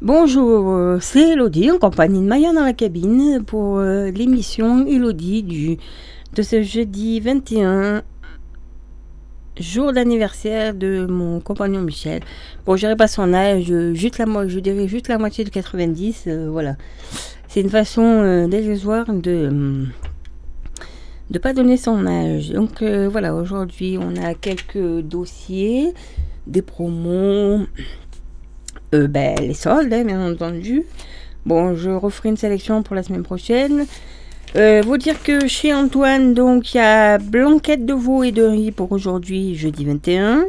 Bonjour, euh, c'est Elodie en compagnie de Maya dans la cabine pour euh, l'émission Elodie du, de ce jeudi 21, jour d'anniversaire de mon compagnon Michel. Bon, je dirais pas son âge, juste la, je dirais juste la moitié de 90, euh, voilà. C'est une façon euh, dérisoire de de pas donner son âge. Donc euh, voilà, aujourd'hui on a quelques dossiers, des promos, euh, ben, les soldes, hein, bien entendu. Bon, je referai une sélection pour la semaine prochaine. Euh, vous dire que chez Antoine, donc, il y a blanquette de veau et de riz pour aujourd'hui, jeudi 21.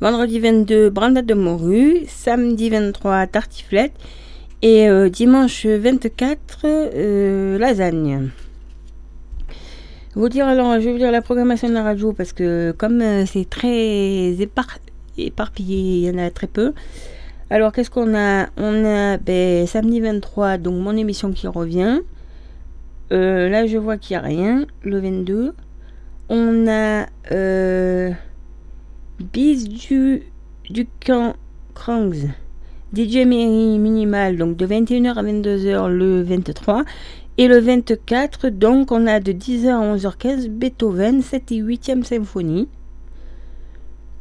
Vendredi 22, brandade de morue. Samedi 23, tartiflette. Et euh, dimanche 24, euh, lasagne. Vous dire alors, je vais vous dire la programmation de la radio parce que comme euh, c'est très épar- éparpillé, il y en a très peu. Alors, qu'est-ce qu'on a? On a ben, samedi 23, donc mon émission qui revient. Euh, là, je vois qu'il n'y a rien. Le 22. On a euh, Bis du, du camp Krangs. DJ Mary Minimal, donc de 21h à 22h le 23. Et le 24, donc, on a de 10h à 11h15 Beethoven, 7 et 8e symphonie.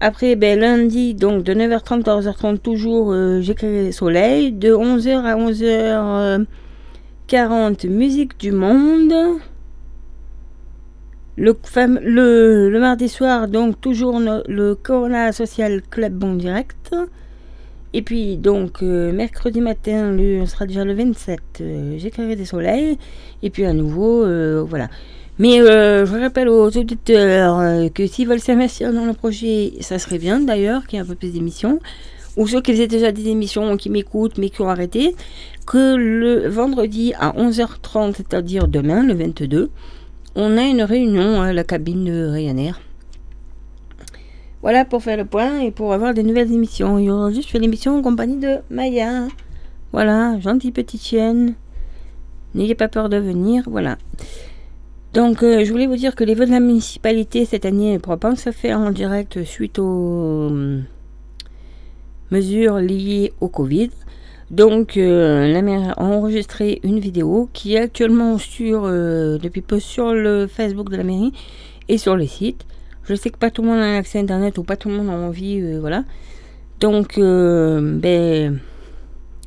Après, ben, lundi, donc de 9h30 à 11h30, toujours euh, J'écris le soleil. De 11h à 11h40, musique du monde. Le, mardi soir, donc toujours le Corona Social Club Bon Direct. Et puis, donc, euh, mercredi matin, le, on sera déjà le 27, euh, J'écrirai des soleils. Et puis, à nouveau, euh, voilà. Mais euh, je rappelle aux auditeurs euh, que s'ils veulent s'investir dans le projet, ça serait bien d'ailleurs qu'il y ait un peu plus d'émissions. Ou ceux qui faisaient déjà des émissions, qui m'écoutent mais qui ont arrêté, que le vendredi à 11h30, c'est-à-dire demain, le 22, on a une réunion à la cabine de Ryanair. Voilà pour faire le point et pour avoir des nouvelles émissions. Et aujourd'hui, je fais l'émission en compagnie de Maya. Voilà, gentille petite chienne. N'ayez pas peur de venir, voilà. Donc, euh, je voulais vous dire que les vœux de la municipalité cette année pas se faire en direct suite aux euh, mesures liées au Covid. Donc, euh, la maire a enregistré une vidéo qui est actuellement sur, euh, depuis peu sur le Facebook de la mairie et sur les sites. Je sais que pas tout le monde a accès à Internet ou pas tout le monde a envie, voilà. Donc, ben,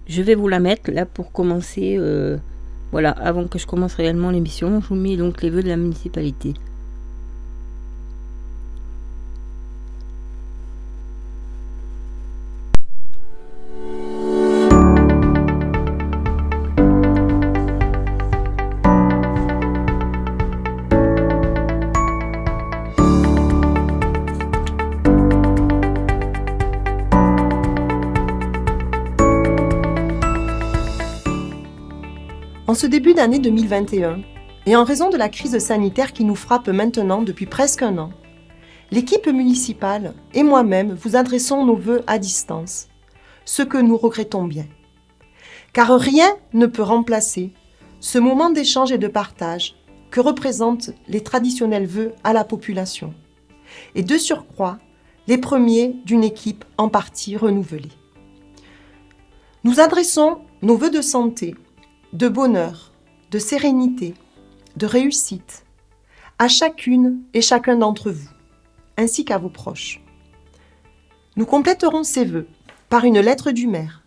je vais vous la mettre là pour commencer. Voilà, avant que je commence réellement l'émission, je vous mets donc les vœux de la municipalité. En ce début d'année 2021, et en raison de la crise sanitaire qui nous frappe maintenant depuis presque un an, l'équipe municipale et moi-même vous adressons nos voeux à distance, ce que nous regrettons bien. Car rien ne peut remplacer ce moment d'échange et de partage que représentent les traditionnels vœux à la population, et de surcroît les premiers d'une équipe en partie renouvelée. Nous adressons nos vœux de santé, de bonheur, de sérénité, de réussite à chacune et chacun d'entre vous, ainsi qu'à vos proches. Nous compléterons ces vœux par une lettre du maire,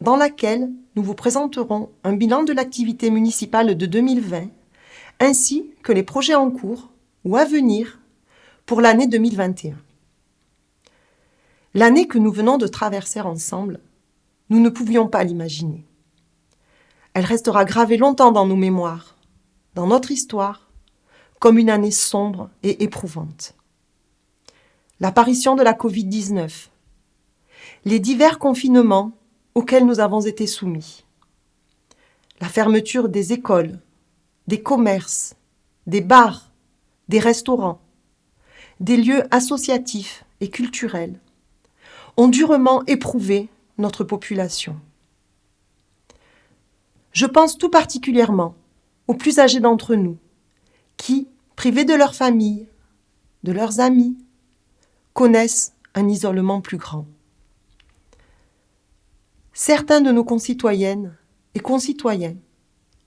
dans laquelle nous vous présenterons un bilan de l'activité municipale de 2020, ainsi que les projets en cours ou à venir pour l'année 2021. L'année que nous venons de traverser ensemble, nous ne pouvions pas l'imaginer. Elle restera gravée longtemps dans nos mémoires, dans notre histoire, comme une année sombre et éprouvante. L'apparition de la Covid-19, les divers confinements auxquels nous avons été soumis, la fermeture des écoles, des commerces, des bars, des restaurants, des lieux associatifs et culturels ont durement éprouvé notre population. Je pense tout particulièrement aux plus âgés d'entre nous, qui, privés de leur famille, de leurs amis, connaissent un isolement plus grand. Certains de nos concitoyennes et concitoyens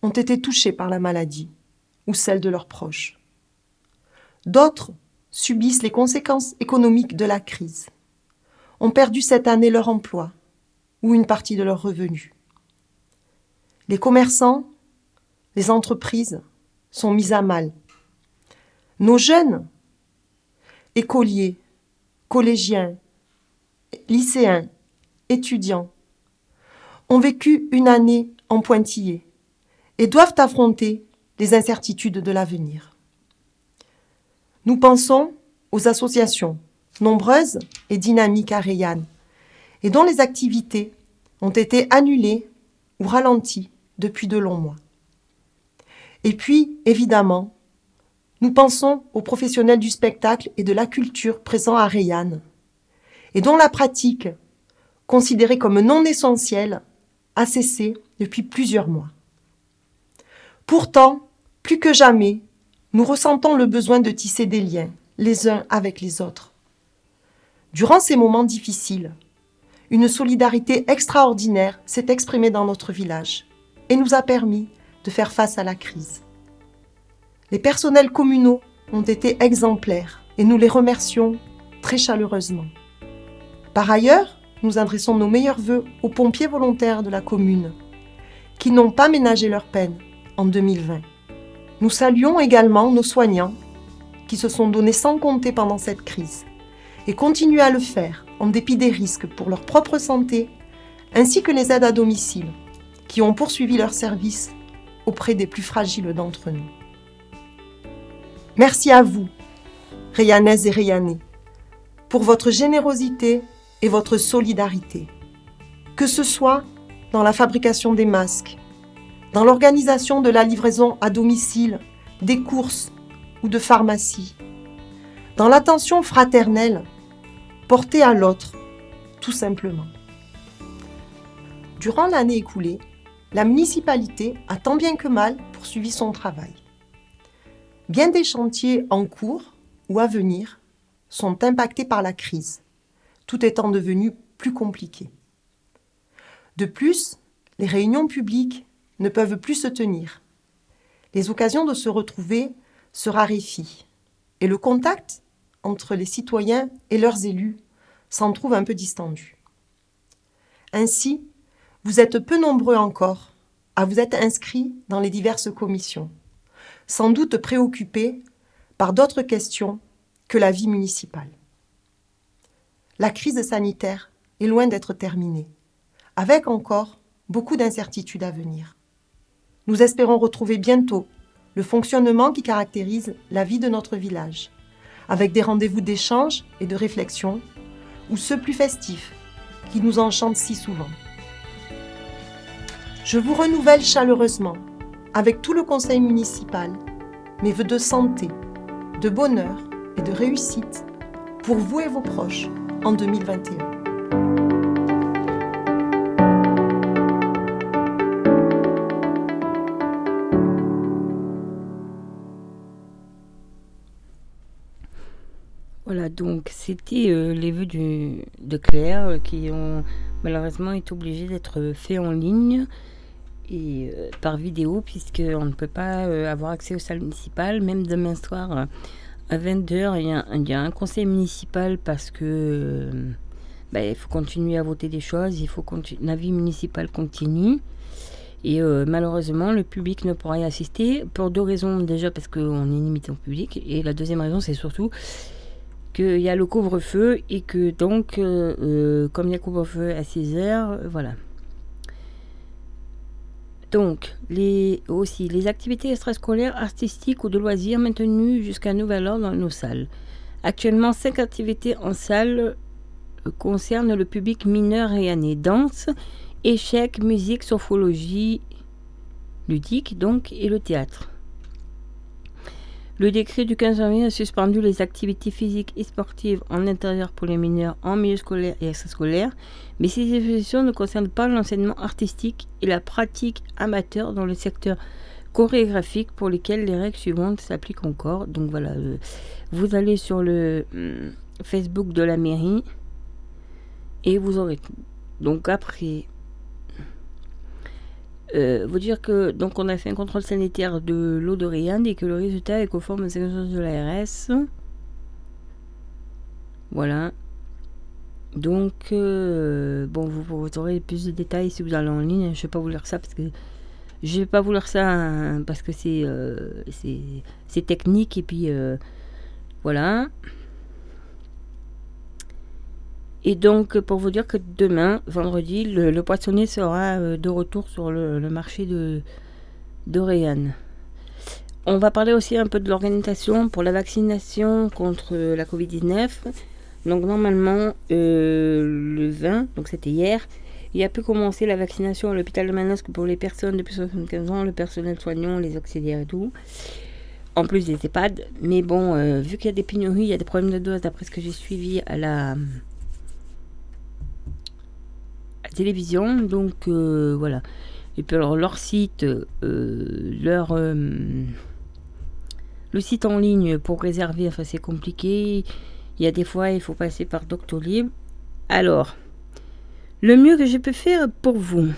ont été touchés par la maladie ou celle de leurs proches. D'autres subissent les conséquences économiques de la crise, ont perdu cette année leur emploi ou une partie de leurs revenus. Les commerçants, les entreprises sont mis à mal. Nos jeunes, écoliers, collégiens, lycéens, étudiants, ont vécu une année en pointillé et doivent affronter les incertitudes de l'avenir. Nous pensons aux associations, nombreuses et dynamiques à et dont les activités ont été annulées ou ralenties depuis de longs mois. Et puis, évidemment, nous pensons aux professionnels du spectacle et de la culture présents à Rayanne, et dont la pratique, considérée comme non essentielle, a cessé depuis plusieurs mois. Pourtant, plus que jamais, nous ressentons le besoin de tisser des liens, les uns avec les autres. Durant ces moments difficiles, une solidarité extraordinaire s'est exprimée dans notre village et nous a permis de faire face à la crise. Les personnels communaux ont été exemplaires et nous les remercions très chaleureusement. Par ailleurs, nous adressons nos meilleurs voeux aux pompiers volontaires de la commune, qui n'ont pas ménagé leur peine en 2020. Nous saluons également nos soignants, qui se sont donnés sans compter pendant cette crise, et continuent à le faire en dépit des risques pour leur propre santé, ainsi que les aides à domicile, qui ont poursuivi leur service auprès des plus fragiles d'entre nous. Merci à vous, Rayanaises et Rayanais, pour votre générosité et votre solidarité. Que ce soit dans la fabrication des masques, dans l'organisation de la livraison à domicile, des courses ou de pharmacie, dans l'attention fraternelle portée à l'autre, tout simplement. Durant l'année écoulée, la municipalité a tant bien que mal poursuivi son travail. Bien des chantiers en cours ou à venir sont impactés par la crise tout étant devenu plus compliqué. De plus, les réunions publiques ne peuvent plus se tenir. Les occasions de se retrouver se raréfient et le contact entre les citoyens et leurs élus s'en trouve un peu distendu. Ainsi, vous êtes peu nombreux encore à vous être inscrits dans les diverses commissions, sans doute préoccupés par d'autres questions que la vie municipale la crise sanitaire est loin d'être terminée, avec encore beaucoup d'incertitudes à venir. Nous espérons retrouver bientôt le fonctionnement qui caractérise la vie de notre village, avec des rendez-vous d'échange et de réflexion, ou ceux plus festifs qui nous enchantent si souvent. Je vous renouvelle chaleureusement, avec tout le conseil municipal, mes voeux de santé, de bonheur et de réussite pour vous et vos proches en 2021. Voilà, donc c'était euh, les vœux de Claire qui ont malheureusement été obligés d'être faits en ligne et euh, par vidéo puisqu'on ne peut pas avoir accès aux salles municipales, même demain soir à 20h, il y, a un conseil municipal parce que euh, bah, il faut continuer à voter des choses, il faut la vie municipale continue. Et euh, malheureusement, le public ne pourra y assister pour deux raisons. Déjà parce qu'on est limité au public. Et la deuxième raison, c'est surtout qu'il y a le couvre-feu et que donc, euh, comme il y a couvre-feu à 6 h voilà. Donc, aussi, les activités extrascolaires, artistiques ou de loisirs maintenues jusqu'à nouvel ordre dans nos salles. Actuellement, cinq activités en salle euh, concernent le public mineur et année. Danse, échecs, musique, sophologie, ludique donc, et le théâtre. Le décret du 15 janvier a suspendu les activités physiques et sportives en intérieur pour les mineurs en milieu scolaire et extrascolaire, mais ces dispositions ne concernent pas l'enseignement artistique et la pratique amateur dans le secteur chorégraphique pour lesquels les règles suivantes s'appliquent encore. Donc voilà, euh, vous allez sur le hum, Facebook de la mairie et vous aurez tout. Donc après, Euh, vous dire que donc on a fait un contrôle sanitaire de l'eau de Rianne et que le résultat est conforme aux exigences de l'ARS. Voilà. Donc, euh, bon, vous, aurez plus de détails si vous allez en ligne. Je vais pas vous lire ça parce que je vais pas vous lire ça hein, parce que c'est euh, c'est technique et puis voilà. Et donc, pour vous dire que demain, vendredi, le, poissonnier sera euh, de retour sur le, marché de, de On va parler aussi un peu de l'organisation pour la vaccination contre la Covid-19. Donc, normalement, euh, le 20, donc c'était hier, il a pu commencer la vaccination à l'hôpital de Manosque pour les personnes depuis 75 ans, le personnel soignant, les auxiliaires et tout. En plus des EHPAD. Mais bon, euh, vu qu'il y a des pénuries, il y a des problèmes de doses, d'après ce que j'ai suivi à la télévision. Donc euh, voilà. Et puis alors leur site, euh, leur euh, le site en ligne pour réserver, enfin c'est compliqué. Il y a des fois il faut passer par Doctolib. Alors, le mieux que je peux faire pour vous.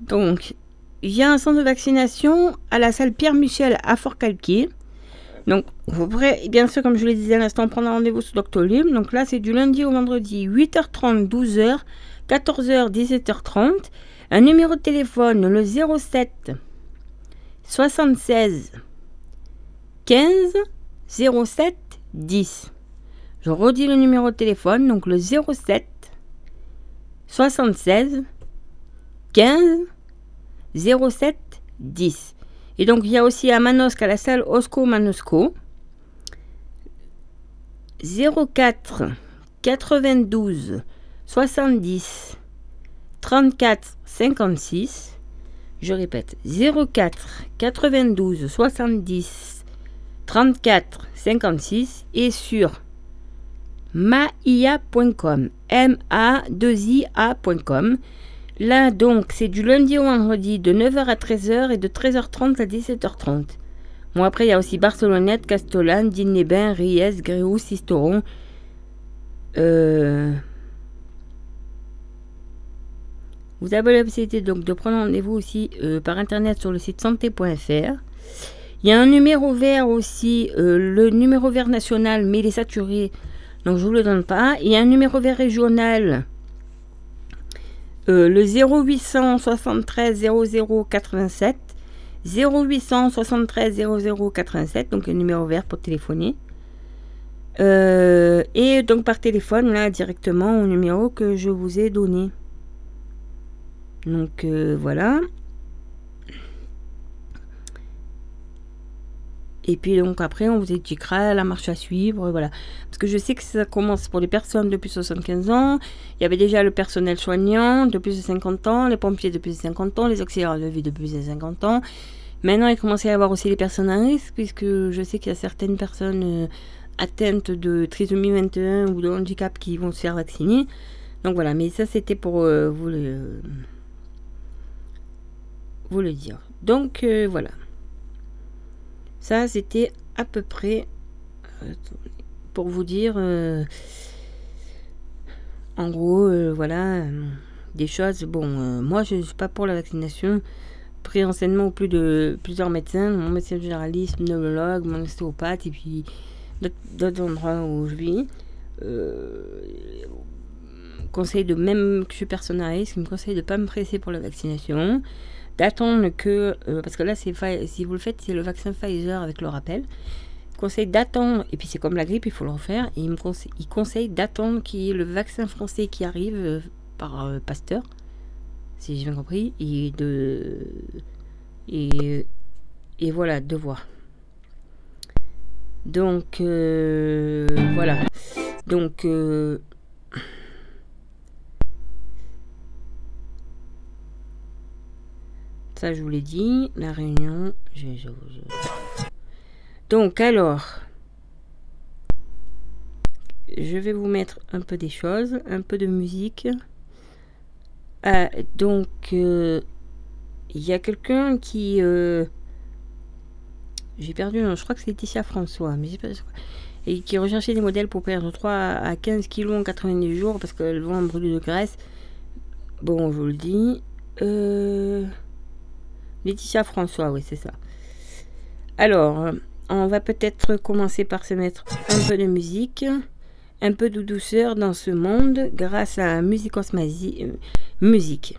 Donc, il y a un centre de vaccination à la salle Pierre Michel à Fort-Calquier. Donc, vous pourrez, bien sûr, comme je le disais à l'instant, prendre un rendez-vous sur Doctolib. Donc là, c'est du lundi au vendredi, 8h30, 12h. 14h, 17h30. Un numéro de téléphone, le 07 76 15 07 10. Je redis le numéro de téléphone, donc le 07 76 15 07 10. Et donc il y a aussi à Manosque, à la salle Osco Manosco. 04 92 70 34 56. Je répète 04 92 70 34 56 et sur maia.com m a 2 i a.com. Là donc, c'est du lundi au vendredi de 9h à 13h et de 13h30 à 17h30. Bon après il y a aussi Barcelonnette, Castellane, Digne-les-Bains, Ries, Gréoux, Sisteron. Euh, Vous avez la possibilité donc de prendre rendez-vous aussi euh, par internet sur le site santé.fr. Il y a un numéro vert aussi, euh, le numéro vert national, mais il est saturé, donc je ne vous le donne pas. Il y a un numéro vert régional, euh, le 0873 00 87. 0873 00 87, donc un numéro vert pour téléphoner. et donc par téléphone, là, directement au numéro que je vous ai donné. Donc euh, voilà. Et puis donc après, on vous éduquera la marche à suivre, voilà. Parce que je sais que ça commence pour les personnes depuis 75 ans. Il y avait déjà le personnel soignant de plus de 50 ans, les pompiers de plus de 50 ans, les auxiliaires de vie de plus de 50 ans. Maintenant, il commence à y avoir aussi les personnes à risque, puisque je sais qu'il y a certaines personnes euh, atteintes de trisomie 21 ou de handicap qui vont se faire vacciner. Donc voilà, mais ça c'était pour euh, vous le le dire. Donc euh, voilà. Ça, c'était à peu près euh, pour vous dire, euh, en gros, voilà, des choses. Bon, moi, je ne suis pas pour la vaccination. Pris enseignement au plus de plusieurs médecins, mon médecin généraliste, neurologue, mon ostéopathe, et puis d'autres endroits où je vis. conseil de même que je suis personnaliste, qui me conseille de pas me presser pour la vaccination d'attendre que, euh, parce que là, c'est si vous le faites, c'est le vaccin Pfizer avec le rappel. Il conseille d'attendre, et puis c'est comme la grippe, il faut le refaire, et il, me conseille, il conseille d'attendre qu'il y ait le vaccin français qui arrive euh, par euh, Pasteur, si j'ai bien compris, et de. Et, et voilà, de voir. Donc, voilà. Donc, Ça, je vous l'ai dit. La réunion. Donc, alors. Je vais vous mettre un peu des choses, un peu de musique. Euh, donc, euh, il y a quelqu'un qui. Euh, j'ai perdu, je crois que c'est Laetitia François, mais pas et qui recherchait des modèles pour perdre 3 à 15 kilos en 90 jours parce qu'elles vont brûler de graisse. Bon, je vous le dis, Laetitia François, oui, c'est ça. Alors, on va peut-être commencer par se mettre un peu de musique, un peu de douceur dans ce monde grâce à Musicos euh, Musique.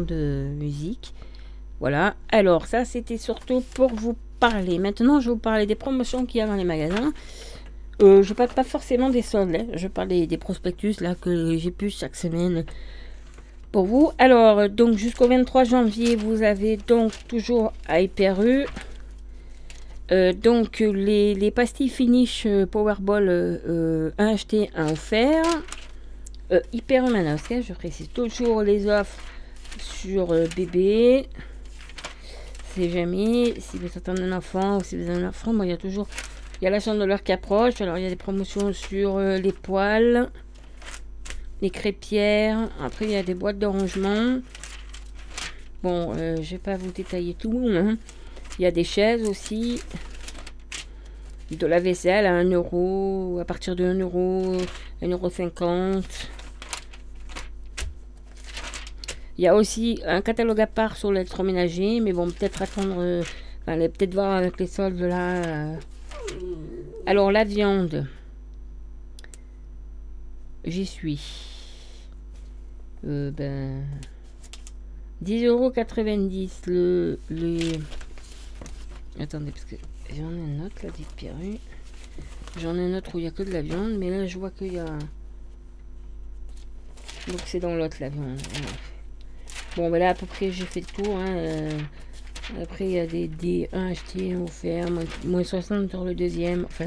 De musique. Voilà. Alors, ça, c'était surtout pour vous parler. Maintenant, je vous parler des promotions qu'il y a dans les magasins. Euh, je parle pas forcément des soldes. Je parle des, prospectus là que j'ai pu chaque semaine pour vous. Alors, donc jusqu'au 23 janvier, vous avez donc toujours à Hyper euh, donc les, pastilles finish Powerball un acheté, un offert. Euh, Hyper Humanos, je précise toujours les offres sur euh, bébé. C'est jamais si vous attendez un enfant ou si vous avez un enfant, il y a toujours il y a la chandeleur qui approche. Alors il y a des promotions sur euh, les poils, les crêpières. Après il y a des boîtes de rangement. Bon, je vais pas vous détailler tout. Hein. Il y a des chaises aussi. De la vaisselle à 1 euro, à partir de 1 euro, 1,50 euro. Il y a aussi un catalogue à part sur l'électroménager, mais bon, peut-être attendre, euh, peut-être voir avec les soldes là. Euh. Alors, la viande, j'y suis. Euh, ben. 10,90€ le. Attendez, parce que j'en ai une autre là, disparue. J'en ai une autre où il n'y a que de la viande, mais là je vois qu'il y a. Donc c'est dans l'autre la viande. Bon, ben là, à peu près, j'ai fait le tour. Hein, euh, après, il y a des, des 1 achetés, 1 offert, moins, 60 sur le deuxième. Enfin,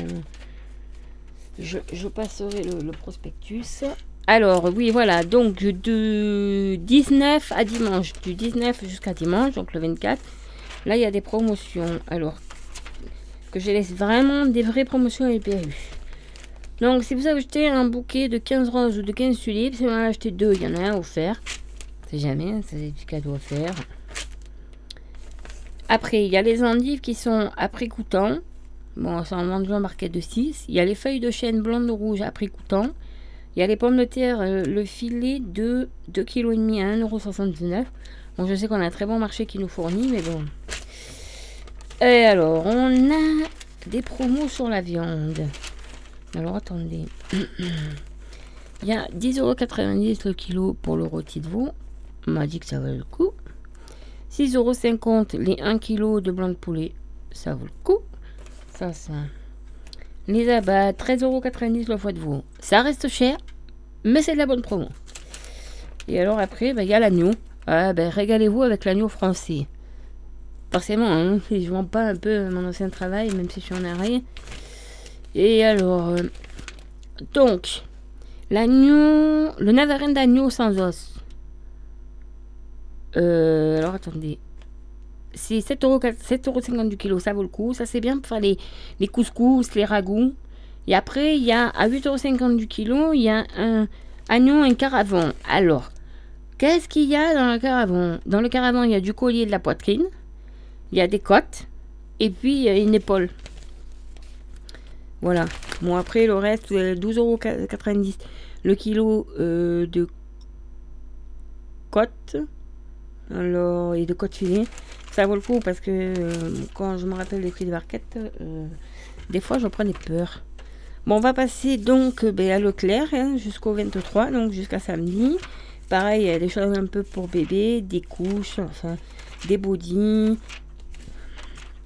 je, je passerai le, prospectus. Alors, oui, voilà. Donc, de 19 à dimanche, du 19 jusqu'à dimanche, donc le 24, là, il y a des promotions. Alors, que je laisse vraiment des vraies promotions à PRU. Donc, si vous achetez un bouquet de 15 roses ou de 15 tulipes, si vous en achetez deux, il y en a un offert. Jamais, hein, c'est du cadeau à faire. Après, il y a les endives qui sont à prix coûtant. Bon, c'est en vendu en marquette de 6. Il y a les feuilles de chêne blonde rouge à prix coûtant. Il y a les pommes de terre, euh, le filet de 2,5 kg à 1,79€. Bon, je sais qu'on a un très bon marché qui nous fournit, mais bon. Et alors, on a des promos sur la viande. Alors, attendez. Il y a 10,90€ le kilo pour le rôti de veau m'a dit que ça valait le coup. 6,50€ les 1 kg de blanc de poulet, ça vaut le coup. Ça, ça. Les abats, 13,90€ le foie de veau. Ça reste cher, mais c'est de la bonne promo. Et alors après, bah, il y a l'agneau. Ah, ben, régalez-vous avec l'agneau français. Forcément, hein, si je vends pas un peu mon ancien travail, même si je suis en arrêt. Et alors, euh, donc, l'agneau, le navarin d'agneau sans os. Euh, alors attendez. C'est 7,50€ du kilo, ça vaut le coup. Ça c'est bien pour faire les, les couscous, les ragoûts. Et après, il y a à 8,50€ du kilo, il y a un agneau, un caravan. Alors, qu'est-ce qu'il y a dans le caravan Dans le caravan, il y a du collier de la poitrine, il y a des côtes, et puis il y a une épaule. Voilà. Bon, après, le reste, 12,90€ le kilo euh, de côte. Alors, et de côte filet. Ça vaut le coup parce que euh, quand je me rappelle les prix de barquette, euh, des fois j'en prenais peur. Bon, on va passer donc euh, ben, à Leclerc hein, jusqu'au 23, donc jusqu'à samedi. Pareil, a des choses un peu pour bébé, des couches, des bodys,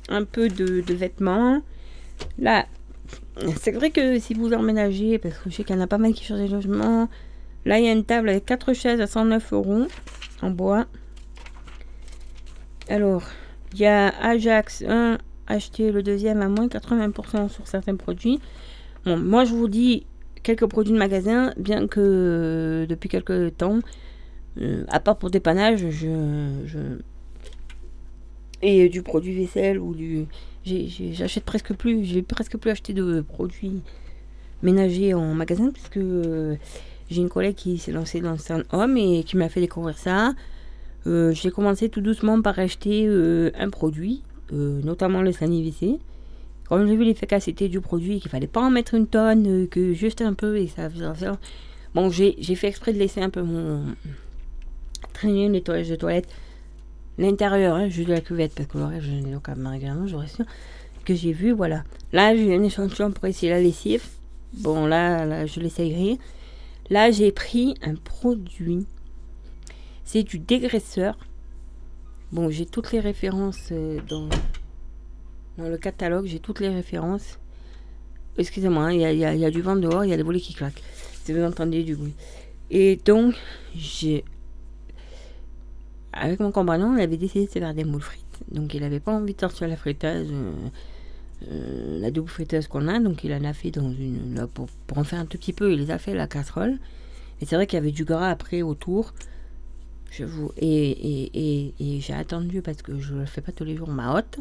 un peu de, vêtements. Là, c'est vrai que si vous emménagez, parce que je sais qu'il y en a pas mal qui cherchent des logements, là il y a une table avec 4 chaises à 109 euros en bois. Alors, il y a Ajax 1 acheté le deuxième à moins 80% sur certains produits. Bon, moi je vous dis quelques produits de magasin, bien que euh, depuis quelques temps, euh, à part pour dépannage, je, et du produit vaisselle ou du j'achète presque plus j'ai presque plus acheté de produits ménagers en magasin puisque euh, j'ai une collègue qui s'est lancée dans un homme et qui m'a fait découvrir ça j'ai commencé tout doucement par acheter un produit notamment le WC quand j'ai vu l'efficacité du produit, qu'il fallait pas en mettre une tonne, euh, que juste un peu et ça faisait. Bon, j'ai fait exprès de laisser un peu mon traîner une nettoyage de toilette. L'intérieur, hein, juste de la cuvette, parce que le reste, je n'ai aucun régulièrement, j'aurais su. Que j'ai vu, voilà. Là, j'ai un échantillon pour essayer la lessive. Bon, là, là je l'essayerai. Là, j'ai pris un produit. C'est du dégraisseur. Bon, j'ai toutes les références euh, dans dans le catalogue, j'ai toutes les références. Excusez-moi, hein, il y, a, du vent dehors, il y a des volets qui claquent. Si vous entendez du bruit. Et donc, j'ai. Avec mon compagnon, on avait décidé de faire des moules frites. Donc, il n'avait pas envie de sortir la friteuse, euh, euh, la double friteuse qu'on a. Donc, il en a fait dans une. pour, en faire un tout petit peu, il les a fait la casserole. Et c'est vrai qu'il y avait du gras après autour. Je vous, et, et, j'ai attendu parce que je ne le fais pas tous les jours ma hôte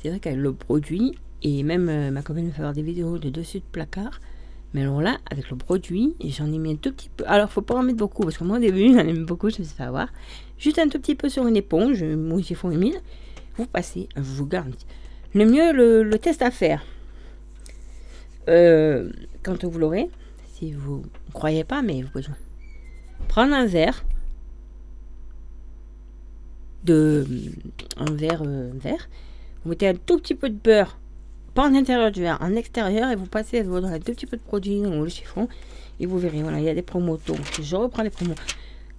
c'est vrai qu'elle le produit, et même euh, ma copine me voir des vidéos de dessus de placard. Mais alors là, avec le produit, j'en ai mis un tout petit peu. Alors, faut pas en mettre beaucoup, parce que moi, au début, j'en ai mis beaucoup, je me suis fait avoir. Juste un tout petit peu sur une éponge, j'ai fait humide. Vous passez, vous garantis. Le mieux, le, test à faire, euh, quand vous l'aurez, si vous ne croyez pas, mais vous pouvez prendre un verre, de, un verre, euh, verre vous mettez un tout petit peu de beurre, pas en intérieur du verre, en extérieur, et vous passez dans un tout petit peu de produit dans le chiffon, et vous verrez, voilà, il y a des promos. Donc, je reprends les promos.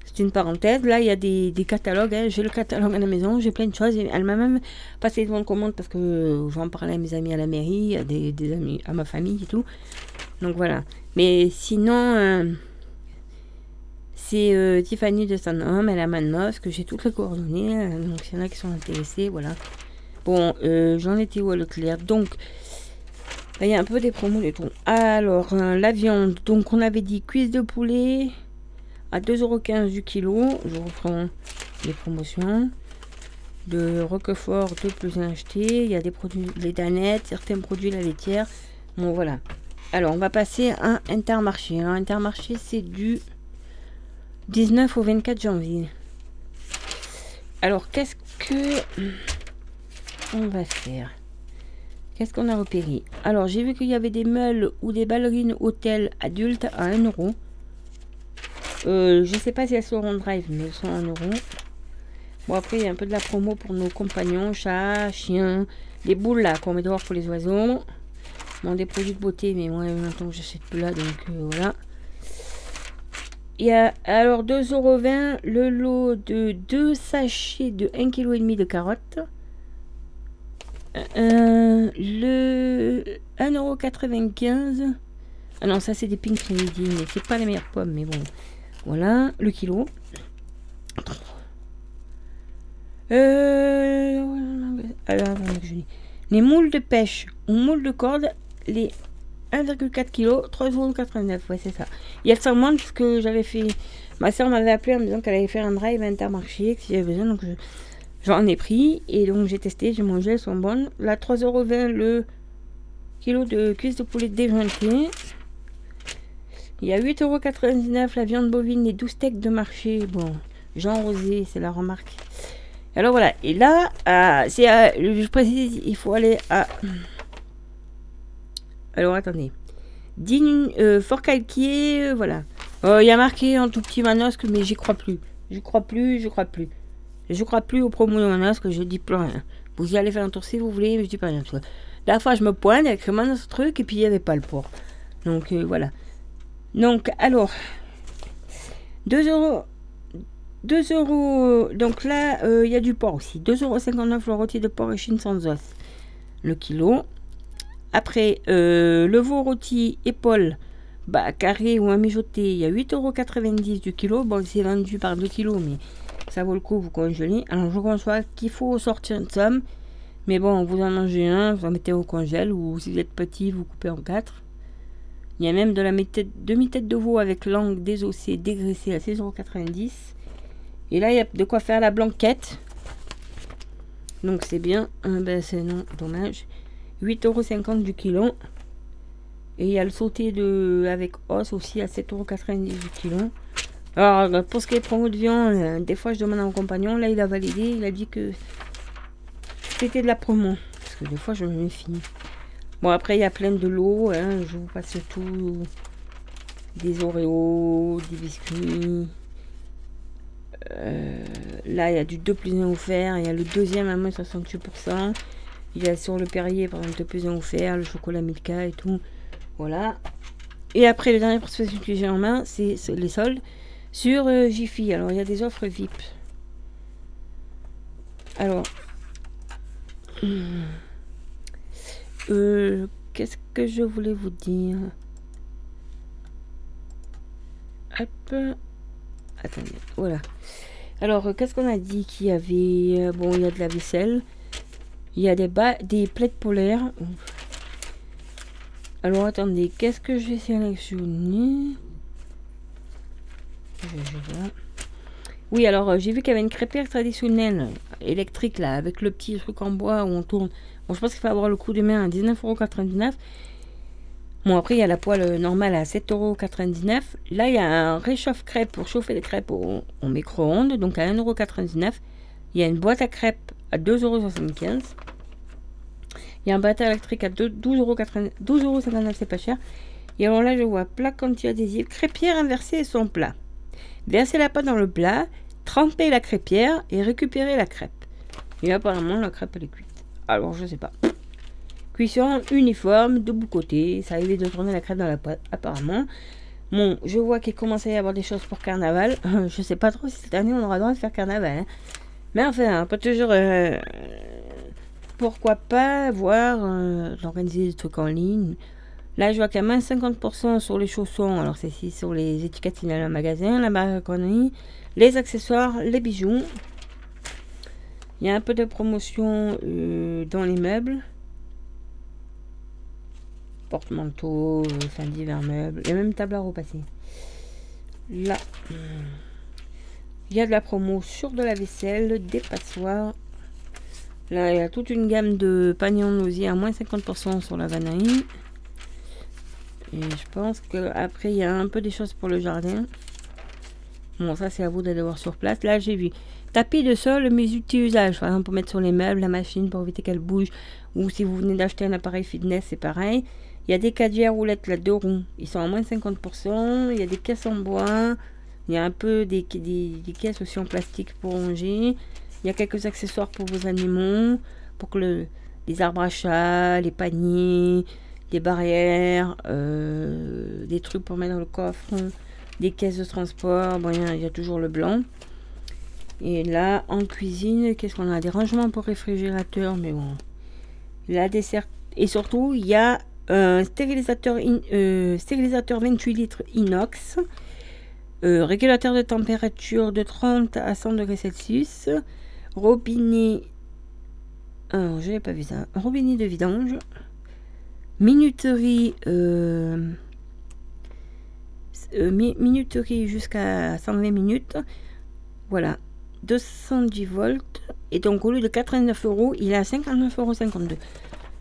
C'est une parenthèse. Là, il y a des, catalogues. Hein. J'ai le catalogue à la maison. J'ai plein de choses. Elle m'a même passé devant commande parce que j'en parlais à mes amis à la mairie, à des, amis, à ma famille et tout. Donc voilà. Mais sinon, euh, c'est euh, Tiffany de Saint-Homme, elle a Manos, que j'ai toutes les coordonnées. Euh, donc, s'il y en a qui sont intéressés, voilà. Bon, euh, j'en étais où à Leclerc? Donc, il y a un peu des promos des tout. Alors, la viande. Donc, on avait dit cuisse de poulet à 2,15€ du kilo. Je reprends les promotions. De Roquefort 2 plus 1 acheté. Il y a des produits, les danettes, certains produits, la laitière. Bon, voilà. Alors, on va passer à Intermarché. Alors, Intermarché, c'est du 19 au 24 janvier. Alors, qu'est-ce que on va faire? Qu'est-ce qu'on a repéré? Alors, j'ai vu qu'il y avait des meules ou des ballerines hôtel adultes à 1 euro. Euh, je sais pas si elles sont en drive, mais elles sont à 1 euro. Bon, après, il y a un peu de la promo pour nos compagnons, chats, chiens, les boules là qu'on met dehors pour les oiseaux. Bon, des produits de beauté, mais moi, maintenant, j'achète plus là, donc euh, voilà. Il y a alors 2,20€ le lot de 2 sachets de 1,5 kg de carottes. Euh, le 1,95€. Ah non, ça c'est des Pink Trinity, mais c'est pas les meilleures pommes, mais bon. Voilà, le kilo. Euh, les moules de pêche ou moules de corde, les 1,4 kg, 3,89€. Ouais, c'est ça. Il y a le moins parce que j'avais fait. Ma soeur m'avait appelé en me disant qu'elle allait faire un drive intermarché, que si j'avais besoin, donc je J'en ai pris et donc j'ai testé, j'ai mangé, elles sont bonnes. Là, 3,20€ le kilo de cuisse de poulet déjointé. Il y a 8,99€ la viande bovine, les 12 steaks de marché. Bon, Jean Rosé, c'est la remarque. Alors voilà, et là, euh, c'est, je précise, il faut aller à. Alors attendez. Digne, euh, Fort Calquier, voilà. Euh, il y a marqué en tout petit manosque, mais j'y crois plus. J'y crois plus, j'y crois plus. Je crois plus aux promos de Manos que je dis plus rien. Vous y allez faire un tour si vous voulez, mais je dis pas rien. La fois, je me pointe avec ce truc et puis il n'y avait pas le port. Donc euh, voilà. Donc alors, 2 euros. 2 euros. Donc là, euh, il y a du porc aussi. 2,59 euros le rôti de porc et chine sans os. Le kilo. Après, euh, le veau rôti épaule, bah, carré ou un mijoté, il y a 8,90€ du kilo. Bon, c'est vendu par 2 kg, mais ça vaut le coup, vous congelez. Alors, je conçois qu'il faut sortir une somme. Mais bon, vous en mangez un, vous en mettez au congèle, ou si vous êtes petit, vous coupez en quatre. Il y a même de la demi-tête de veau avec langue désossée, dégraissée à 6,90€. Et là, il y a de quoi faire la blanquette. Donc c'est bien. Ah ben c'est non, dommage. 8,50€ du kilo. Et il y a le sauté de, avec os aussi à 7,90€ du kilo. Alors, pour ce qui est promo de viande, euh, des fois je demande à mon compagnon, là il a validé, il a dit que c'était de la promo. Parce que des fois je me méfie. Bon, après il y a plein de lots, hein, je vous passe tout. Des Oreos, des biscuits. Euh, là, il y a du 2 plus 1 offert. Il y a le deuxième à moins 68%. Il y a sur le Perrier, par exemple, 2 plus 1 offert. Le chocolat Milka et tout. Voilà. Et après, le dernier prospectus que j'ai en main, c'est les soldes sur euh, Jiffy. Alors, il y a des offres VIP. Alors. Euh, Qu'est-ce que je voulais vous dire? Hop. Attendez, voilà. Alors, euh, qu'est-ce qu'on a dit qu'il y avait euh, Bon, il y a de la vaisselle. Il y a des, bas, des polaires. Alors, attendez, qu'est-ce que j'ai sélectionné? Oui, alors, euh, j'ai vu qu'il y avait une crêpière traditionnelle, électrique, là, avec le petit truc en bois où on tourne. Bon, je pense qu'il faut avoir le coup de main à 19,99€. Bon, après, il y a la poêle normale à 7,99€. Là, il y a un réchauffe-crêpes pour chauffer les crêpes au, micro-ondes, donc à 1,99€. Il y a une boîte à crêpes à 2,75€. Il y a un bâtard électrique à 12,59€, c'est pas cher. Et alors là, je vois plat anti-adhésif, crêpière inversée et son plat. Versez la pâte dans le plat, trempez la crêpière et récupérez la crêpe. Et apparemment, la crêpe, elle est cuite. Alors, je sais pas. Cuisson uniforme, double côté. Ça évite de tourner la crêpe dans la pâte, apparemment. Bon, je vois qu'il commence à y avoir des choses pour carnaval. je sais pas trop si cette année on aura le droit de faire carnaval. Hein. Mais enfin, pas toujours. Euh, pourquoi pas voir euh, des trucs en ligne. Là, je vois qu'il y a moins 50% sur les chaussons. Alors, c'est ici sur les étiquettes il y le magasin, la les accessoires, les bijoux. Il y a un peu de promotion euh, dans les meubles porte-manteau, fin d'hiver meuble, et même table à repasser. Là, il y a de la promo sur de la vaisselle, des passoires. Là, il y a toute une gamme de paniers en osier à moins 50% sur la vanille. Et je pense qu'après, il y a un peu des choses pour le jardin. Bon, ça, c'est à vous d'aller voir sur place. Là, j'ai vu tapis de sol, mes outils usage. Par exemple, pour mettre sur les meubles, la machine pour éviter qu'elle bouge. Ou si vous venez d'acheter un appareil fitness, c'est pareil. Il y a des caddie roulettes là, deux roues. Ils sont à moins 50%. Il y a des caisses en bois. Il y a un peu des, caisses aussi en plastique pour ranger. Il y a quelques accessoires pour vos animaux. Pour que le, les arbres à chat, les paniers, des barrières, euh, des trucs pour mettre dans le coffre, des caisses de transport. Bon, il y, a, toujours le blanc. Et là, en cuisine, qu'est-ce qu'on a? Des rangements pour réfrigérateur, mais. La dessert. Et surtout, il y a un stérilisateur, euh, stérilisateur 28 litres inox, euh, régulateur de température de 30 à 100 degrés Celsius, robinet, alors je n'ai pas vu ça, robinet de vidange, minuterie, euh, minuterie jusqu'à 120 minutes, voilà, 210 volts, et donc au lieu de 89 euros, il est à 59,52 euros.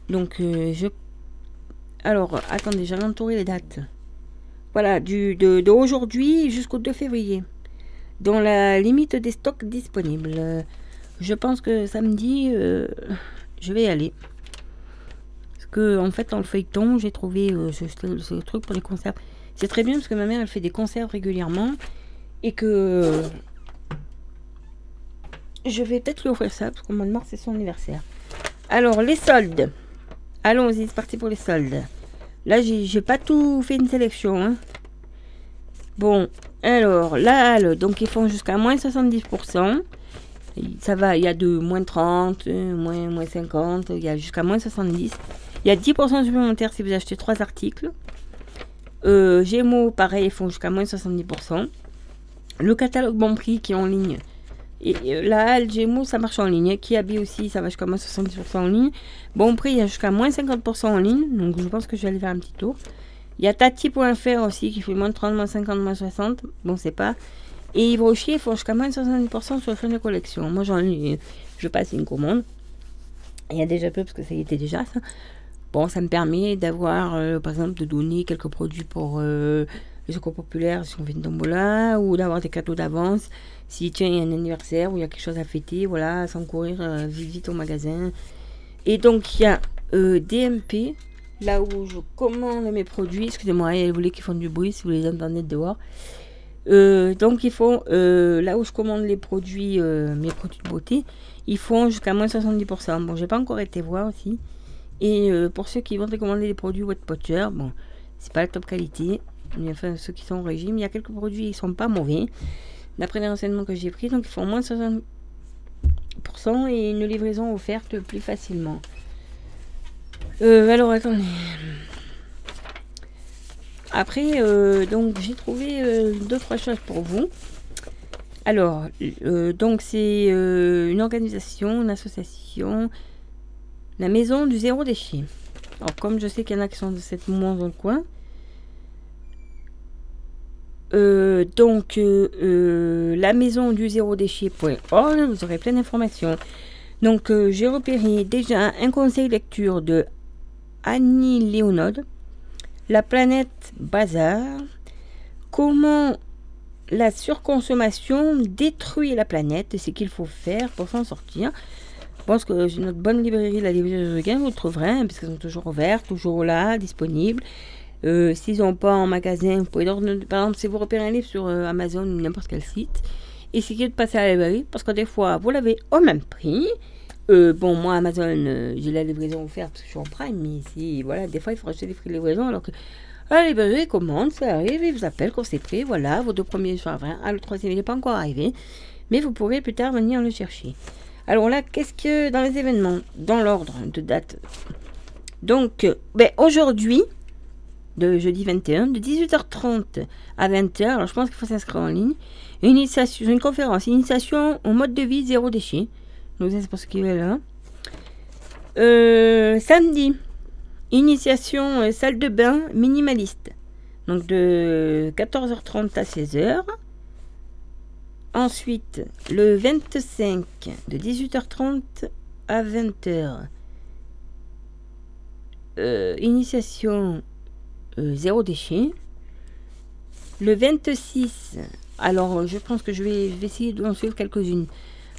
Donc je alors, attendez, j'avais entouré les dates. Voilà, du, de, de jusqu'au 2 février. Dans la limite des stocks disponibles. Je pense que samedi, euh, je vais y aller. Parce que, en fait, dans le feuilleton, j'ai trouvé euh, ce, truc pour les conserves. C'est très bien parce que ma mère, elle fait des conserves régulièrement. Et que. Je vais peut-être lui offrir ça, parce qu'au mois de mars, c'est son anniversaire. Alors, les soldes. Allons-y, c'est parti pour les soldes. Là, j'ai pas tout fait une sélection. Hein. Bon, alors, là, donc ils font jusqu'à moins 70%. Ça va, il y a de moins 30, euh, moins, moins 50, il y a jusqu'à moins 70. Il y a 10% supplémentaires si vous achetez 3 articles. Euh, Gémeaux, pareil, ils font jusqu'à moins 70%. Le catalogue bon prix qui est en ligne. Et la halle Gémeaux, ça marche en ligne. Kiabi aussi, ça va jusqu'à moins 70% en ligne. Bon prix, il y a jusqu'à moins 50% en ligne. Donc je pense que je vais aller faire un petit tour. Il y a Tati.fr aussi qui fait moins de 30, moins 50, moins 60. Bon, c'est pas. Et Yves ils font jusqu'à moins de 70% sur le fin de collection. Moi, j'en ai. Je passe une commande. Il y a déjà peu parce que ça y était déjà ça. Bon, ça me permet d'avoir, euh, par exemple, de donner quelques produits pour euh, les secours populaires si on fait une tombola, ou d'avoir des cadeaux d'avance si tiens, il y a un anniversaire ou il y a quelque chose à fêter, voilà, sans courir euh, vite au magasin. Et donc, il y a DMP, là où je commande mes produits. Excusez-moi, il y a les qui font du bruit si vous les entendez dehors. donc, ils font, là où je commande les produits, mes produits de beauté, ils font jusqu'à moins 70%. Bon, j'ai pas encore été voir aussi. Et euh, pour ceux qui vont commander des produits Wet Potcher, bon, c'est pas la top qualité. Mais enfin, ceux qui sont au régime, il y a quelques produits qui sont pas mauvais. D'après les renseignements que j'ai pris, donc ils font moins de 60% et une livraison offerte plus facilement. Euh, alors attendez. Après, euh, donc j'ai trouvé deux trois choses pour vous. Alors, donc c'est une organisation, une association la maison du zéro déchet. Alors, comme je sais qu'il y en a qui sont de cette moment dans le coin, euh, donc, euh, euh, la maison du zéro déchet.org, vous aurez plein d'informations. Donc, j'ai repéré déjà un conseil lecture de Annie Léonode, La planète bazar, comment la surconsommation détruit la planète et ce qu'il faut faire pour s'en sortir. Je pense que notre bonne librairie, la librairie de vous le trouverez, hein, parce qu'elles sont toujours ouvertes, toujours là, disponibles. Euh, s'ils n'ont pas en magasin, vous pouvez leur, par exemple, si vous repérez un livre sur euh, Amazon ou n'importe quel site, essayez de passer à la librairie, parce que des fois, vous l'avez au même prix. Euh, bon, moi, Amazon, j'ai la livraison offerte parce que je suis en prime, mais si, voilà, des fois, il faut acheter des frais de livraison, alors que à la librairie commande, ça arrive, ils vous appellent quand c'est prêt, voilà, vos deux premiers sont ah, le troisième, il n'est pas encore arrivé, mais vous pourrez plus tard venir le chercher. Alors là, qu'est-ce que dans les événements, dans l'ordre de date Donc, ben, aujourd'hui, de jeudi 21, de 18h30 à 20h, alors je pense qu'il faut s'inscrire en ligne, une, initiation, une conférence, initiation au mode de vie zéro déchet. Donc c'est pour ce qui est là. Euh, samedi, initiation euh, salle de bain minimaliste. Donc de 14h30 à 16h. Ensuite, le 25 de 18h30 à 20h. Euh, initiation euh, zéro déchet. Le 26, alors je pense que je vais, essayer d'en suivre quelques-unes.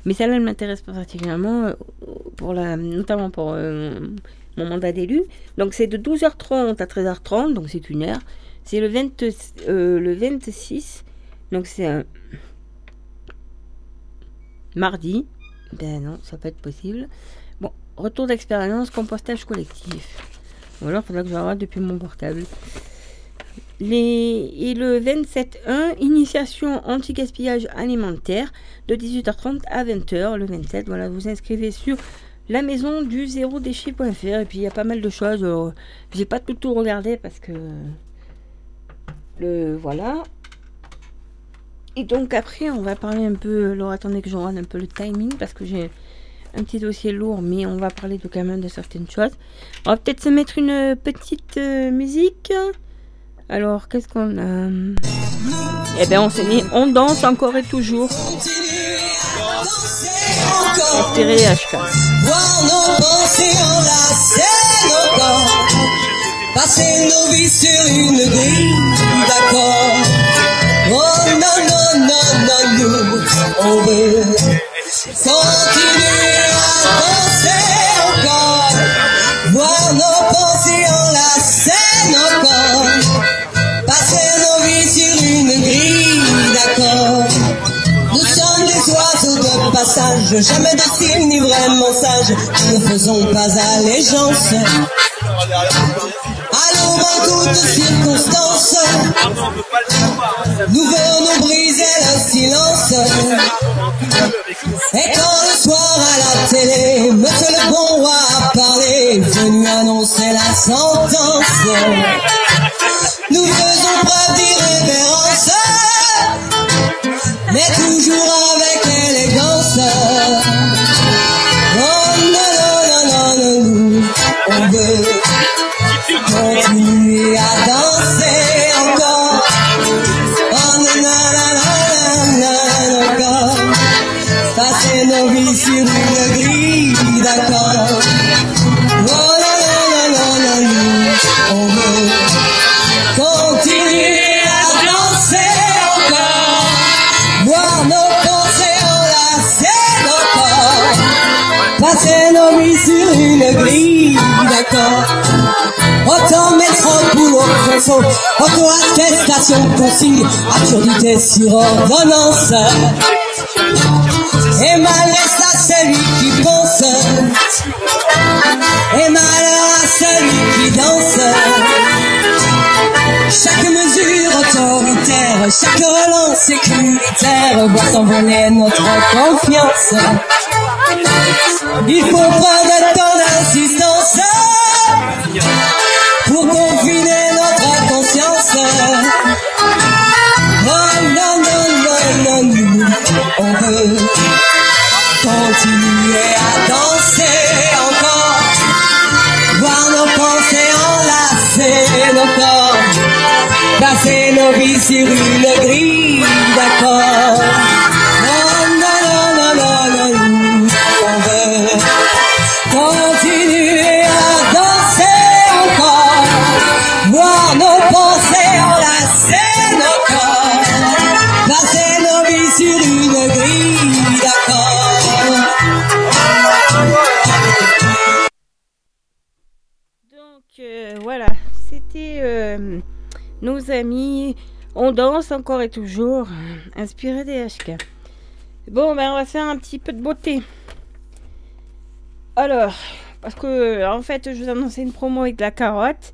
Mais celle-là, elle m'intéresse particulièrement, euh, notamment pour mon mandat d'élu. Donc c'est de 12h30 à 13h30, donc c'est une heure. C'est le, le 26, donc c'est un, mardi. Ben non, ça peut être possible. Bon, retour d'expérience, compostage collectif. Ou alors, il faudra que je regarde depuis mon portable. Les... Et le 27-1, initiation anti-gaspillage alimentaire de 18h30 à 20h. Le 27, voilà, vous inscrivez sur la maison du zéro déchet.fr. Et puis, il y a pas mal de choses. J'ai pas tout, tout regardé parce que. Le, voilà. Et donc après, on va parler un peu. Alors attendez que je regarde un peu le timing parce que j'ai un petit dossier lourd, mais on va parler de quand même de certaines choses. On va peut-être se mettre une petite euh, musique. Alors, qu'est-ce qu'on a? Eh bien, on s'est mis On danse encore et toujours. Inspiré HK. Passer nos vies sur une grille d'accord. Oh non, non, non, non, nous, on veut continuer à danser encore, voir nos pensées en la scène encore, passer nos vies sur une grille d'accord. Nous sommes des oiseaux de passage, jamais dociles ni vraiment sages, ne faisons pas allégeance. En toutes circonstances. Nous venons briser le silence. Et quand le soir à la télé, Monsieur le bon roi a parlé, venu annoncer la sentence. Nous faisons preuve d'irrévérence, mais toujours avec façon, auto-attestation, consigne, absurdité sur ordonnance. Et malgré ça, celui qui pense, et malheur à celui qui danse. Chaque mesure autoritaire, chaque relance sécuritaire voit s'envoler notre confiance. Il faut prendre tant d'insistance enlacer nos corps, passer nos vies sur une grille amis. On danse encore et toujours, euh, inspiré des HK. Bon, ben on va faire un petit peu de beauté. Alors, parce que en fait, je vous annonçais une promo avec de la carotte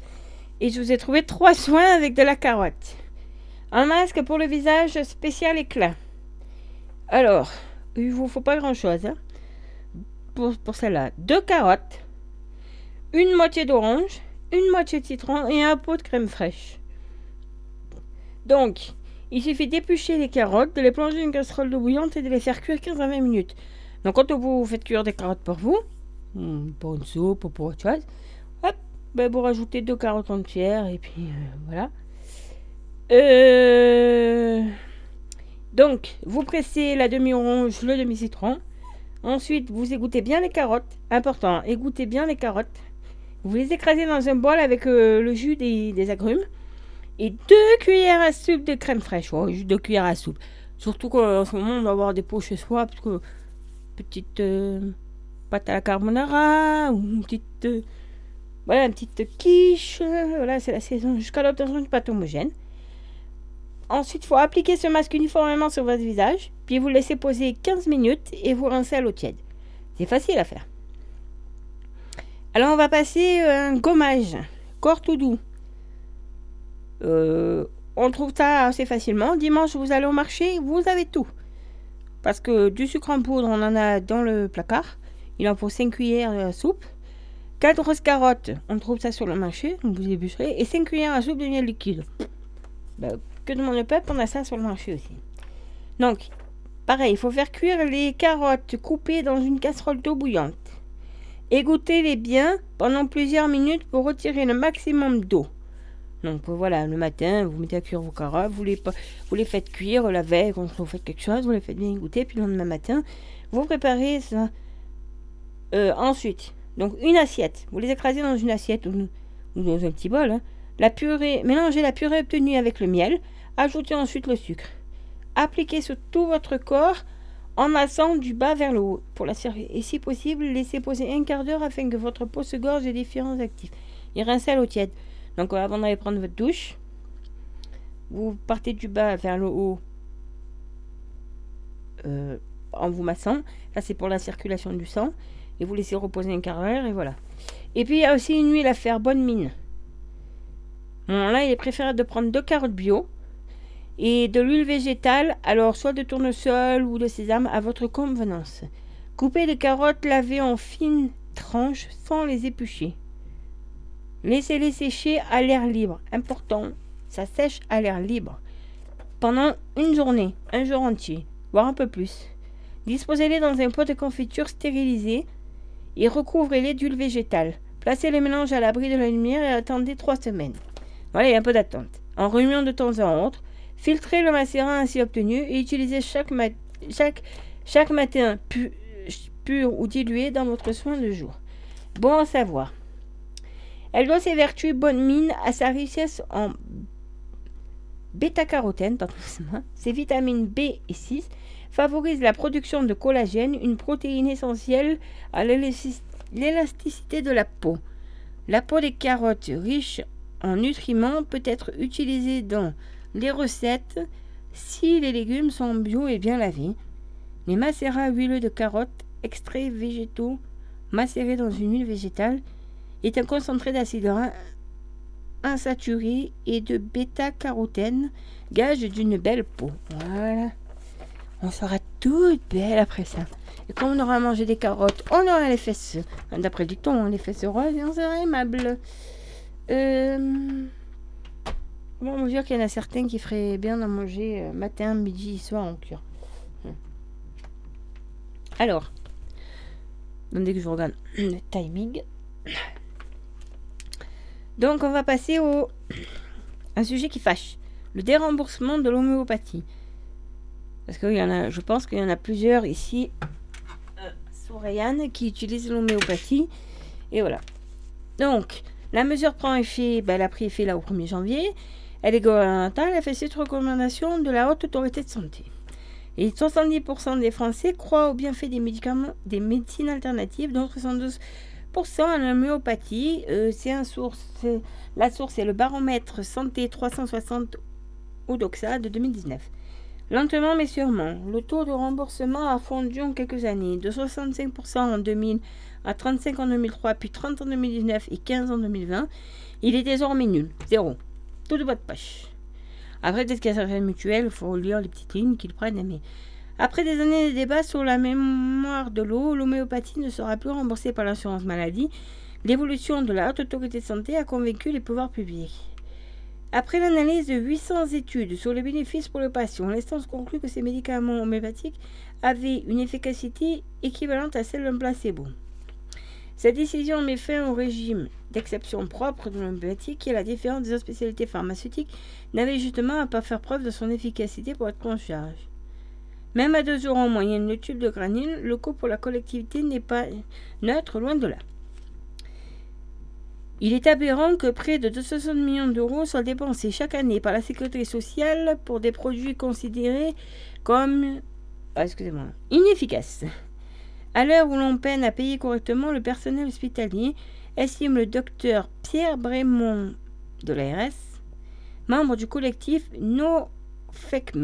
et je vous ai trouvé trois soins avec de la carotte. Un masque pour le visage spécial éclat. Alors, il vous faut pas grand chose hein, pour, pour celle-là. Deux carottes, une moitié d'orange, une moitié de citron et un pot de crème fraîche. Donc, il suffit d'éplucher les carottes, de les plonger dans une casserole d'eau bouillante et de les faire cuire 15 à 20 minutes. Donc, quand vous faites cuire des carottes pour vous, hmm, pour une soupe ou pour autre chose, hop, ben, vous rajoutez deux carottes entières et puis euh, voilà. Euh, Donc, vous pressez la demi-orange, le demi-citron. Ensuite, vous égouttez bien les carottes. Important, égouttez bien les carottes. Vous les écrasez dans un bol avec euh, le jus des, des agrumes. Et deux cuillères à soupe de crème fraîche. Juste deux cuillères à soupe. Surtout qu'en ce moment, on doit avoir des pots chez soi. Parce que petite euh, pâte à la carbonara ou une petite. euh, voilà, une petite quiche. euh, Voilà, c'est la saison jusqu'à l'obtention d'une pâte homogène. Ensuite, il faut appliquer ce masque uniformément sur votre visage. Puis vous laissez poser 15 minutes et vous rincez à l'eau tiède. C'est facile à faire. Alors, on va passer euh, un gommage. Corps tout doux. Euh, on trouve ça assez facilement. Dimanche, vous allez au marché, vous avez tout. Parce que du sucre en poudre, on en a dans le placard. Il en faut 5 cuillères à soupe. 4 grosses carottes, on trouve ça sur le marché, vous ébûcherez. Et 5 cuillères à soupe de miel liquide. Ben, que demande le peuple, on a ça sur le marché aussi. Donc, pareil, il faut faire cuire les carottes coupées dans une casserole d'eau bouillante. Égouttez-les bien pendant plusieurs minutes pour retirer le maximum d'eau. Donc euh, voilà, le matin, vous mettez à cuire vos carottes, vous les, faites cuire la veille quand vous faites quelque chose, vous les faites bien égoutter, puis le lendemain matin, vous préparez ça. Euh, ensuite, donc une assiette, vous les écrasez dans une assiette ou, dans un petit bol. hein. La purée, mélangez la purée obtenue avec le miel, ajoutez ensuite le sucre. Appliquez sur tout votre corps en massant du bas vers le haut pour la servir. Et si possible, laissez poser un quart d'heure afin que votre peau se gorge des différents actifs. Et rincez à l'eau tiède. Donc euh, avant d'aller prendre votre douche, vous partez du bas vers le haut euh, en vous massant. Là, c'est pour la circulation du sang. Et vous laissez reposer un quart d'heure et voilà. Et puis, il y a aussi une huile à faire bonne mine. Là, il est préférable de prendre deux carottes bio et de l'huile végétale, alors soit de tournesol ou de sésame à votre convenance. Coupez les carottes lavées en fines tranches sans les éplucher. Laissez-les sécher à l'air libre. Important, ça sèche à l'air libre. Pendant une journée, un jour entier, voire un peu plus. Disposez-les dans un pot de confiture stérilisé et recouvrez-les d'huile végétale. Placez le mélange à l'abri de la lumière et attendez trois semaines. Voilà, il y a un peu d'attente. En remuant de temps en temps, filtrez le macérat ainsi obtenu et utilisez chaque, matin pu pur ou dilué dans votre soin de jour. Bon à savoir. Elle doit ses vertus bonne mine à sa richesse en bêta-carotène, ses vitamines B et 6 favorisent la production de collagène, une protéine essentielle à l'élasticité de la peau. La peau des carottes riche en nutriments peut être utilisée dans les recettes si les légumes sont bio et bien lavés. Les macérats huileux de carottes, extraits végétaux macérés dans une huile végétale, est un concentré d'acide insaturé et de bêta-carotène, gage d'une belle peau. Voilà. On sera toute belle après ça. Et quand on aura mangé des carottes, on aura les fesses. D'après le dicton, hein, les fesses roses et on sera aimable. Euh... Bon, on dire qu'il y en a certains qui feraient bien d'en manger euh, matin, midi, soir en cure. Hmm. Alors, dès que je regarde le timing. Donc on va passer au un sujet qui fâche, le déremboursement de l'homéopathie. Parce que y en a, je pense qu'il y en a plusieurs ici euh, qui utilisent l'homéopathie. Et voilà. Donc, la mesure prend effet, ben, elle a pris effet là au 1er janvier. Elle est gouvernementale, elle fait cette recommandation de la haute autorité de santé. Et 70% des Français croient au bienfait des médicaments, des médecines alternatives, dont 72% à l'homéopathie. Euh, c'est un source, la source est le baromètre santé 360 Odoxa de 2019. Lentement mais sûrement, le taux de remboursement a fondu en quelques années, de 65% en 2000 à 35 en 2003, puis 30 en 2019 et 15 en 2020. Il est désormais nul, zéro. Tout de votre poche. Après, peut-être qu'il mutuelles, il faut lire les petites lignes qu'ils prennent, mais après des années de débats sur la mémoire de l'eau, l'homéopathie ne sera plus remboursée par l'assurance maladie. L'évolution de la haute autorité de santé a convaincu les pouvoirs publics. Après l'analyse de 800 études sur les bénéfices pour le patient, l'instance conclut que ces médicaments homéopathiques avaient une efficacité équivalente à celle d'un placebo. Cette décision met fin au régime d'exception propre de l'homéopathie qui, à la différence des spécialités pharmaceutiques, n'avait justement à pas faire preuve de son efficacité pour être en charge. Même à 2 euros en moyenne le tube de granule, le coût pour la collectivité n'est pas neutre, loin de là. Il est aberrant que près de 260 millions d'euros soient dépensés chaque année par la sécurité sociale pour des produits considérés comme ah, inefficaces. À l'heure où l'on peine à payer correctement le personnel hospitalier, estime le docteur Pierre Brémond de l'ARS, membre du collectif No Fake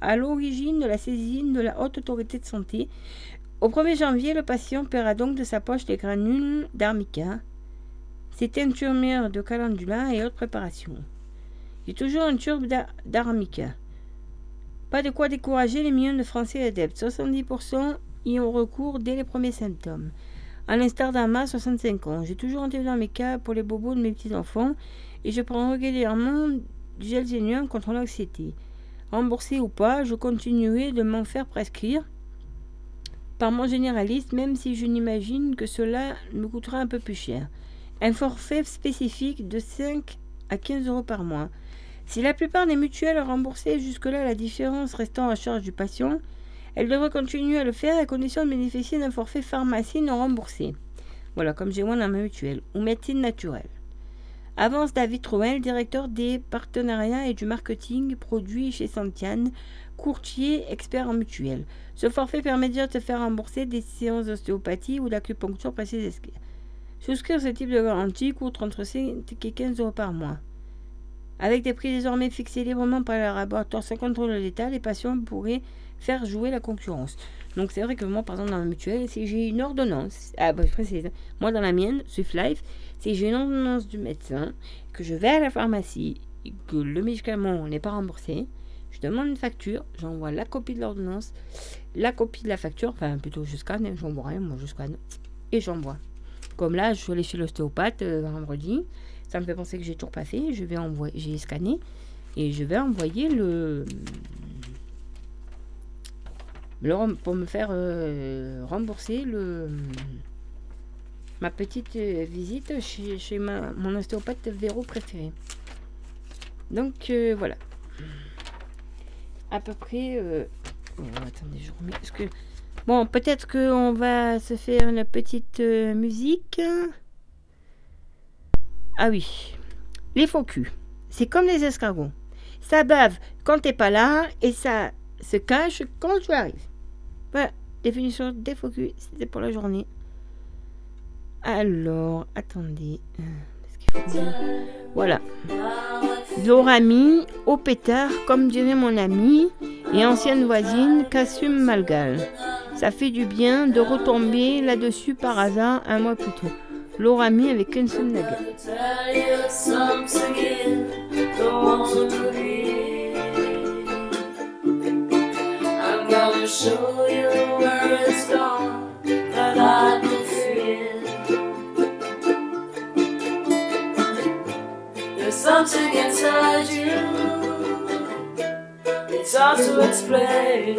à l'origine de la saisine de la Haute Autorité de Santé. Au 1er janvier, le patient paiera donc de sa poche les granules d'armica, ses teintures mûres de calendula et autres préparations. A toujours un turbe d'armica. Pas de quoi décourager les millions de Français adeptes. 70% y ont recours dès les premiers symptômes. À l'instar d'Ama, 65 ans. J'ai toujours dans mes cas pour les bobos de mes petits-enfants et je prends régulièrement du gel zénium contre l'anxiété. Remboursé ou pas, je continuerai de m'en faire prescrire par mon généraliste, même si je n'imagine que cela me coûtera un peu plus cher. Un forfait spécifique de 5 à 15 euros par mois. Si la plupart des mutuelles remboursé jusque-là la différence restant à charge du patient, elles devraient continuer à le faire à condition de bénéficier d'un forfait pharmacie non remboursé. Voilà, comme j'ai moi dans ma mutuelle, ou médecine naturelle. Avance David Trouel, directeur des partenariats et du marketing produit chez Santiane, courtier expert en mutuelle. Ce forfait permet de te faire rembourser des séances d'ostéopathie ou d'acupuncture précises. Souscrire ce type de garantie coûte entre 5 et 15 euros par mois. Avec des prix désormais fixés librement par le laboratoire sans contrôle d'État, les patients pourraient faire jouer la concurrence. Donc c'est vrai que moi, par exemple, dans la mutuelle, si j'ai une ordonnance, ah bah, précise, moi dans la mienne, Swift Life, si j'ai une ordonnance du médecin, que je vais à la pharmacie, que le médicament n'est pas remboursé, je demande une facture, j'envoie la copie de l'ordonnance, la copie de la facture, enfin plutôt je scanne, j'envoie rien, moi je scanne, et j'envoie. Comme là, je suis allée chez l'ostéopathe euh, vendredi, Ça me fait penser que j'ai toujours pas fait. Je vais envoyer, j'ai scanné et je vais envoyer le, le pour me faire euh, rembourser le ma petite euh, visite chez, mon ostéopathe Véro préféré. Donc euh, voilà. À peu près. euh, oh, attendez. Parce que bon, peut-être qu'on va se faire une petite musique. Ah oui, les faux. C'est comme les escargots. Ça bave quand t'es pas là et ça se cache quand tu arrives. Voilà, définition des faux c'était pour la journée. Alors, attendez. euh, Voilà. L'orami au pétard, comme dirait mon ami et ancienne voisine Kassim Malgal. Ça fait du bien de retomber là-dessus par hasard un mois plus tôt. L'orami avec Kenson Naga. Something inside you, it's hard to explain.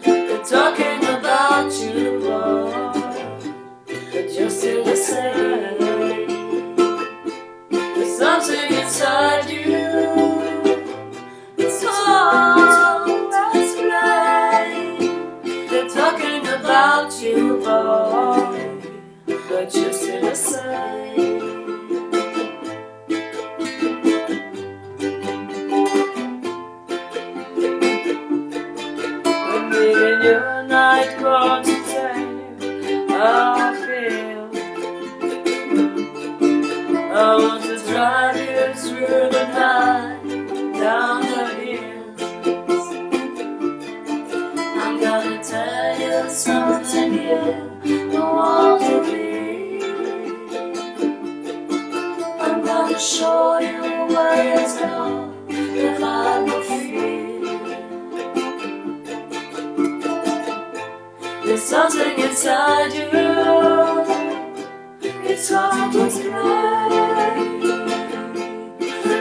They're talking about you, but you're still the same. There's something inside you. To tell how I feel. I want to drive you through the night, down the hills. I'm gonna tell you something. I'm gonna show you where it's gone, that I. something inside you. It's hard to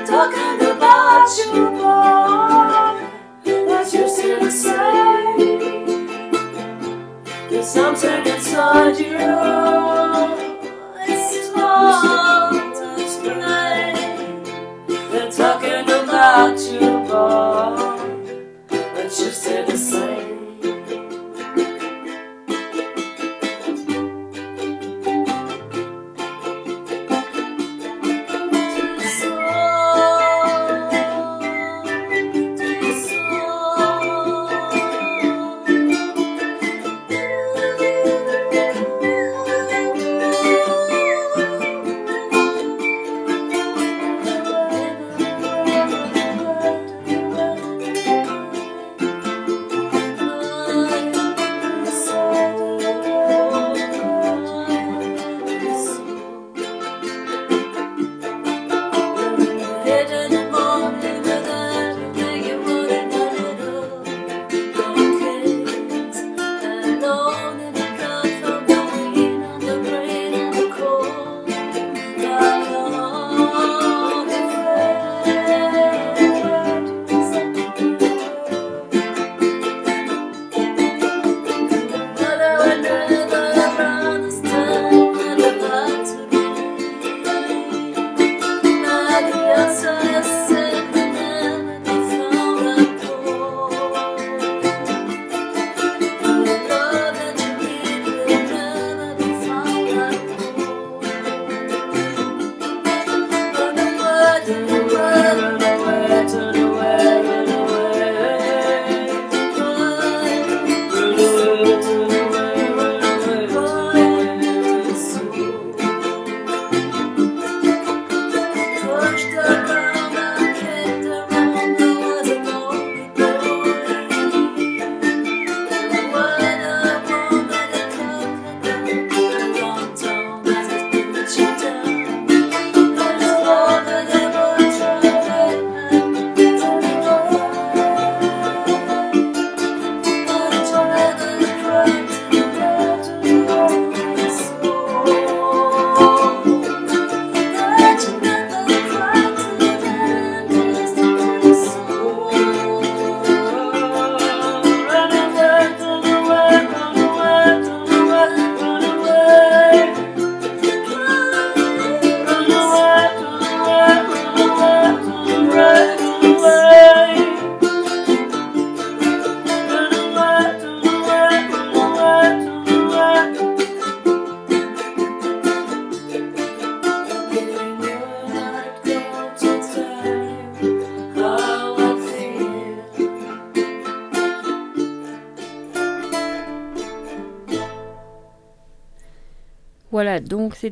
talking about you, boy, but you're still the same. There's something inside you. It's hard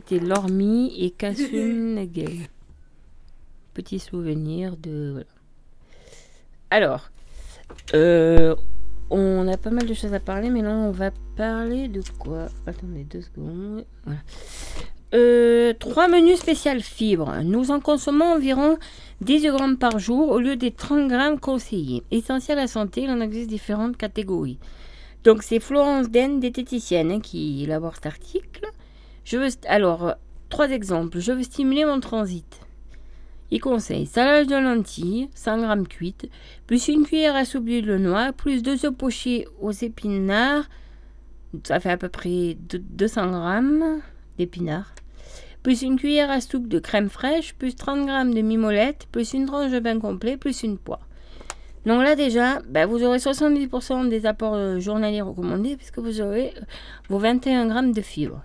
c'était Lormi et Kassun Nagel. Petit souvenir de. voilà. Alors, euh, on a pas mal de choses à parler, mais là on va parler de quoi? Attendez deux secondes. Voilà. Euh, trois menus spécial fibres. Nous en consommons environ 10 grammes par jour au lieu des 30 grammes conseillés. Essentiel à la santé, il en existe différentes catégories. Donc c'est Florence Den, diététicienne, hein, qui élabore cet article. Je veux, alors, trois exemples. Je veux stimuler mon transit. Il conseille salade de lentilles, 100 grammes cuites, plus une cuillère à soupe d'huile de noix, plus deux œufs pochés aux épinards, ça fait à peu près deux- 200 grammes d'épinards, plus une cuillère à soupe de crème fraîche, plus 30 grammes de mimolette, plus une tranche de pain complet, plus une poire. Donc là déjà, ben, vous aurez 70% des apports euh, journaliers recommandés puisque vous aurez euh, vos 21 grammes de fibres.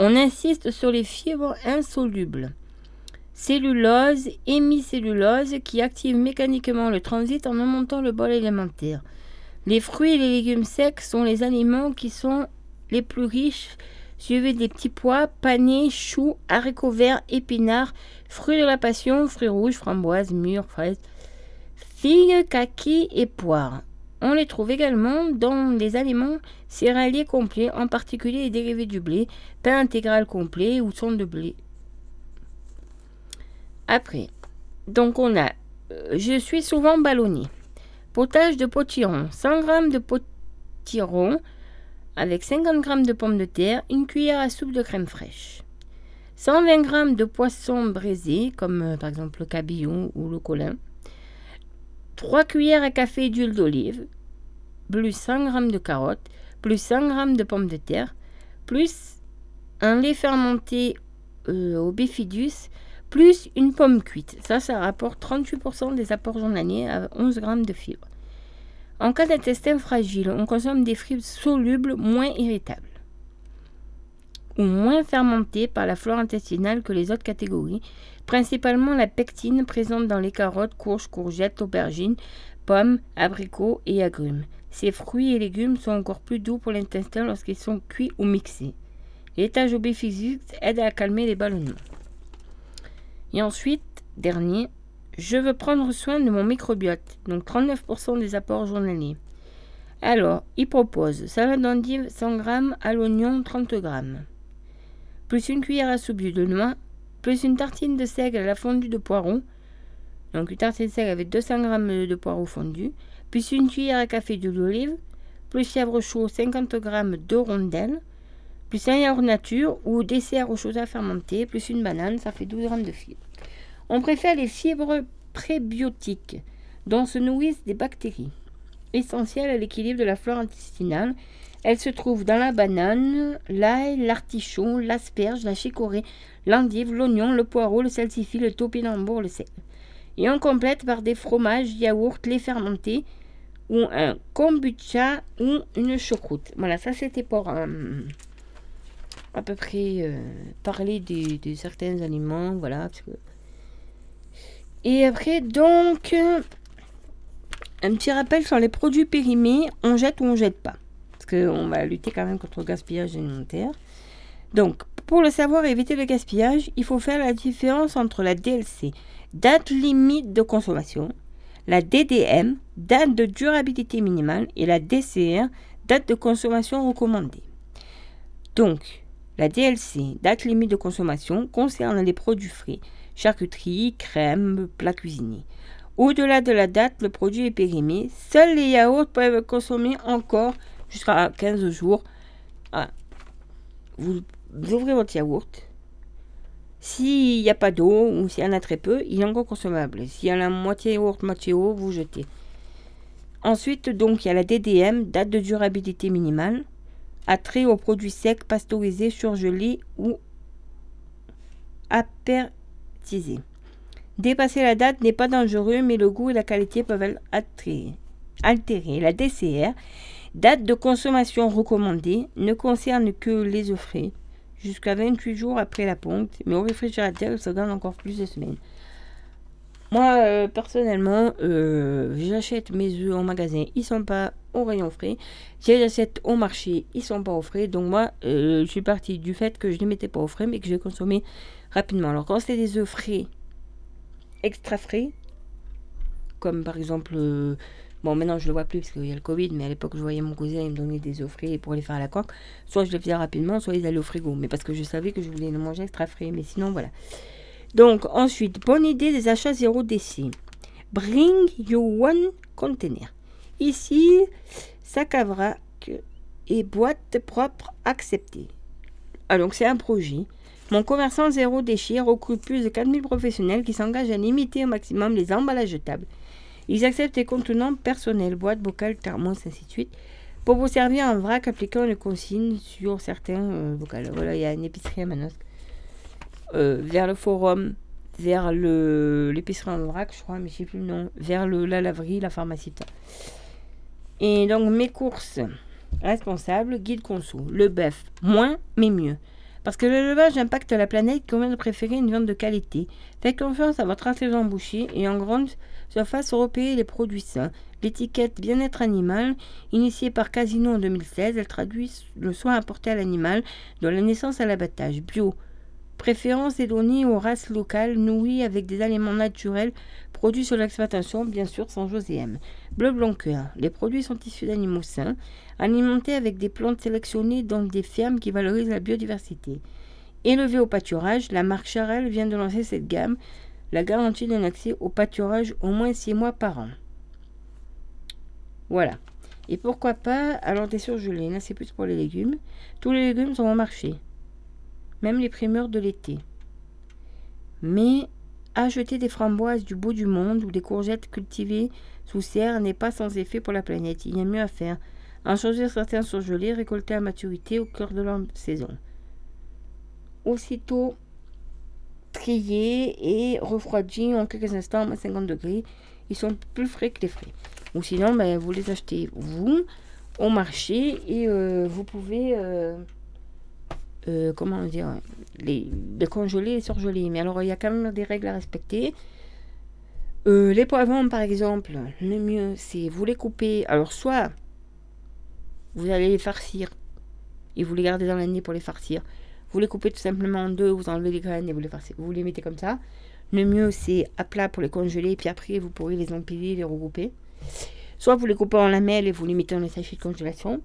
On insiste sur les fibres insolubles. Cellulose, hémicellulose qui active mécaniquement le transit en augmentant le bol alimentaire. Les fruits et les légumes secs sont les aliments qui sont les plus riches, suivis des petits pois, panais, choux, haricots verts, épinards, fruits de la passion, fruits rouges, framboises, mûres, fraises, figues, kakis et poires. On les trouve également dans les aliments céréaliers complets, en particulier les dérivés du blé, pain intégral complet ou son de blé. Après, donc on a, euh, je suis souvent ballonné. Potage de potiron, 100 g de potiron avec 50 g de pommes de terre, une cuillère à soupe de crème fraîche. 120 g de poisson braisé, comme euh, par exemple le cabillon ou le colin. 3 cuillères à café d'huile d'olive, plus 100 g de carottes, plus 100 g de pommes de terre, plus un lait fermenté euh, au bifidus, plus une pomme cuite. Ça, ça rapporte 38% des apports journaliers à 11 g de fibres. En cas d'intestin fragile, on consomme des fibres solubles moins irritables ou moins fermentées par la flore intestinale que les autres catégories, principalement la pectine présente dans les carottes, courges, courgettes, aubergines, pommes, abricots et agrumes. Ces fruits et légumes sont encore plus doux pour l'intestin lorsqu'ils sont cuits ou mixés. L'étage bifidus aide à calmer les ballonnements. Et ensuite, dernier, je veux prendre soin de mon microbiote, donc 39% des apports journaliers. Alors, il propose salade d'endive 100 g à l'oignon 30 g, plus une cuillère à soupe de noix, plus une tartine de seigle à la fondue de poireaux, donc une tartine de seigle avec 200 g de poireaux fondus, plus une cuillère à café d'huile d'olive, plus fièvre chaud 50 g de rondelles, plus un yaourt nature ou dessert aux choses à fermenter, plus une banane, ça fait 12 g de fibres. On préfère les fibres prébiotiques, dont se nourrissent des bactéries. Essentielles à l'équilibre de la flore intestinale, elles se trouvent dans la banane, l'ail, l'artichaut, l'asperge, la chicorée, l'endive, l'oignon, le poireau, le salsifis, le topinambour, le sel. Et on complète par des fromages, yaourts, lait fermenté, ou un kombucha ou une choucroute. Voilà, ça c'était pour euh, à peu près euh, parler de, certains aliments, voilà. Et après, donc, un petit rappel sur les produits périmés, on jette ou on jette pas. Qu'on va lutter quand même contre le gaspillage alimentaire. Donc, pour le savoir et éviter le gaspillage, il faut faire la différence entre la DLC, date limite de consommation, la DDM, date de durabilité minimale, et la DCR, date de consommation recommandée. Donc, la DLC, date limite de consommation, concerne les produits frais, charcuterie, crème, plats cuisinés. Au-delà de la date, le produit est périmé. Seuls les yaourts peuvent être consommés encore jusqu'à 15 jours. Ah. Vous, ouvrez votre yaourt. S'il n'y a pas d'eau ou s'il y en a très peu, il est encore consommable. S'il y en a moitié yaourt, moitié eau, vous jetez. Ensuite, donc, il y a la DDM, date de durabilité minimale, attrait aux produits secs, pasteurisés, surgelés ou apertisés. Dépasser la date n'est pas dangereux, mais le goût et la qualité peuvent être altérer. La DCR, date de consommation recommandée, ne concerne que les œufs frais, jusqu'à 28 jours après la ponte, mais au réfrigérateur, il se garde encore plus de semaines. Moi, euh, personnellement, euh, j'achète mes œufs en magasin, ils sont pas au rayon frais. Si je les achète au marché, ils sont pas au frais. Donc moi, euh, je suis partie du fait que je ne les mettais pas au frais, mais que je les consommais rapidement. Alors quand c'est des œufs frais, extra frais, comme par exemple, bon maintenant je le vois plus parce qu'il y a le Covid, mais à l'époque je voyais mon cousin, il me donnait des œufs frais pour les faire à la coque. Soit je les faisais rapidement, soit ils allaient au frigo. Mais parce que je savais que je voulais les manger extra frais. Mais sinon voilà. Donc ensuite, bonne idée des achats zéro déchet. Bring your one container. Ici, sac à vrac et boîte propre acceptée. Ah, donc c'est un projet. Mon commerçant zéro déchet recrute plus de 4000 professionnels qui s'engagent à limiter au maximum les emballages jetables. Ils acceptent les contenants personnels, boîtes, bocales, thermos, ainsi de suite, pour vous servir en vrac appliquant une consigne sur certains euh. Voilà, il y a une épicerie à Manosque. Euh, vers le forum, vers le l'épicerie en vrac, je crois, mais je sais plus le nom, vers le, la laverie, la pharmacie. Et donc mes courses responsables, guide conso, le bœuf, moins mais mieux. Parce que l'élevage impacte la planète, convient de préférer une viande de qualité. Faites confiance à votre artisan boucher et en grande surface européenne les produits sains. L'étiquette bien-être animal, initiée par Casino en 2016, elle traduit le soin apporté à l'animal de la naissance à l'abattage. Bio. Préférence est donnée aux races locales nourries avec des aliments naturels produits sur l'exploitation, bien sûr sans OGM. Bleu blanc cœur. Les produits sont issus d'animaux sains, alimentés avec des plantes sélectionnées dans des fermes qui valorisent la biodiversité. Élevé au pâturage, la marque Charel vient de lancer cette gamme, la garantie d'un accès au pâturage au moins 6 mois par an. Voilà. Et pourquoi pas, alors des surgelés, là c'est plus pour les légumes. Tous les légumes sont au marché, même les primeurs de l'été. Mais acheter des framboises du bout du monde ou des courgettes cultivées sous serre n'est pas sans effet pour la planète. Il y a mieux à faire. En choisir certains surgelés récoltés à maturité au cœur de leur saison. Aussitôt triés et refroidis en quelques instants à 50 degrés, ils sont plus frais que les frais. Ou sinon, ben, vous les achetez vous au marché et euh, vous pouvez, euh, euh, comment dire, les, congeler et surgeler. Mais alors, il y a quand même des règles à respecter. Les poivrons, par exemple, le mieux, c'est vous les couper. Alors, soit vous allez les farcir et vous les gardez dans l'année pour les farcir. Vous les coupez tout simplement en deux, vous enlevez les graines et vous les. Vous les mettez comme ça. Le mieux, c'est à plat pour les congeler, puis après, vous pourrez les empiler, les regrouper. Soit vous les coupez en lamelles et vous les mettez dans les sachets de congélation.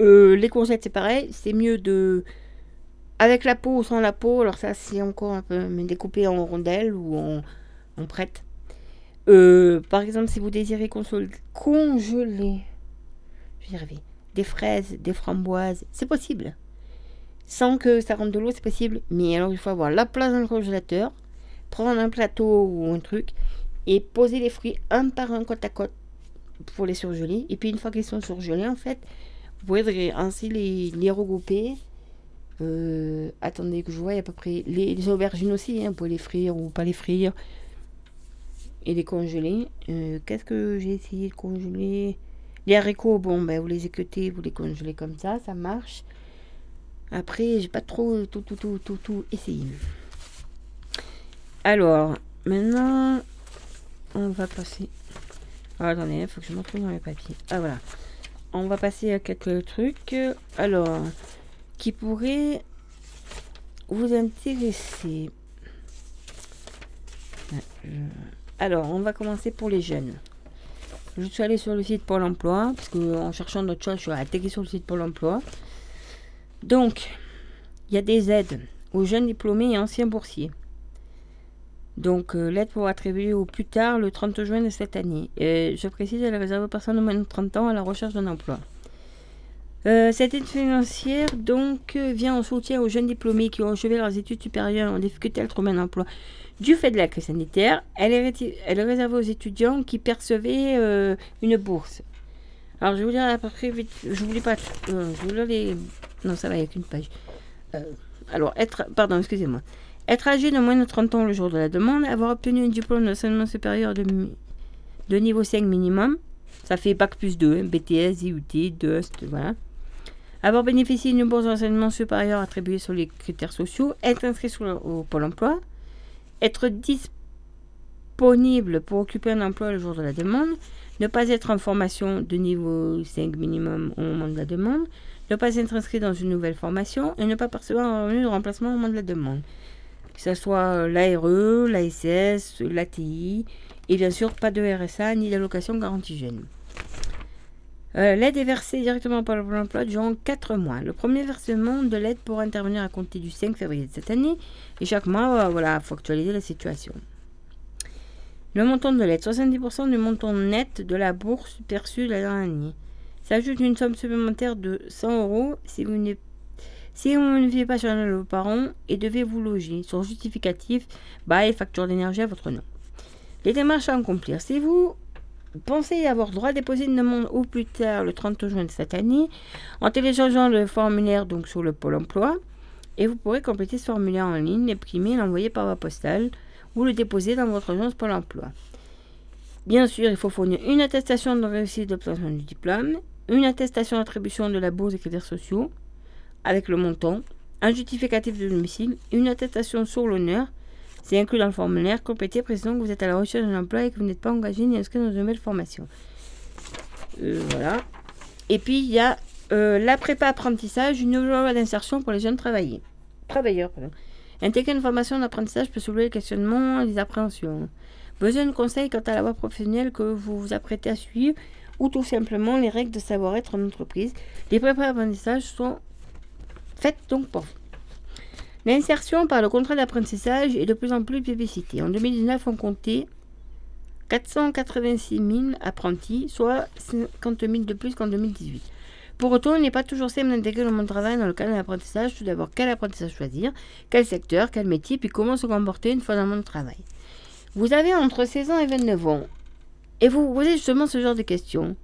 Euh, les courgettes, c'est pareil. C'est mieux de. Avec la peau ou sans la peau. Alors, ça, c'est encore un peu. Mais découper en rondelles ou en, en prête. Euh, par exemple, si vous désirez congeler. Je vais y arriver. Des fraises, des framboises, c'est possible. Sans que ça rentre de l'eau, c'est possible. Mais alors, il faut avoir la place dans le congélateur, prendre un plateau ou un truc, et poser les fruits un par un côte à côte pour les surgeler. Et puis, une fois qu'ils sont surgelés, en fait, vous pouvez ainsi les, regrouper. Euh, attendez que je vois, il y a à peu près. Les, les aubergines aussi, hein, vous pouvez les frire ou pas les frire. Et les congeler. Euh, Qu'est-ce que j'ai essayé de congeler? Les haricots, bon, ben, vous les équeutez, vous les congelez comme ça, ça marche. Après, j'ai pas trop tout, tout, tout, tout, tout essayé. Alors, maintenant, on va passer. Ah, attendez, il faut que je me retrouve dans les papiers. Ah, voilà. On va passer à quelques trucs. Alors, qui pourraient vous intéresser. Ah, Alors, on va commencer pour les jeunes. Je suis allée sur le site Pôle emploi, parce que en cherchant d'autres choses, je suis attaquée sur le site Pôle emploi. Donc, il y a des aides aux jeunes diplômés et anciens boursiers. Donc, euh, l'aide pourra attribuer au plus tard le 30 juin de cette année. Et je précise, elle est réservée aux personnes de moins de 30 ans à la recherche d'un emploi. Euh, cette aide financière donc euh, vient en soutien aux jeunes diplômés qui ont achevé leurs études supérieures en difficulté à trouver un emploi du fait de la crise sanitaire. Elle est, réservée aux étudiants qui percevaient euh, une bourse. Alors je vais vous dire à peu vite, je voulais pas, euh, je voulais les, non ça va, il n'y a qu'une page. Euh, alors être, pardon, excusez-moi. Être âgé de moins de 30 ans le jour de la demande, avoir obtenu un diplôme d'enseignement supérieur de, niveau 5 minimum, ça fait Bac plus 2, hein, BTS, IUT, DUST, voilà. Avoir bénéficié d'une bourse d'enseignement supérieur attribuée sur les critères sociaux, être inscrit au Pôle emploi, être disponible pour occuper un emploi le jour de la demande, ne pas être en formation de niveau 5 minimum au moment de la demande, ne pas être inscrit dans une nouvelle formation et ne pas percevoir un revenu de remplacement au moment de la demande. Que ce soit l'ARE, l'ASS, l'ATI, et bien sûr pas de RSA ni d'allocation garantie jeune. Euh, l'aide est versée directement par le Pôle emploi durant 4 mois. Le premier versement de l'aide pourra intervenir à compter du 5 février de cette année et chaque mois, euh, voilà, il faut actualiser la situation. Le montant de l'aide, 70% du montant net de la bourse perçue la dernière année. S'ajoute une somme supplémentaire de 100 euros si vous ne, vivez pas de vos parents et devez vous loger sur justificatif, bail, facture d'énergie à votre nom. Les démarches à accomplir. Si vous pensez avoir droit à déposer une demande au plus tard le 30 juin de cette année, en téléchargeant le formulaire donc sur le Pôle emploi, et vous pourrez compléter ce formulaire en ligne, l'imprimer, l'envoyer par voie postale ou le déposer dans votre agence Pôle emploi. Bien sûr, il faut fournir une attestation de réussite d'obtention du diplôme, une attestation d'attribution de la bourse des critères sociaux avec le montant, un justificatif de domicile, une attestation sur l'honneur. C'est inclus dans le formulaire complété précisant que vous êtes à la recherche d'un emploi et que vous n'êtes pas engagé ni inscrit dans une nouvelle formation. Euh, voilà. Et puis il y a euh, la prépa apprentissage, une nouvelle loi d'insertion pour les jeunes. Travailleurs, pardon. Intégrer une formation d'apprentissage peut soulever les questionnements et les appréhensions. Besoin de conseils quant à la voie professionnelle que vous vous apprêtez à suivre ou tout simplement les règles de savoir-être en entreprise. Les prépa apprentissage sont faites donc pour vous. L'insertion par le contrat d'apprentissage est de plus en plus publicitée. En 2019, on comptait 486 000 apprentis, soit 50 000 de plus qu'en 2018. Pour autant, il n'est pas toujours simple d'intégrer le monde du travail dans le cadre de l'apprentissage. Tout d'abord, quel apprentissage choisir, quel secteur, quel métier, puis comment se comporter une fois dans le monde du travail? Vous avez entre 16 ans et 29 ans, et vous vous posez justement ce genre de questions.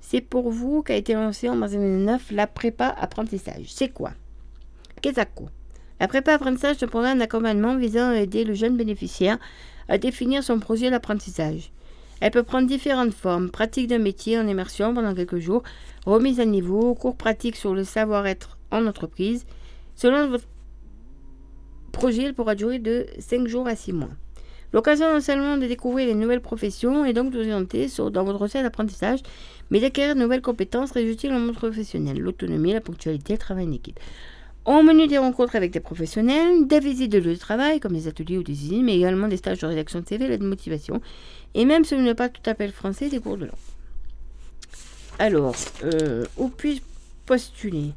C'est pour vous qu'a été lancé en mars 2009 la prépa apprentissage. C'est quoi? Qu'est-ce que La prépa apprentissage est un programme visant à aider le jeune bénéficiaire à définir son projet d'apprentissage. Elle peut prendre différentes formes, pratique d'un métier en immersion pendant quelques jours, remise à niveau, cours pratiques sur le savoir-être en entreprise. Selon votre projet, elle pourra durer de 5 jours à 6 mois. L'occasion non seulement de découvrir les nouvelles professions et donc de dans votre recette d'apprentissage, mais d'acquérir de nouvelles compétences très utiles le monde professionnel, l'autonomie, la ponctualité, le travail en équipe. Au menu des rencontres avec des professionnels, des visites de lieux de travail comme des ateliers ou des usines, mais également des stages de rédaction de CV, de motivation, et même si vous pas tout à français, des cours de langue. Alors, euh, où puis-je postuler?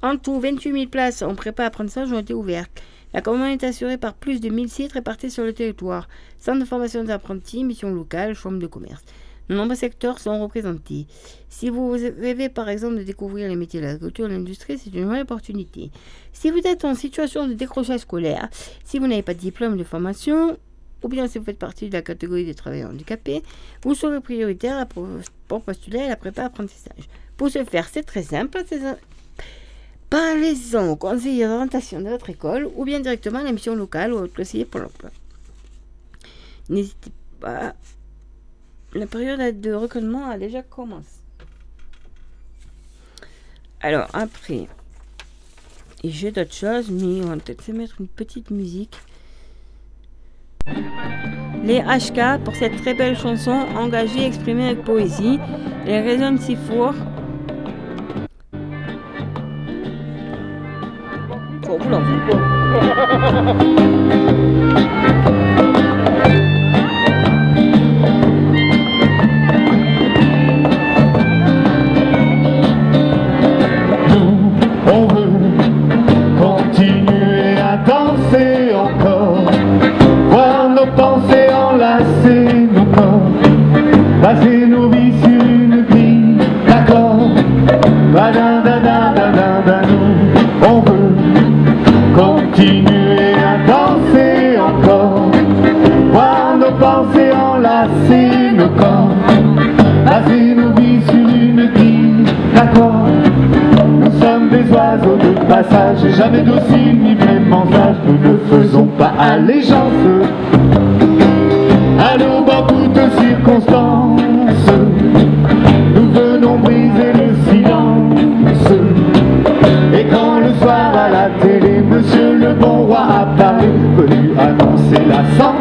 En tout, 28 000 places en prépa apprentissage ont été ouvertes. La commande est assurée par plus de 1000 sites répartis sur le territoire. Centre de formation des apprentis, mission locale, chambre de commerce. De nombreux secteurs sont représentés. Si vous rêvez par exemple de découvrir les métiers de l'agriculture et de l'industrie, c'est une vraie opportunité. Si vous êtes en situation de décrochage scolaire, si vous n'avez pas de diplôme de formation, ou bien si vous faites partie de la catégorie des travailleurs handicapés, vous serez prioritaire pour, postuler à la prépa apprentissage. Pour ce faire, c'est très simple. Parlez-en au conseiller d'orientation de votre école ou bien directement à la mission locale ou au conseiller pour l'emploi. N'hésitez pas. La période de recrutement a déjà commencé. Alors après, j'ai d'autres choses, mais on va peut-être se mettre une petite musique. Les HK pour cette très belle chanson engagée exprimée avec poésie. Les raisons si fort. jamais dociles ni vraiment sages. Nous ne faisons pas allégeance à nos beaucoup de circonstances. Nous venons briser le silence. Et quand le soir à la télé, Monsieur le bon roi apparaît, venus annoncer la sentence.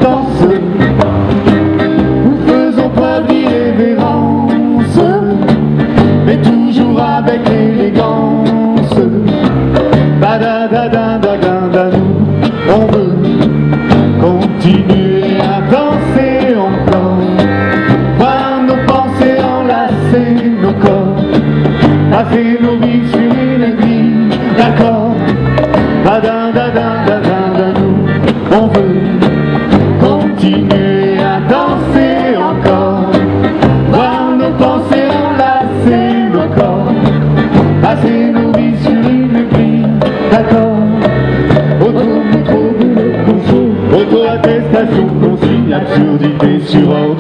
Continuer à consigne, absurdité sur ordonnance.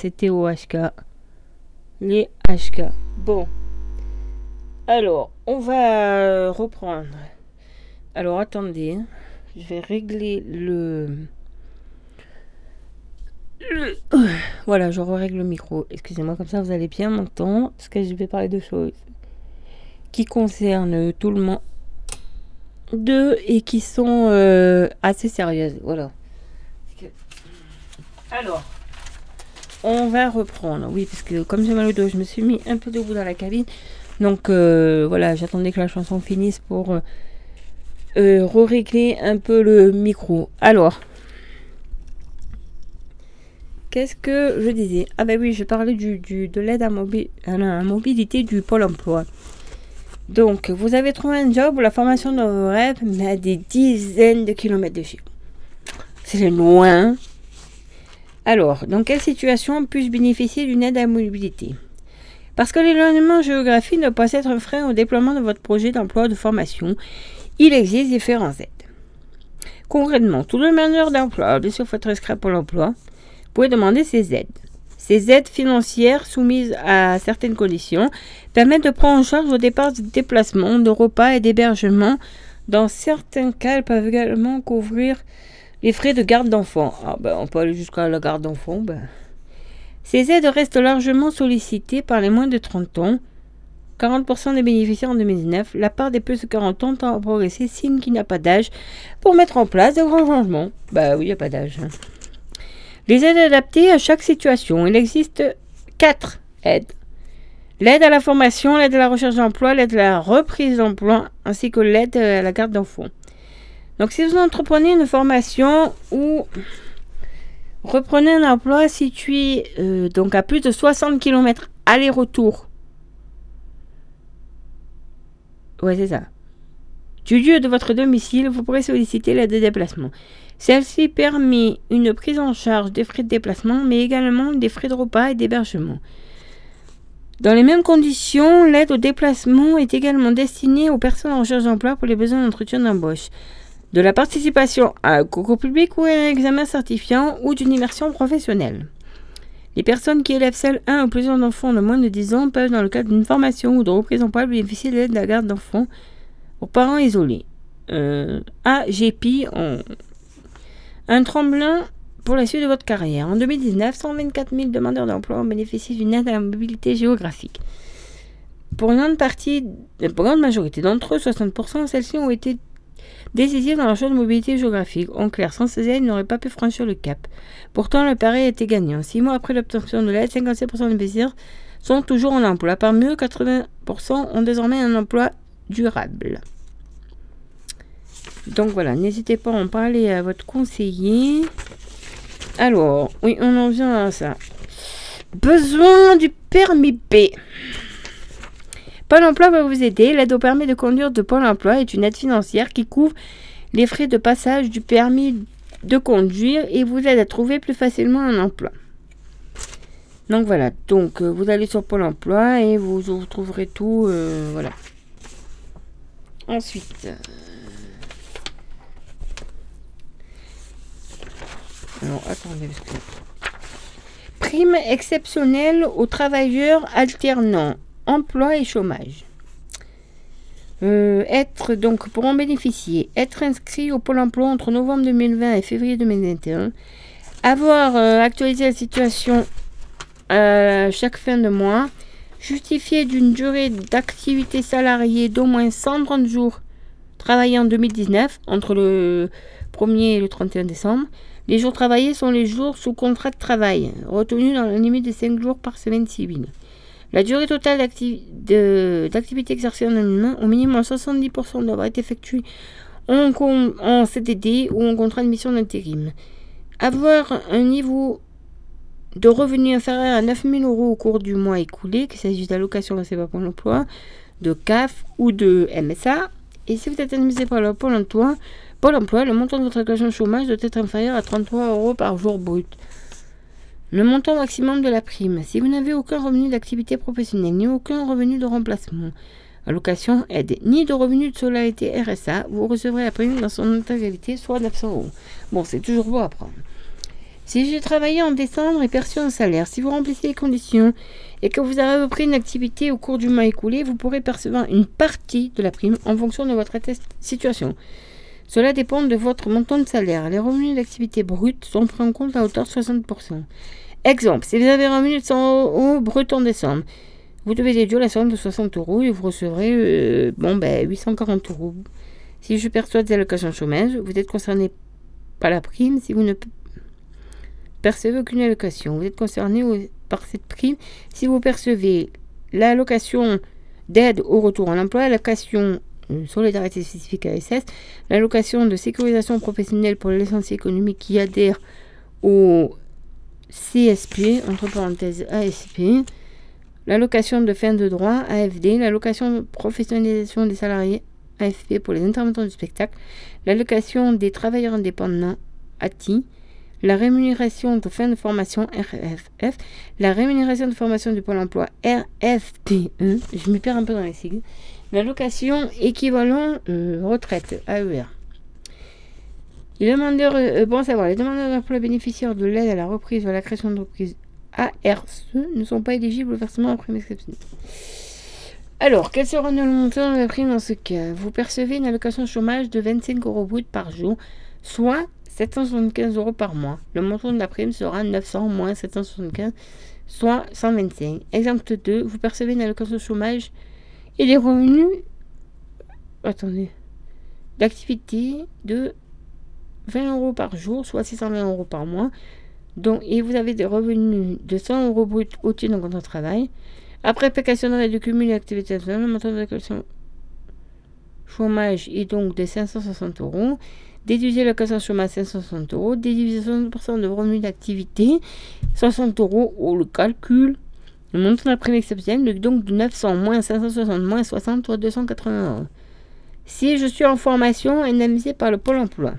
C'était au HK. Les HK. Bon. Alors, on va euh, reprendre. Alors, attendez. hein. Je vais régler le... Voilà, je règle le micro. Excusez-moi, comme ça vous allez bien m'entendre. Parce que je vais parler de choses qui concernent tout le monde d'eux et qui sont euh, assez sérieuses. Voilà. Alors, on va reprendre. Oui, parce que comme j'ai mal au dos, je me suis mis un peu debout dans la cabine. Donc euh, voilà, j'attendais que la chanson finisse pour euh, euh, régler un peu le micro. Alors, qu'est-ce que je disais? Ah ben oui, je parlais du, de l'aide à la mobilité du Pôle emploi. Donc, vous avez trouvé un job ou la formation de vos rêves, mais à des dizaines de kilomètres de chez vous. C'est loin. Alors, dans quelle situation puis-je bénéficier d'une aide à mobilité? Parce que l'éloignement géographique ne peut pas être un frein au déploiement de votre projet d'emploi ou de formation. Il existe différentes aides. Concrètement, tout demandeur d'emploi, bien sûr, faut être inscrit à Pôle emploi, vous pouvez demander ces aides. Ces aides financières soumises à certaines conditions permettent de prendre en charge vos dépenses de déplacement, de repas et d'hébergement. Dans certains cas, elles peuvent également couvrir les frais de garde d'enfants. Ah ben, on peut aller jusqu'à la garde d'enfants. Ben. Ces aides restent largement sollicitées par les moins de 30 ans. 40% des bénéficiaires en 2019. La part des plus de 40 ans tend à progresser, signe qu'il n'y a pas d'âge pour mettre en place de grands changements. Bah oui, il n'y a pas d'âge. hein. Les aides adaptées à chaque situation. Il existe quatre aides. L'aide à la formation, l'aide à la recherche d'emploi, l'aide à la reprise d'emploi, ainsi que l'aide à la garde d'enfants. Donc si vous entreprenez une formation ou reprenez un emploi situé euh, donc à plus de 60 km aller-retour. Ouais, c'est ça. Du lieu de votre domicile, vous pourrez solliciter l'aide de déplacement. Celle-ci permet une prise en charge des frais de déplacement, mais également des frais de repas et d'hébergement. Dans les mêmes conditions, l'aide au déplacement est également destinée aux personnes en recherche d'emploi pour les besoins d'entretien d'embauche, de la participation à un concours public ou à un examen certifiant ou d'une immersion professionnelle. Les personnes qui élèvent seules un ou plusieurs enfants de moins de 10 ans peuvent, dans le cadre d'une formation ou de reprise d'emploi, bénéficier de l'aide de la garde d'enfants aux parents isolés. Euh, AGP, en- un tremblin pour la suite de votre carrière. En 2019, 124 000 demandeurs d'emploi ont bénéficié d'une aide à la mobilité géographique. Pour une grande partie, pour une grande majorité d'entre eux, 60%, celles-ci ont été décisives dans leur choix de mobilité géographique. En clair, sans ces aides, ils n'auraient pas pu franchir le cap. Pourtant, le pari était gagnant. Six mois après l'obtention de l'aide, 57% des bénéficiaires sont toujours en emploi. Parmi eux, 80% ont désormais un emploi durable. Donc voilà, n'hésitez pas à en parler à votre conseiller. Alors, oui, on en vient à ça. Besoin du permis B. Pôle emploi va vous aider. L'aide au permis de conduire de Pôle emploi est une aide financière qui couvre les frais de passage du permis de conduire et vous aide à trouver plus facilement un emploi. Donc voilà, donc euh, vous allez sur Pôle emploi et vous, trouverez tout. euh, voilà. Ensuite. euh, Alors attendez, parce que. Prime exceptionnelle aux travailleurs alternants, emploi et chômage. Euh, être donc pour en bénéficier, être inscrit au Pôle emploi entre novembre 2020 et février 2021, avoir euh, actualisé la situation euh, chaque fin de mois, justifier d'une durée d'activité salariée d'au moins 130 jours travaillés en 2019 entre le 1er et le 31 décembre. Les jours travaillés sont les jours sous contrat de travail, retenus dans la limite de 5 jours par semaine civile. La durée totale d'acti- de- d'activité exercée en humain, au minimum 70% doit être effectuée en, en CDD ou en contrat de mission d'intérim. Avoir un niveau de revenu inférieur à 9 000 euros au cours du mois écoulé, qu'il s'agisse d'allocation versée par Pôle emploi, de CAF ou de MSA. Et si vous êtes admis par le Pôle emploi, Pôle emploi, le montant de votre allocation chômage doit être inférieur à 33 euros par jour brut. Le montant maximum de la prime. Si vous n'avez aucun revenu d'activité professionnelle, ni aucun revenu de remplacement, allocation aide, ni de revenu de solidarité RSA, vous recevrez la prime dans son intégralité, soit 900 euros. Bon, c'est toujours beau à prendre. Si j'ai travaillé en décembre et perçu un salaire, si vous remplissez les conditions et que vous avez repris une activité au cours du mois écoulé, vous pourrez percevoir une partie de la prime en fonction de votre situation. Cela dépend de votre montant de salaire. Les revenus d'activité brute sont pris en compte à hauteur de 60%. Exemple, si vous avez un revenu de 100 euros brut en décembre, vous devez déduire la somme de 60 euros et vous recevrez euh, bon, ben, 840 euros. Si je perçois des allocations chômage, vous êtes concerné par la prime si vous ne percevez aucune allocation. Vous êtes concerné par cette prime si vous percevez l'allocation d'aide au retour en emploi, l'allocation euh, solidarité spécifique ASS, l'allocation de sécurisation professionnelle pour les licenciés économiques qui adhèrent au CSP, entre parenthèses ASP, l'allocation de fin de droit AFD, l'allocation de professionnalisation des salariés AFP pour les intervenants du spectacle, l'allocation des travailleurs indépendants ATI, la rémunération de fin de formation RFF, la rémunération de formation du Pôle emploi RFTE, je me perds un peu dans les sigles, l'allocation équivalent euh, retraite AER. Les demandeurs, euh, les demandeurs d'emploi bénéficiaires de l'aide à la reprise ou à la création d'entreprise ARCE ne sont pas éligibles au versement la prime exceptionnelle. Alors, quel sera le montant de la prime dans ce cas? Vous percevez une allocation chômage de 25 euros brut par jour, soit 775 euros par mois. Le montant de la prime sera 900 moins 775, soit 125. Exemple 2, vous percevez une allocation chômage et des revenus attendez, d'activité de 20 euros par jour, soit 620 euros par mois. Donc, et vous avez des revenus de 100 euros brut au-dessus de travail. Après application de cumul et activité le montant de l'allocation chômage est donc de 560 euros. Déduisez l'allocation chômage 560 euros. Déduisez 60% de revenus d'activité, 60 euros au le calcul. Le montant de la prime exceptionnelle donc de 900 moins 560 moins 60 soit 280 euros. Si je suis en formation indemnisée par le Pôle emploi.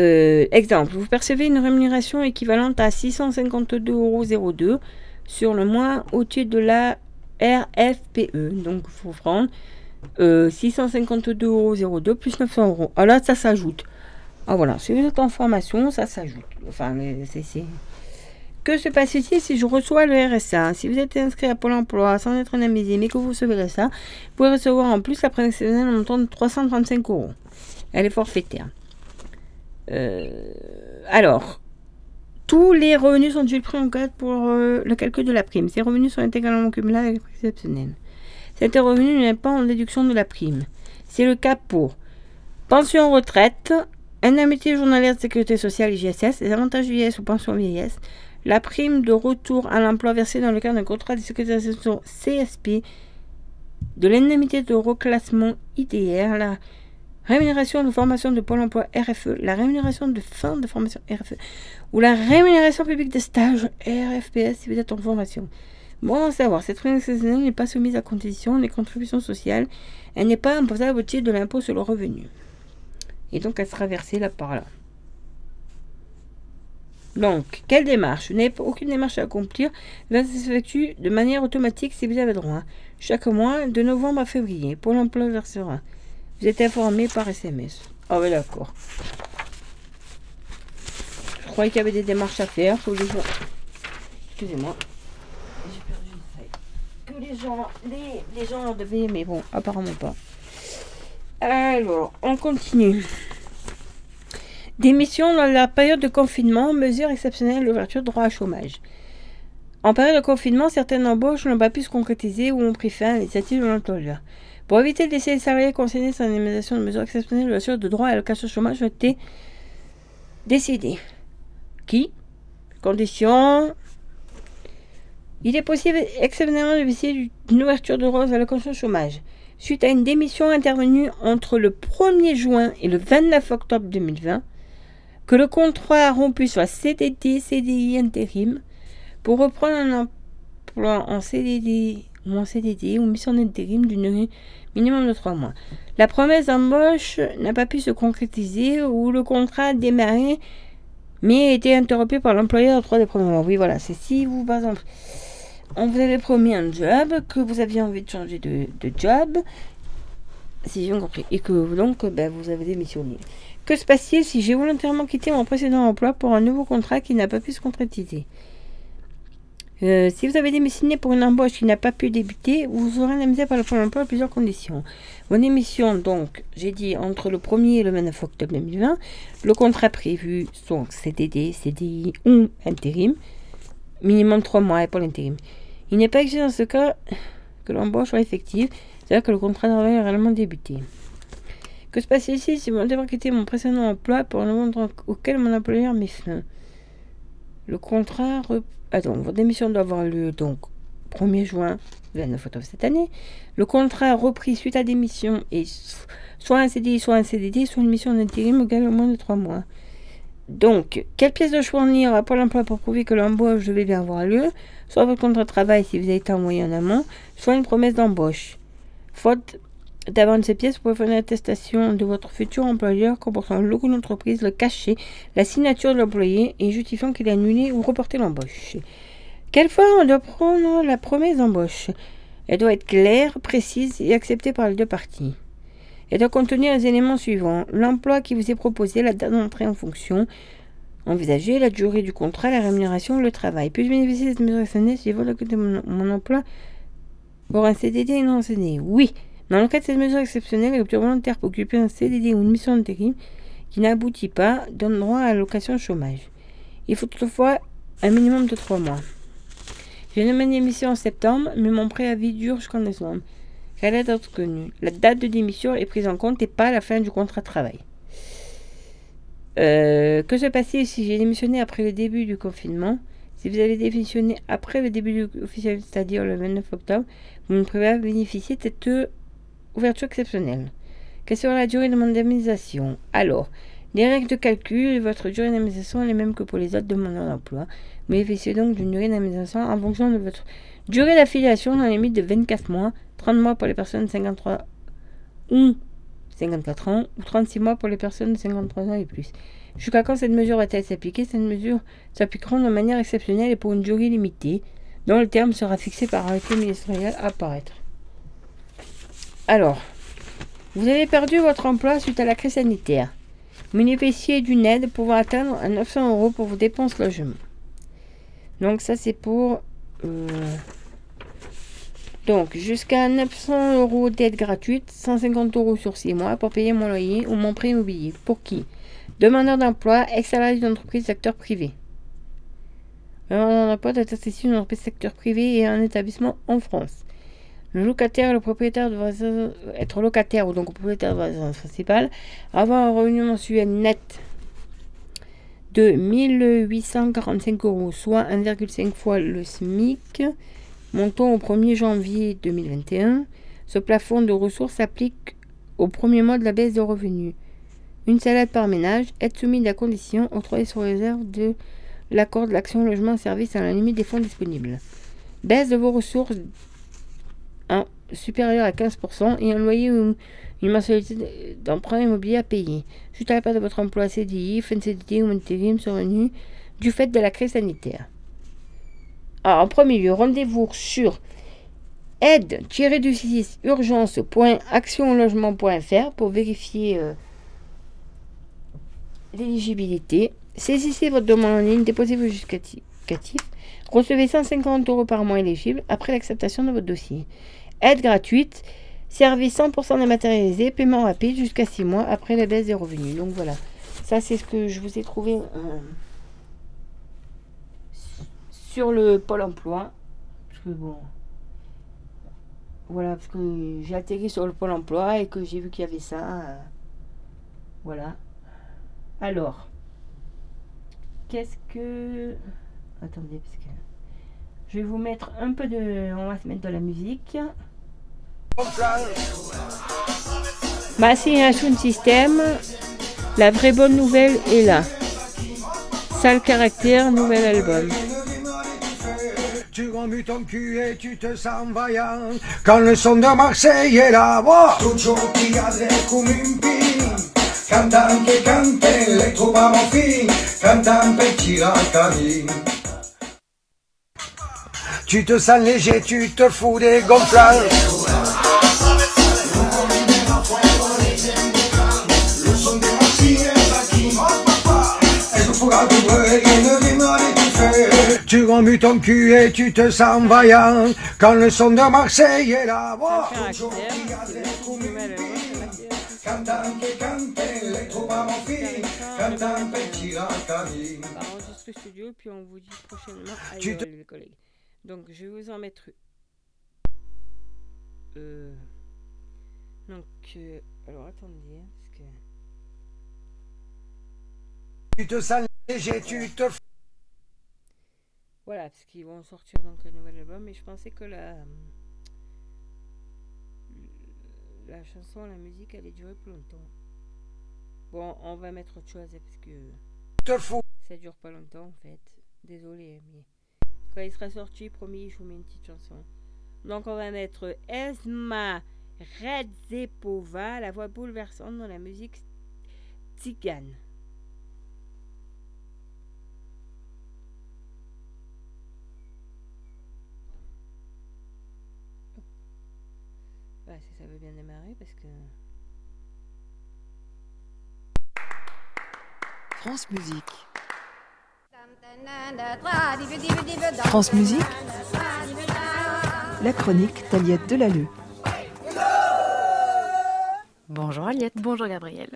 Euh, exemple, vous percevez une rémunération équivalente à 652,02 euros sur le mois au-dessus de la RFPE. Donc, il faut prendre euh, 652,02 euros plus 900 euros. Alors là, ça s'ajoute. Ah voilà, si vous êtes en formation, ça s'ajoute. Enfin, c'est... Que se passe-t-il si je reçois le RSA Si vous êtes inscrit à Pôle emploi sans être indemnisé, mais que vous recevez le RSA, vous pouvez recevoir en plus la prime exceptionnelle en montant de 335 euros. Elle est forfaitaire. Euh, alors, tous les revenus sont ils pris en compte pour euh, le calcul de la prime. Ces revenus sont intégralement cumulables avec la prime exceptionnelle. Cet revenu n'est pas en déduction de la prime. C'est le cas pour pension retraite, indemnité journalière de sécurité sociale IGSS, les avantages vieillesse ou pension vieillesse, la prime de retour à l'emploi versée dans le cadre d'un contrat de sécurisation CSP, de l'indemnité de reclassement IDR, la rémunération de formation de Pôle emploi RFE, la rémunération de fin de formation RFE, ou la rémunération publique de stage RFPS si vous êtes en formation. Bon à savoir, cette rémunération n'est pas soumise à condition des contributions sociales, elle n'est pas imposable au titre de l'impôt sur le revenu. Et donc elle sera versée là par là. Donc, quelle démarche? Vous n'avez aucune démarche à accomplir. Elle s'effectue de manière automatique si vous avez droit. Chaque mois, de novembre à février, Pôle emploi versera. Vous êtes informé par SMS. Ah ouais, d'accord. Je croyais qu'il y avait des démarches à faire. Faut les gens... Excusez-moi. J'ai perdu une feuille. Que les gens, les, les gens devaient, mais bon, apparemment pas. Alors, on continue. Démission dans la période de confinement, mesure exceptionnelle d'ouverture de droit à chômage. En période de confinement, certaines embauches n'ont pas pu se concrétiser ou ont pris fin à l'initiative de l'employeur. Pour éviter de laisser les salariés concernés sans indemnisation de mesures exceptionnelles d'ouverture de droit à l'allocation chômage ont été décidés. Qui? Conditions. Il est possible exceptionnellement de bénéficier d'une ouverture de droit à l'allocation chômage suite à une démission intervenue entre le 1er juin et le 29 octobre 2020, que le contrat rompu soit CDD, CDI, intérim, pour reprendre un emploi en CDD ou en CDD ou mission d'intérim d'une durée minimum de 3 mois. La promesse d'embauche n'a pas pu se concrétiser ou le contrat a démarré mais a été interrompu par l'employeur au trois des premiers mois. Oui, voilà, c'est si vous, par exemple, on vous avait promis un job, que vous aviez envie de changer de, job, si j'ai compris, et que donc ben, vous avez démissionné. Que se passe-t-il si j'ai volontairement quitté mon précédent emploi pour un nouveau contrat qui n'a pas pu se concrétiser? Euh, si vous avez démissionné pour une embauche qui n'a pas pu débuter, vous serez indemnisé par le Pôle emploi à plusieurs conditions. Mon émission, donc, j'ai dit entre le 1er et le 29 octobre 2020, le contrat prévu sont CDD, CDI ou intérim, minimum 3 mois et pour l'intérim. Il n'est pas exigé dans ce cas que l'embauche soit effective, c'est-à-dire que le contrat de travail a réellement débuté. Que se passe ici? Si vous devez quitter mon précédent emploi pour un endroit auquel mon employeur met fin Le contrat. Re... Attends, votre démission doit avoir lieu donc 1er juin 29 octobre cette année. Le contrat repris suite à démission est soit un CDI, soit un CDD, soit une mission d'intérim égale au moins de 3 mois. Donc, quelle pièce de fournir à Pôle emploi pour prouver que l'embauche devait bien avoir lieu? Soit votre contrat de travail si vous avez été envoyé en amont, soit une promesse d'embauche. Faute de ces pièces, pouvez faire une attestation de votre futur employeur comportant le logo de l'entreprise, le cachet, la signature de l'employé et justifiant qu'il a annulé ou reporté l'embauche. Quelle fois on doit prendre la promesse d'embauche Elle doit être claire, précise et acceptée par les deux parties. Elle doit contenir les éléments suivants l'emploi qui vous est proposé, la date d'entrée en fonction, envisager la durée du contrat, la rémunération, le travail. Puis-je bénéficier de cette mesure si je veux de mon, emploi pour un CDD et non un Oui. Dans le cas de cette mesure exceptionnelle, la rupture volontaire pour occuper un CDD ou une mission d'intérim qui n'aboutit pas donne droit à l'allocation chômage. Il faut toutefois un minimum de 3 mois. J'ai nommé une émission en septembre, mais mon préavis dure jusqu'en décembre. Quelle est être connue La date de démission est prise en compte et pas la fin du contrat de travail. Euh, que se passe-t-il si j'ai démissionné après le début du confinement? Si vous avez démissionné après le début du- officiel, c'est-à-dire le 29 octobre, vous ne pouvez pas bénéficier de cette ouverture exceptionnelle. Quelle sera la durée de mon indemnisation Alors, les règles de calcul, votre durée d'indemnisation est les mêmes que pour les autres demandeurs d'emploi. Bénéficiez donc d'une durée d'indemnisation en fonction de votre durée d'affiliation dans les limites de 24 mois, 30 mois pour les personnes de 53 ou 54 ans, ou 36 mois pour les personnes de 53 ans et plus. Jusqu'à quand cette mesure va-t-elle s'appliquer? Cette mesure s'appliquera de manière exceptionnelle et pour une durée limitée, dont le terme sera fixé par arrêté ministériel à apparaître. Alors, vous avez perdu votre emploi suite à la crise sanitaire. Bénéficiez d'une aide pouvant atteindre à 900 euros pour vos dépenses logement. Donc ça c'est pour... euh, donc jusqu'à 900 euros d'aide gratuite, 150 euros sur 6 mois pour payer mon loyer ou mon prêt immobilier. Pour qui? Demandeur d'emploi, ex-salarié d'entreprise secteur privé. Demandeur d'emploi doit être d'une entreprise secteur privé et un établissement en France. Le locataire et le propriétaire doivent être locataire ou donc propriétaire de la résidence principale, avoir un revenu mensuel net de 1845 euros, soit 1,5 fois le SMIC, montant au 1er janvier 2021. Ce plafond de ressources s'applique au premier mois de la baisse de revenus. Une salade par ménage est soumise à condition octroyée sur réserve de l'accord de l'action logement service à la limite des fonds disponibles. Baisse de vos ressources supérieure à 15% et un loyer ou une mensualité d'emprunt immobilier à payer. Suite à la perte de votre emploi CDI, fin CDD ou intérim sur revenu du fait de la crise sanitaire. Alors, en premier lieu, rendez-vous sur aide-du-6 urgence.actionlogement.fr pour vérifier euh, l'éligibilité. Saisissez votre demande en ligne, déposez vos justificatifs. Recevez 150 euros par mois éligibles après l'acceptation de votre dossier. Aide gratuite, service 100% dématérialisé, paiement rapide jusqu'à 6 mois après la baisse des revenus. Donc voilà, ça c'est ce que je vous ai trouvé euh, sur le Pôle emploi. Parce que bon. Voilà, parce que j'ai atterri sur le Pôle emploi et que j'ai vu qu'il y avait ça. euh, voilà. Alors, qu'est-ce que. Attendez, parce que. Je vais vous mettre un peu de. On va se mettre de la musique. Bah, c'est un. La vraie bonne nouvelle est là. Sale caractère, nouvel album. Tu remues ton cul et tu te sens vaillant Quand le son de Marseille est là. Toujours pillade comme une pille Cantant que cante electro fin Cantant petit racani Tu te sens léger, tu te fous des gonflages Tu remues ton cul et tu te sens vaillant Quand le son de Marseille est là petit racani par enregistre studio, puis on vous dit prochainement te- les collègues. Donc, je vais vous en mettre. Euh... Donc, euh, alors attendez, hein, parce que. Tu te sens léger, tu te Voilà, parce qu'ils vont sortir donc un nouvel album, et je pensais que la. La chanson, la musique allait durer plus longtemps. Bon, on va mettre autre chose, parce que ça dure pas longtemps en fait. Désolé, mais quand il sera sorti, promis, je vous mets une petite chanson. Donc on va mettre Esma Redzepova, la voix bouleversante dans la musique tzigane. Ouais, si ça veut bien démarrer parce que. France Musique. France Musique, la chronique d'Aliette Delalleux. Bonjour Aliette. Bonjour Gabriel.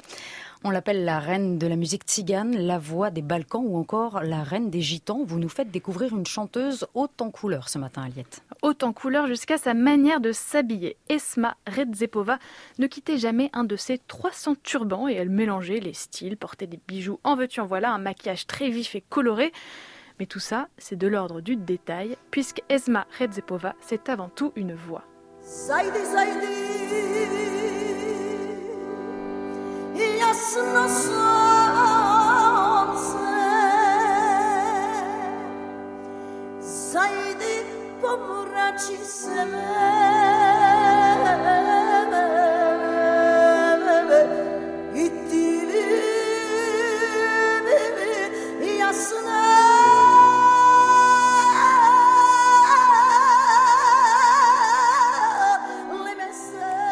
On l'appelle la reine de la musique tzigane, la voix des Balkans ou encore la reine des gitans. Vous nous faites découvrir une chanteuse haute en couleurs ce matin, Aliette. Haute en couleur jusqu'à sa manière de s'habiller. Esma Redzepova ne quittait jamais un de ses 300 turbans et elle mélangeait les styles, portait des bijoux en veux-tu en voilà, un maquillage très vif et coloré. Mais tout ça, c'est de l'ordre du détail, puisque Esma Redzepova, c'est avant tout une voix. Zajdy pomraci semer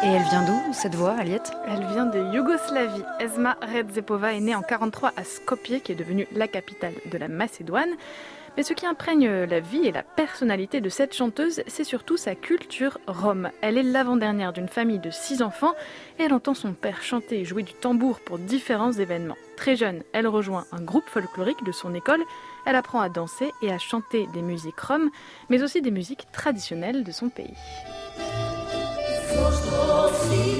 Et elle vient d'où, cette voix, Aliette? Elle vient de Yougoslavie. Esma Redzepova est née en 43 à Skopje, qui est devenue la capitale de la Macédoine. Mais ce qui imprègne la vie et la personnalité de cette chanteuse, c'est surtout sa culture rome. Elle est l'avant-dernière d'une famille de six enfants et elle entend son père chanter et jouer du tambour pour différents événements. Très jeune, elle rejoint un groupe folklorique de son école. Elle apprend à danser et à chanter des musiques roms, mais aussi des musiques traditionnelles de son pays. Et un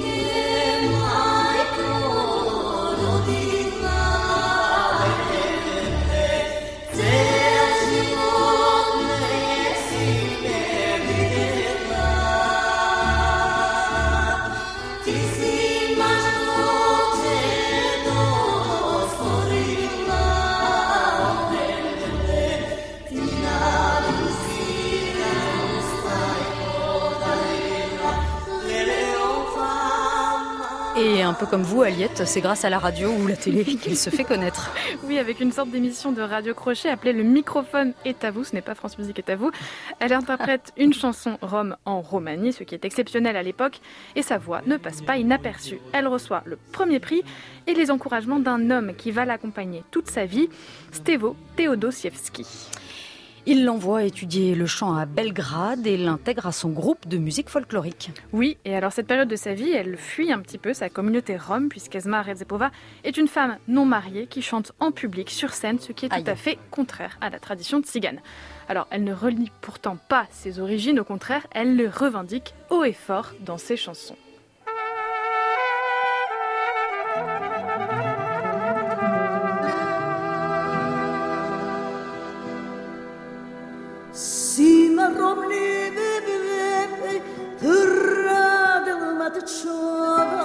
vous, Aliette, c'est grâce à la radio ou la télé qu'elle se fait connaître. Oui, avec une sorte d'émission de radio crochet appelée Le microphone est à vous. Ce n'est pas France Musique est à vous. Elle interprète une chanson rome en Roumanie, ce qui est exceptionnel à l'époque, et sa voix ne passe pas inaperçue. Elle reçoit le premier prix et les encouragements d'un homme qui va l'accompagner toute sa vie, Stevo Teodosiewski. Il l'envoie étudier le chant à Belgrade et l'intègre à son groupe de musique folklorique. Oui, et alors cette période de sa vie, elle fuit un petit peu sa communauté rome, puisqu'Esma Redzepova est une femme non mariée qui chante en public, sur scène, ce qui est Aïe. tout à fait contraire à la tradition tzigane. Alors, elle ne renie pourtant pas ses origines, au contraire, elle les revendique haut et fort dans ses chansons. 说。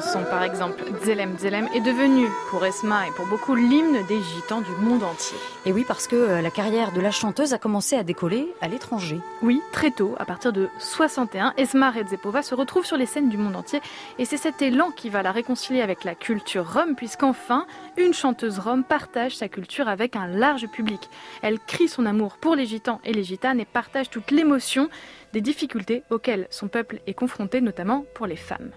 Chanson, par exemple, Zelem Zelem, est devenue, pour Esma et pour beaucoup, l'hymne des gitans du monde entier. Et oui, parce que euh, la carrière de la chanteuse a commencé à décoller à l'étranger. Oui, très tôt, à partir de 61, Esma Redzepova se retrouve sur les scènes du monde entier et c'est cet élan qui va la réconcilier avec la culture rome puisqu'enfin, une chanteuse rome partage sa culture avec un large public. Elle crie son amour pour les gitans et les gitanes et partage toute l'émotion des difficultés auxquelles son peuple est confronté, notamment pour les femmes.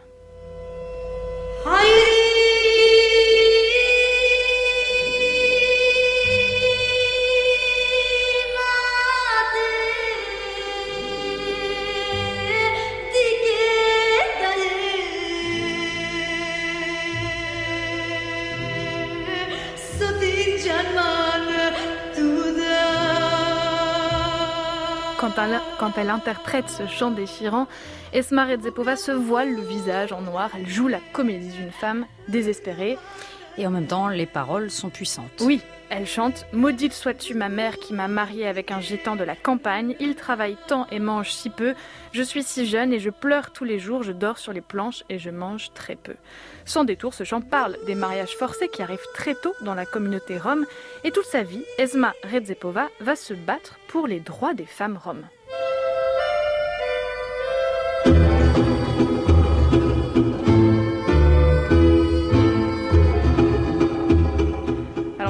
Quand elle, elle interprète ce chant déchirant, Esma Redzepova se voile le visage en noir. Elle joue la comédie d'une femme désespérée. Et en même temps, les paroles sont puissantes. Oui, elle chante Maudite sois-tu ma mère qui m'a mariée avec un gitan de la campagne. Il travaille tant et mange si peu. Je suis si jeune et je pleure tous les jours. Je dors sur les planches et je mange très peu. Sans détour, ce chant parle des mariages forcés qui arrivent très tôt dans la communauté rome. Et toute sa vie, Esma Redzepova va se battre pour les droits des femmes roms.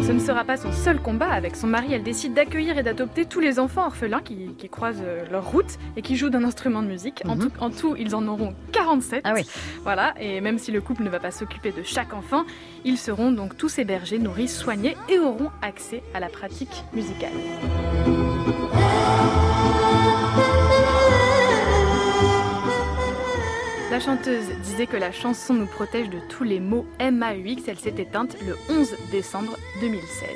Alors ce ne sera pas son seul combat. Avec son mari, elle décide d'accueillir et d'adopter tous les enfants orphelins qui, qui croisent euh, leur route et qui jouent d'un instrument de musique. En, Mhm. tout, en tout, ils en auront 47. Ah oui. Voilà, et même si le couple ne va pas s'occuper de chaque enfant, ils seront donc tous hébergés, nourris, soignés et auront accès à la pratique musicale. La chanteuse disait que la chanson nous protège de tous les maux MAUX. Elle s'est éteinte le 11 décembre 2016.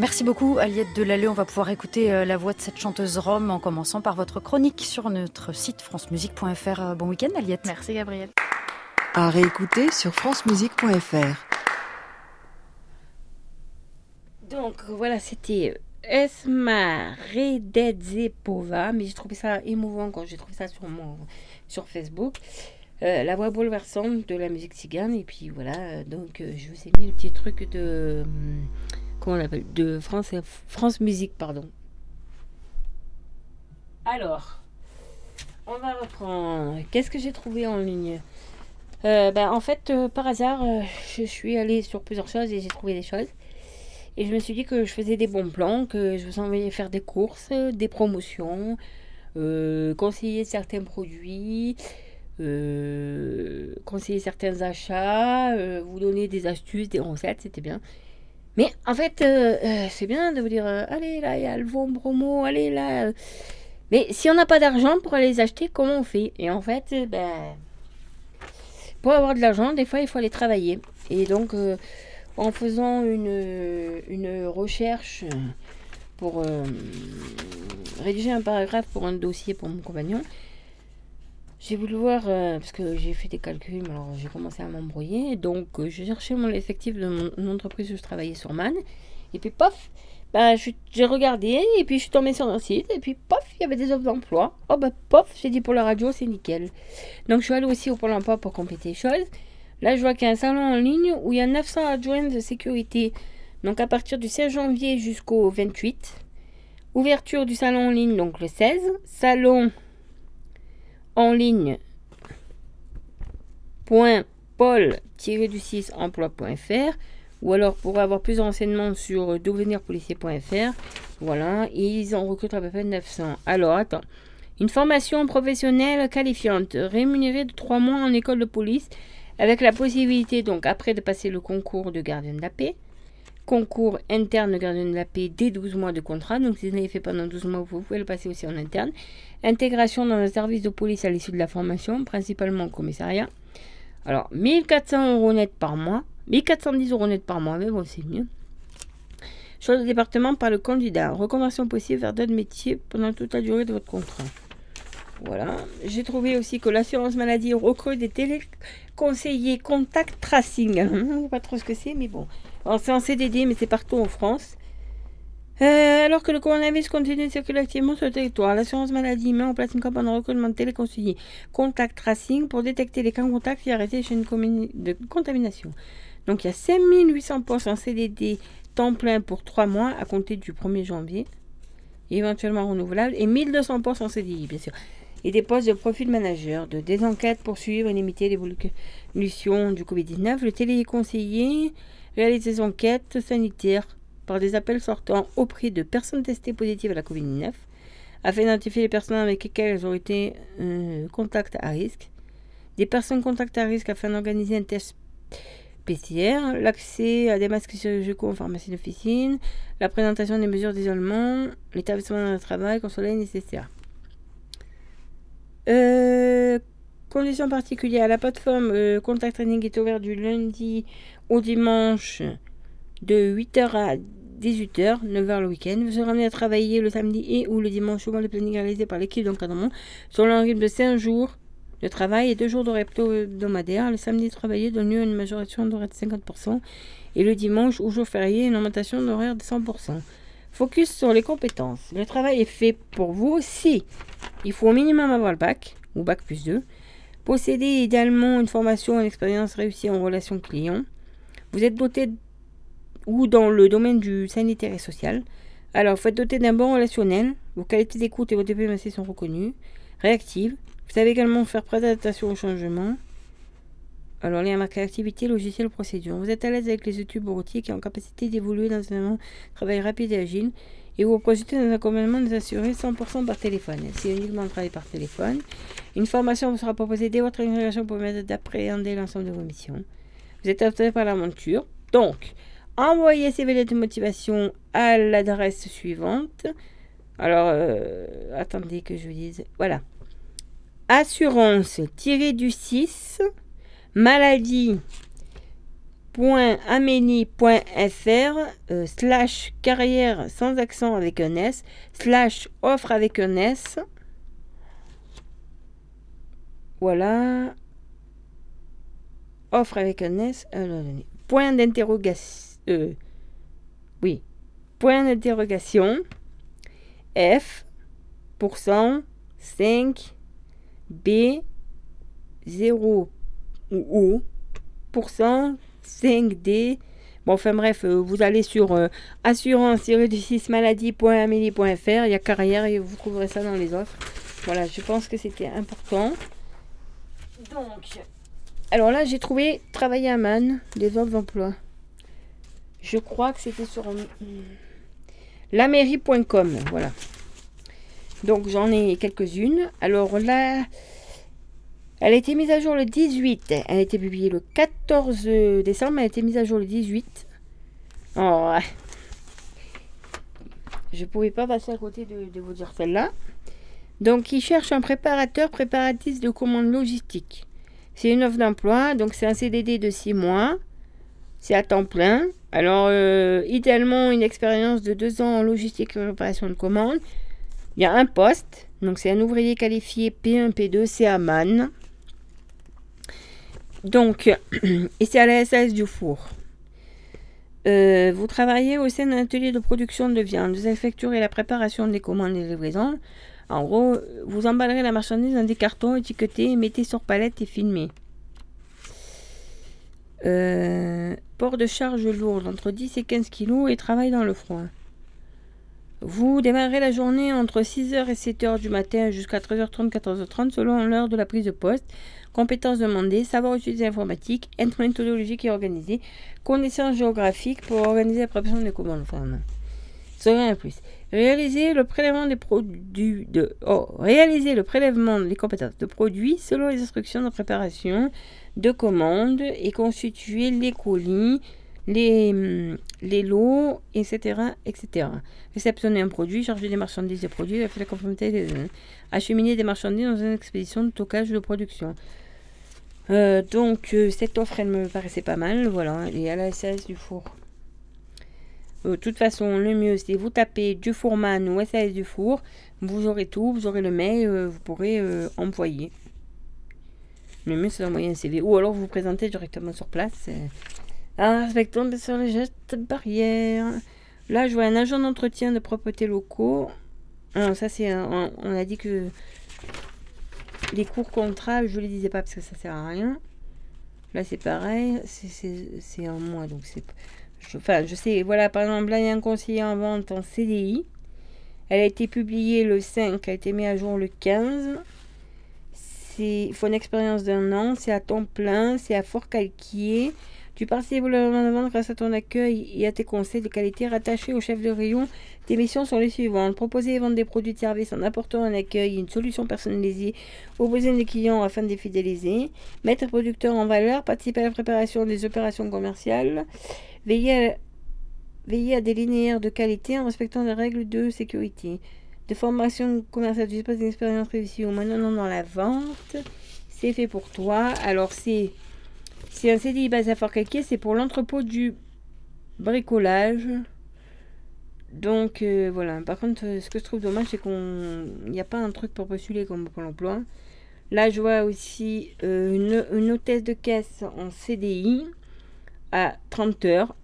Merci beaucoup Aliette Delalleux. On va pouvoir écouter euh, la voix de cette chanteuse rome en commençant par votre chronique sur notre site francemusique.fr. Euh, Bon week-end Aliette. Merci Gabriel. À réécouter sur francemusique.fr. Donc voilà, c'était Esma Rededzepova, mais j'ai trouvé ça émouvant quand j'ai trouvé ça sur mon sur Facebook. Euh, la voix bouleversante de la musique tzigane et puis voilà euh, donc euh, je vous ai mis le petit truc de comment on l'appelle de France France Musique pardon. Alors on va reprendre. Qu'est-ce que j'ai trouvé en ligne? Ben, en fait par hasard je suis allée sur plusieurs choses et j'ai trouvé des choses. Et je me suis dit que je faisais des bons plans, que je vous envoyais faire des courses, des promotions, euh, conseiller certains produits, euh, conseiller certains achats, euh, vous donner des astuces, des recettes, c'était bien. Mais en fait, c'est bien de vous dire, allez là, il y a le bon promo, allez là. Mais si on n'a pas d'argent pour les acheter, comment on fait? Et en fait, ben, pour avoir de l'argent, des fois, il faut aller travailler. Et donc, en faisant une, une recherche pour euh, rédiger un paragraphe pour un dossier pour mon compagnon, j'ai voulu voir, euh, parce que j'ai fait des calculs, mais alors j'ai commencé à m'embrouiller. Donc, euh, j'ai cherché mon effectif de mon, entreprise où je travaillais sur Man. Et puis, pof, bah, je j'ai regardé, et puis je suis tombée sur un site, et puis pof, il y avait des offres d'emploi. Oh, bah, pof, j'ai dit pour la radio, c'est nickel. Donc, je suis allée aussi au Pôle emploi pour compléter les choses. Là, je vois qu'il y a un salon en ligne où il y a 900 adjoints de sécurité. Donc, à partir du 16 janvier jusqu'au 28. Ouverture du salon en ligne, donc le 16. Salon en ligne. Point paul-du-6 emploi.fr ou alors pour avoir plus de renseignements sur devenirpolicier.fr. Voilà, ils en recrutent à peu près 900. Alors, attends. Une formation professionnelle qualifiante, rémunérée de 3 mois en école de police, avec la possibilité, donc, après de passer le concours de gardien de la paix, concours interne gardien de la paix dès 12 mois de contrat. Donc, si vous l'avez fait pendant 12 mois, vous pouvez le passer aussi en interne. Intégration dans le service de police à l'issue de la formation, principalement au commissariat. Alors, 1400 euros net par mois. 1410 euros net par mois, mais bon, c'est mieux. Choix de département par le candidat. Reconversion possible vers d'autres métiers pendant toute la durée de votre contrat. Voilà. J'ai trouvé aussi que l'assurance maladie recrute des téléconseillers contact tracing. Je ne sais pas trop ce que c'est, mais bon. C'est en CDD, mais c'est partout en France. Euh, alors que le coronavirus continue de circuler activement sur le territoire, l'assurance maladie met en place une campagne de recrutement de téléconseillers contact tracing pour détecter les cas contacts et arrêter une communi- de contamination. Donc il y a 5800 postes en CDD temps plein pour 3 mois à compter du 1er janvier, éventuellement renouvelable, et 1200 postes en CDI, bien sûr. Et des postes de profil manager, de des enquêtes pour suivre et limiter l'évolution du Covid-19. Le téléconseiller réalise des enquêtes sanitaires par des appels sortants auprès de personnes testées positives à la Covid-19 afin d'identifier les personnes avec lesquelles elles ont été euh, contact à risque, des personnes contact à risque afin d'organiser un test PCR, l'accès à des masques chirurgicaux en pharmacie d'officine, la présentation des mesures d'isolement, l'établissement de travail quand cela est nécessaire. Euh, conditions particulières. La plateforme euh, Contact Training est ouverte du lundi au dimanche de 8h à 18h, 9h le week-end. Vous serez amené à travailler le samedi et ou le dimanche suivant le planning réalisé par l'équipe d'encadrement selon un rythme de 5 jours de travail et 2 jours de repos hebdomadaire. Le samedi, travailler donne lieu à une majoration d'horaire de 50% et le dimanche ou jour férié, une augmentation d'horaire de 100%. Focus sur les compétences. Le travail est fait pour vous si il faut au minimum avoir le bac ou bac plus 2. Posséder idéalement une formation ou une expérience réussie en relation client. Vous êtes doté ou dans le domaine du sanitaire et social. Alors, vous êtes doté d'un bon relationnel. Vos qualités d'écoute et vos diplomaties sont reconnues. Réactive. Vous savez également faire preuve d'adaptation au changement. Alors, il y a marqué activité, logiciel, procédure. Vous êtes à l'aise avec les outils bureautiques qui ont capacité d'évoluer dans un travail rapide et agile. Et vous projetez dans un accompagnement des assurés 100% par téléphone. C'est uniquement le travail par téléphone. Une formation vous sera proposée dès votre intégration pour permettre d'appréhender l'ensemble de vos missions. Vous êtes intéressé par l'aventure. Donc, envoyez ces lettres de motivation à l'adresse suivante. Alors, euh, attendez que je vous dise. Voilà. Assurance tiré du 6 maladie.amélie.fr euh, slash carrière sans accent avec un S slash offre avec un S. Voilà. Offre avec un S. point d'interrogation. euh, oui. Point d'interrogation. F. Pourcent. 5. B. 0 ou O. Pourcent. 5D. Bon, enfin bref, euh, vous allez sur euh, assurance-maladie.amélie.fr, il y a carrière et vous trouverez ça dans les offres. Voilà, je pense que c'était important. Donc, alors là, j'ai trouvé travailler à Man, des offres d'emploi. Je crois que c'était sur hum, lamairie.com, voilà. Donc j'en ai quelques-unes. Alors là, elle a été mise à jour le 18. Elle a été publiée le 14 décembre. Elle a été mise à jour le 18. Oh, ouais. Je pouvais pas passer à côté de, de vous dire celle-là. Donc, il cherche un préparateur, préparatrice de commandes logistiques. C'est une offre d'emploi, donc c'est un CDD de 6 mois. C'est à temps plein. Alors, euh, idéalement, une expérience de 2 ans en logistique et préparation de commandes. Il y a un poste, donc c'est un ouvrier qualifié P1, P2, c'est à Man. Donc, et c'est à la SAS du four. Euh, vous travaillez au sein d'un atelier de production de viande. Vous effectuerez la préparation des commandes et livraisons. En gros, vous emballerez la marchandise dans des cartons étiquetés, mettez sur palette et filmez. Euh, port de charge lourde entre 10 et 15 kg et travail dans le froid. Vous démarrez la journée entre 6h et 7h du matin jusqu'à 13h30, 14h30 selon l'heure de la prise de poste. Compétences demandées, savoir utiliser l'informatique, être méthodologique et organisé, connaissances géographiques pour organiser la préparation des commandes. Enfin, rien de plus. Réaliser le prélèvement des produits de oh, réaliser le prélèvement des compétences de produits selon les instructions de préparation de commandes et constituer les colis, les, hum, lots, etc., etc. Réceptionner un produit, charger des marchandises des produits, faire la conformité des acheminer des marchandises dans une expédition de stockage de production. Euh, donc euh, cette offre elle me paraissait pas mal, voilà, est à la SAS du four. Euh, De toute façon, le mieux c'est vous tapez du fourman ou SAS du four, vous aurez tout, vous aurez le mail, euh, vous pourrez euh, envoyer. Le mieux c'est d'envoyer un CV ou alors vous vous présentez directement sur place. euh, en respectant bien sûr les gestes barrières. Là, je vois un agent d'entretien de propreté locaux. Alors, ça, c'est on, a dit que les cours contrats, je ne les disais pas parce que ça sert à rien. Là, c'est pareil. c'est- un mois, donc c'est. Enfin, je sais, voilà, par exemple, là, il y a un conseiller en vente en CDI. Elle a été publiée le 5, elle a été mise à jour le 15. C'est- Il faut une expérience d'un an, c'est à temps plein, c'est à Fort-Calquier. Tu participes au développement de vente grâce à ton accueil et à tes conseils de qualité rattachés au chef de rayon. Tes missions sont les suivantes. Proposer et vendre des produits de service en apportant un accueil et une solution personnalisée aux besoins des clients afin de les fidéliser. Mettre producteur en valeur. Participer à la préparation des opérations commerciales. Veiller à, veiller à des linéaires de qualité en respectant les règles de sécurité. De formation commerciale, tu disposes d'une expérience ou maintenant dans la vente. C'est fait pour toi. Alors c'est c'est un CDI basé à Fort-Calquier, c'est pour l'entrepôt du bricolage. Donc euh, voilà. Par contre, euh, ce que je trouve dommage, c'est qu'on n'y a pas un truc pour postuler comme pour l'emploi. Là, je vois aussi euh, une, une hôtesse de caisse en CDI à 30 heures.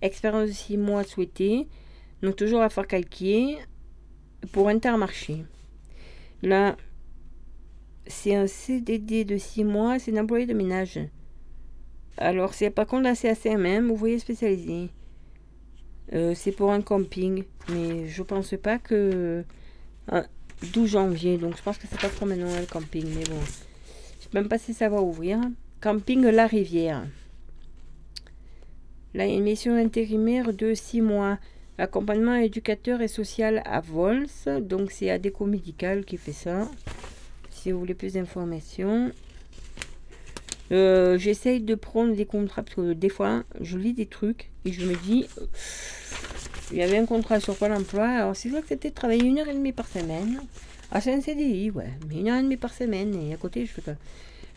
Expérience de 6 mois souhaitée. Donc toujours à Fort-Calquier pour Intermarché. Là, c'est un CDD de 6 mois, c'est un employé de ménage. Alors, c'est par contre la CACMM, ouvrier spécialisé. Euh, c'est pour un camping, mais je pense pas que. Ah, 12 janvier, donc je pense que c'est pas trop maintenant le camping, mais bon. Je sais même pas si ça va ouvrir. camping La Rivière. Là, il y a une mission intérimaire de 6 mois. Accompagnement éducateur et social à Vols. Donc, c'est Adeco Médical qui fait ça. Si vous voulez plus d'informations. Euh, J'essaye de prendre des contrats parce que des fois, je lis des trucs et je me dis. Il y avait un contrat sur Pôle emploi. Alors, c'est vrai que c'était de travailler une heure et demie par semaine. Ah, c'est un CDI, ouais. Mais une heure et demie par semaine. Et à côté, je fais quoi?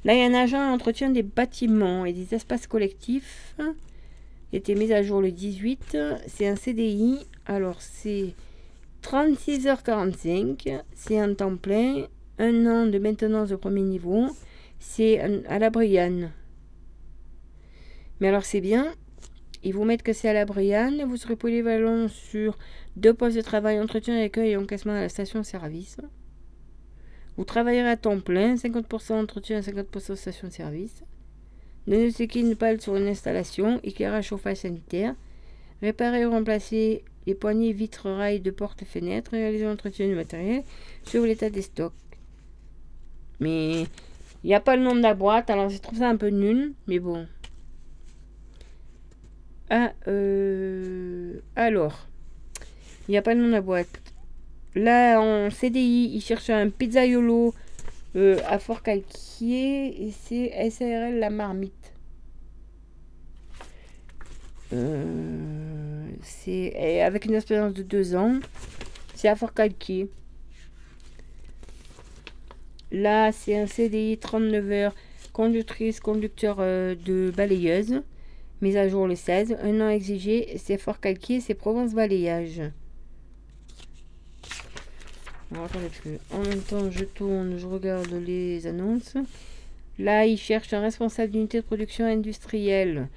Là, il y a un agent à entretien des bâtiments et des espaces collectifs. Il était mis à jour le 18. C'est un CDI. Alors, c'est 36h45. C'est un temps plein. Un an de maintenance de premier niveau. C'est à la Brianne. Mais alors, c'est bien. Ils vous mettent que c'est à la Brianne. Vous serez polyvalent sur deux postes de travail, entretien, accueil et encaissement à la station-service. Vous travaillerez à temps plein, 50% entretien, 50% station-service. Ne qui une pale sur une installation, éclairage chauffage sanitaire. Réparer ou remplacer les poignées vitres rails de porte-fenêtres, réaliser l'entretien du matériel, sur l'état des stocks. Mais il n'y a pas le nom de la boîte, alors je trouve ça un peu nul, mais bon. Ah, euh, alors, il n'y a pas le nom de la boîte. Là, en CDI, il cherche un pizzaiolo euh, à Fort-Calquier et c'est SARL La Marmite. Euh, c'est avec une expérience de deux ans. C'est à Fort-Calquier. Là, c'est un CDI 39 heures, conductrice, conducteur euh, de balayeuse. Mise à jour le 16. Un an exigé, c'est Fort-Calquier, c'est Provence Balayage. Alors, attendez, parce que en même temps, je tourne, je regarde les annonces. Là, il cherche un responsable d'unité de production industrielle.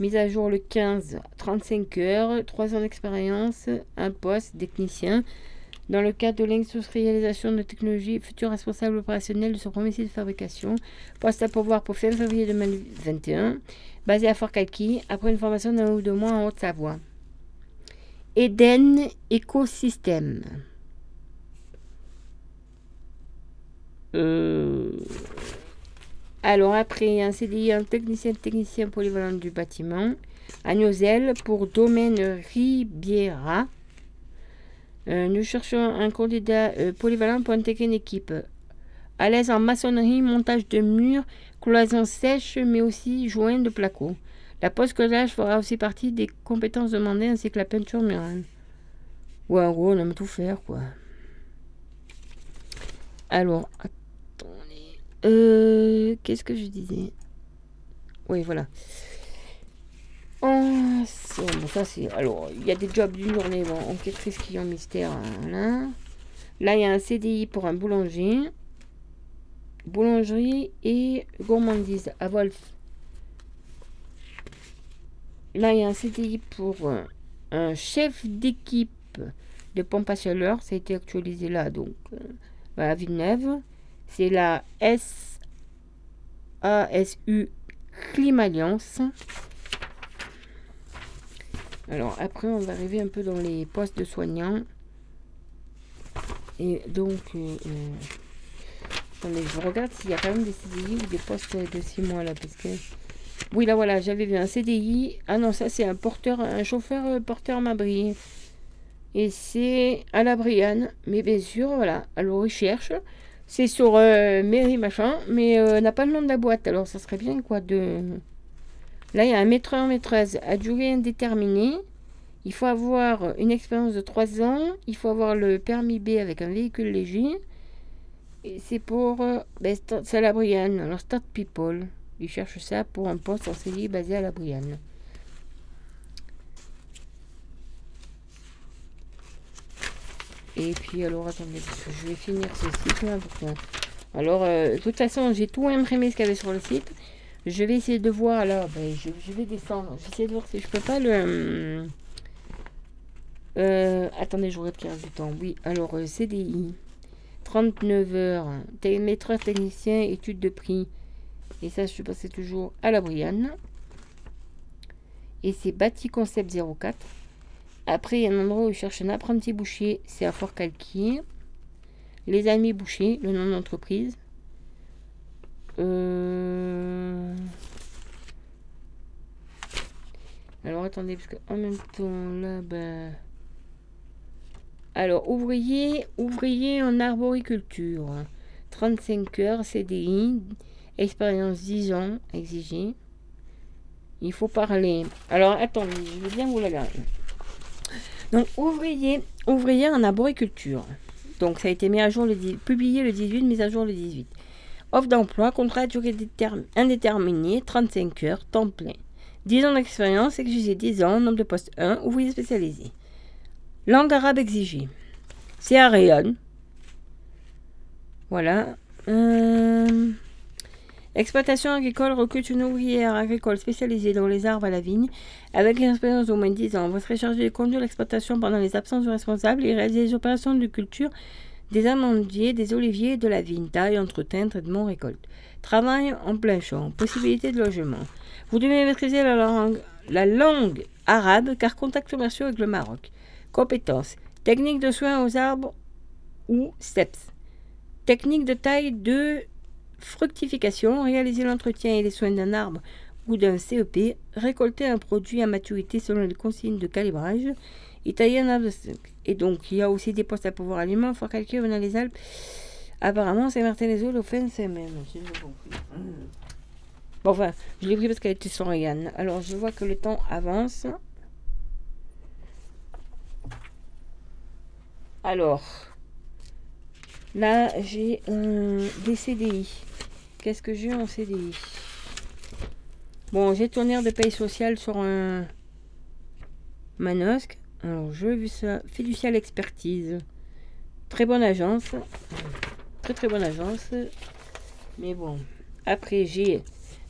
Mise à jour le 15, 35 heures, 3 ans d'expérience, un poste, technicien. Dans le cadre de l'industrialisation de technologie, futur responsable opérationnel de son premier site de fabrication. Poste à pourvoir pour fin février 2021. Basé à Fort-Calquier, après une formation d'un ou deux mois en Haute-Savoie. Eden Écosystème. Euh, Alors après, un CDI, un technicien technicien polyvalent du bâtiment à pour domaine Ribiera. Euh, nous cherchons un candidat euh, polyvalent pour intégrer une équipe à l'aise en maçonnerie, montage de murs, cloisons sèches, mais aussi joints de placo. La post-collage fera aussi partie des compétences demandées ainsi que la peinture murale. Ouais, en gros, on aime tout faire, quoi. Alors. Euh, Qu'est-ce que je disais? Oui, voilà. Bon, ça c'est. Alors, il y a des jobs d'une journée. Bon, enquêtrice client mystère. Là. Là, il y a un CDI pour un boulanger. Boulangerie et gourmandise à Wolf. Là, il y a un CDI pour euh, un chef d'équipe de pompe à chaleur. Ça a été actualisé là, donc euh, à Villeneuve. C'est la SASU Climalliance. Alors après, on va arriver un peu dans les postes de soignants. Et donc, euh, euh, je regarde s'il y a quand même des CDI ou des postes de 6 mois là. Parce. Oui, là voilà, j'avais vu un CDI. Ah non, ça c'est un porteur, un chauffeur euh, porteur Mabri. Et c'est à la Brianne. Mais bien sûr, voilà. Alors, il cherche. C'est sur euh, mairie machin, mais euh, n'a pas le nom de la boîte. Alors, ça serait bien quoi de. Là, il y a un maîtreur maîtresse à durée indéterminée. Il faut avoir une expérience de 3 ans. Il faut avoir le permis B avec un véhicule léger. Et c'est pour. euh, ben, c'est à la Brianne. Alors, Start People. Ils cherchent ça pour un poste en CDI basé à la Brianne. Et puis, alors, attendez, je vais finir ce site-là. Alors, euh, de toute façon, j'ai tout imprimé ce qu'il y avait sur le site. Je vais essayer de voir là. Ben, je, vais descendre. Je vais essayer de voir si je peux pas le. hum, euh, attendez, je regarde qu'il du temps. Oui, alors euh, CDI. 39 heures. Maîtreur technicien, étude de prix. Et ça, je suis passé toujours à la Brianne. Et c'est Bâti Concept 04. Après, il y a un endroit où je cherche un apprenti boucher. C'est à Fort-Calquier. Les Amis Bouchers, le nom d'entreprise. Euh... Alors attendez, parce qu'en même temps, là, ben... Alors, ouvrier, ouvrier en arboriculture. 35 heures, CDI, expérience 10 ans exigée. Il faut parler. Alors, attendez, je vais bien vous la garder. Donc, ouvrier, en arboriculture. Donc, ça a été mis à jour le 10 publié le 18, mis à jour le 18. Offre d'emploi, contrat à durée déterm- indéterminée, 35 heures, temps plein. 10 ans d'expérience, exigé 10 ans, nombre de poste 1, ouvrier spécialisé. Langue arabe exigée. C'est. Voilà. Euh, Exploitation agricole recrute une ouvrière agricole spécialisée dans les arbres à la vigne avec une expérience d'au moins 10 ans. Vous serez chargé de conduire l'exploitation pendant les absences du responsable et réaliser les opérations de culture des amandiers, des oliviers et de la vigne, taille, entretien, traitement, récolte. Travail en plein champ, possibilité de logement. Vous devez maîtriser la langue, la langue arabe car contact commerciaux avec le Maroc. Compétences. Technique de soins aux arbres ou STEPS. Technique de taille de fructification. Réaliser l'entretien et les soins d'un arbre ou d'un CEP. Récolter un produit à maturité selon les consignes de calibrage. Et tailler un arbre. Et donc, il y a aussi des postes à pouvoir aliment. Fort calqué dans les Alpes. Apparemment, c'est Martin les Eaux, fin c'est même. Bon, enfin, je l'ai pris parce qu'elle était sans Ryan. Alors, je vois que le temps avance. Alors, là, j'ai des CDI. Qu'est-ce que j'ai en CDI Bon, gestionnaire de paye sociale sur un Manosque. Alors, je vu ça. Fiducial expertise. Très bonne agence. Très très bonne agence. Mais bon. Après, j'ai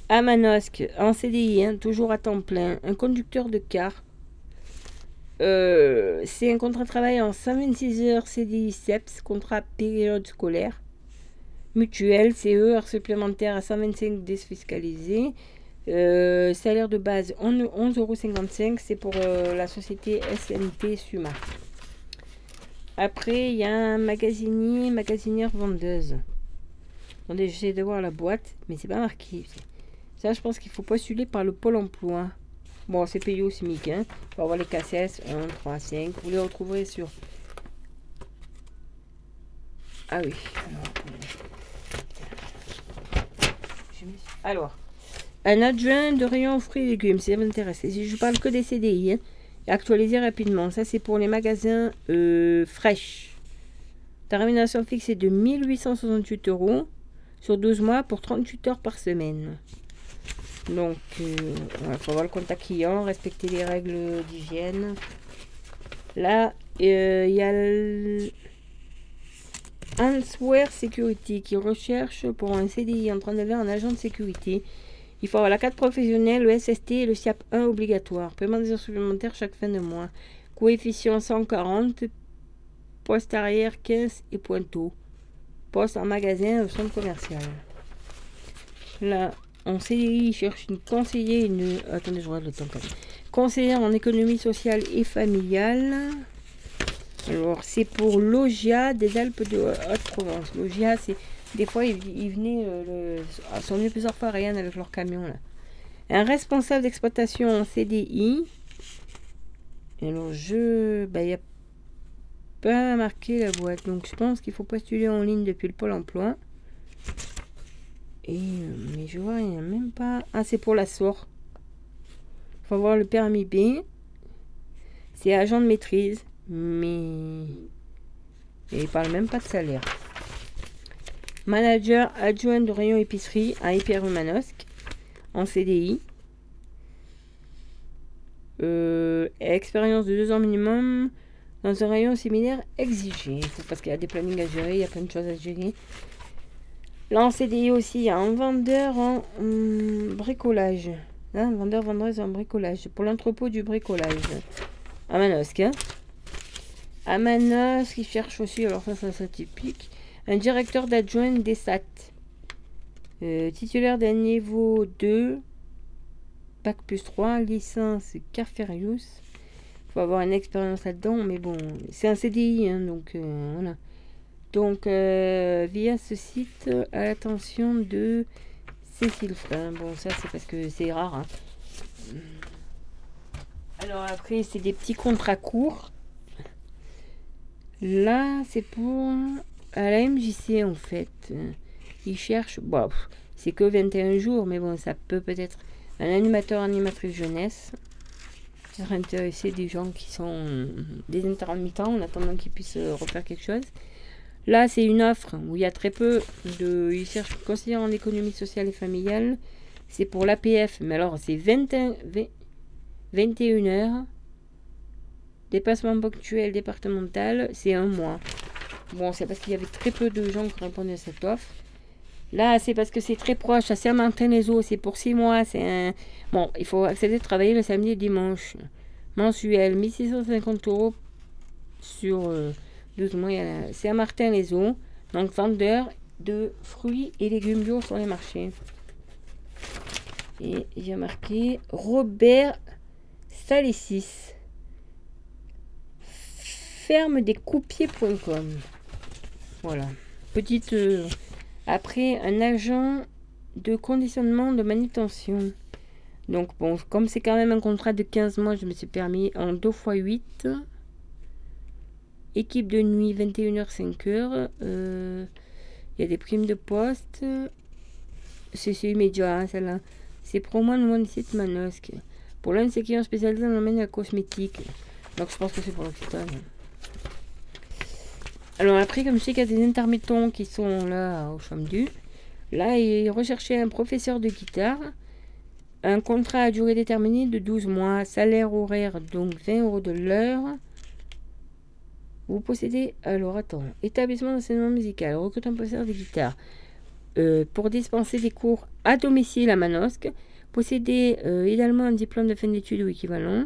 à Manosque, en CDI, hein, toujours à temps plein, un conducteur de car. Euh, c'est un contrat de travail en 126 heures CDI SEPS, contrat période scolaire. Mutuel, CE, heures supplémentaires à 125 défiscalisés. Euh, salaire de base 11,55 euros, c'est pour euh, la société SNT Suma. Après, il y a un magasinier, magasinière vendeuse. Attendez, j'essaie de voir la boîte, mais c'est pas marqué. Ça, je pense qu'il faut postuler par le Pôle emploi. Bon, c'est payé au SMIC. Hein. Il faut avoir les cassettes 1, 3, 5. Vous les retrouverez sur. Ah oui. Alors, un adjoint de rayon fruits et légumes, si ça vous intéresse. Si je parle que des CDI, hein, et actualiser rapidement. Ça, c'est pour les magasins euh, fraîches. Ta rémunération fixe est de 1868 euros sur 12 mois pour 38 heures par semaine. Donc, il faut avoir le contact client, respecter les règles d'hygiène. Là, euh, il y a le Answear Security qui recherche pour un CDI en train de un agent de sécurité. Il faut avoir la carte professionnelle, le SST et le SIAP 1 obligatoire. Paiement des heures supplémentaires chaque fin de mois. Coefficient 140. Poste arrière 15 et pointeau. Poste en magasin au centre commercial. Là, en CDI, cherche une conseillère. Attendez, je regarde le temps quand même. Conseillère en économie sociale et familiale. Alors, c'est pour Logia des Alpes de Haute-Provence. Logia, c'est. Des fois, ils, venaient. euh, le... sont venus plusieurs fois à avec leur camion, là. Un responsable d'exploitation en CDI. Alors, je. Bah, il n'y a pas marqué la boîte. Donc, je pense qu'il faut postuler en ligne depuis le Pôle emploi. Et, euh, mais je vois, il n'y a même pas. Ah, c'est pour la SOR. Il faut avoir le permis B. C'est agent de maîtrise. Mais. Et il parle même pas de salaire. Manager adjoint de rayon épicerie à Hyper Manosque. En CDI. Euh, expérience de deux ans minimum dans un rayon similaire exigé. Parce qu'il y a des plannings à gérer, il y a plein de choses à gérer. Là, en CDI aussi, il y a un vendeur en hum, bricolage. Hein, vendeur, vendeuse en bricolage. Pour l'entrepôt du bricolage. À Manosque. Hein. À aussi, alors ça, ça c'est typique, un directeur d'adjoint des SAT. Euh, titulaire d'un niveau 2, Bac plus 3, licence Carferius. Il faut avoir une expérience là-dedans, mais bon, c'est un CDI, hein, donc euh, voilà. Donc, euh, via ce site, à l'attention de Cécile Frein. Bon, ça, c'est parce que c'est rare. hein. Alors après, c'est des petits contrats courts. Là, c'est pour à la MJC en fait. Ils cherchent, bon, c'est que 21 jours, mais bon, ça peut peut-être un animateur, animatrice jeunesse. Ça serait des gens qui sont euh, des intermittents en attendant qu'ils puissent euh, refaire quelque chose. Là, c'est une offre où il y a très peu de. Ils cherchent conseiller en économie sociale et familiale. C'est pour l'APF, mais alors c'est 21, 20 21 heures. Dépassement ponctuel départemental, c'est un mois. Bon, c'est parce qu'il y avait très peu de gens qui répondaient à cette offre. Là, c'est parce que c'est très proche, à Saint-Martin-les-Eaux, c'est pour 6 mois. C'est un... Bon, il faut accepter de travailler le samedi et dimanche. Mensuel, 1650 euros sur euh, 12 mois. il y a la- Saint-Martin-les-Eaux, donc vendeur de fruits et légumes bio sur les marchés. Et j'ai marqué Robert Salessis. Ferme des coupiers.com. Voilà. Petite. euh, après, un agent de conditionnement de manutention. Donc, bon, comme c'est quand même un contrat de 15 mois, je me suis permis en 2 x 8. Équipe de nuit, 21h, 5h. Euh, Il y a des primes de poste. C'est c'est immédiat, hein, celle-là. C'est promo le monde site Manosque. Pour l'un ses clients spécialisés dans le domaine de la cosmétique. Donc, je pense que c'est pour l'Occitane. Alors après, comme je sais qu'il y a des intermittents qui sont là au Chamdu, là, ils recherchaient un professeur de guitare, un contrat à durée déterminée de 12 mois, salaire horaire donc 20 euros de l'heure. Vous possédez, alors attends, établissement d'enseignement musical, recrute un professeur de guitare euh, pour dispenser des cours à domicile à Manosque, possédez euh, également un diplôme de fin d'études ou équivalent.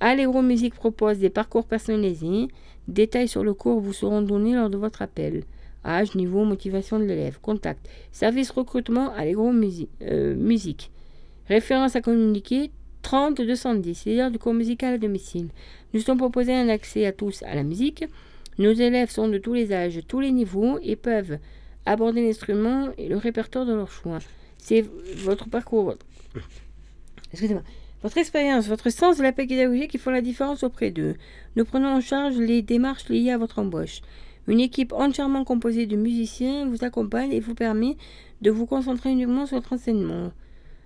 Allegro Musique propose des parcours personnalisés. Détails sur le cours vous seront donnés lors de votre appel. Âge, niveau, motivation de l'élève. Contact. Service recrutement Allegro euh, Musique. Référence à communiquer 30 210. C'est l'heure du cours musical à domicile. Nous sommes proposés un accès à tous à la musique. Nos élèves sont de tous les âges, tous les niveaux et peuvent aborder l'instrument et le répertoire de leur choix. C'est votre parcours, votre- votre expérience, votre sens de la pédagogie qui font la différence auprès d'eux. Nous prenons en charge les démarches liées à votre embauche. Une équipe entièrement composée de musiciens vous accompagne et vous permet de vous concentrer uniquement sur votre enseignement.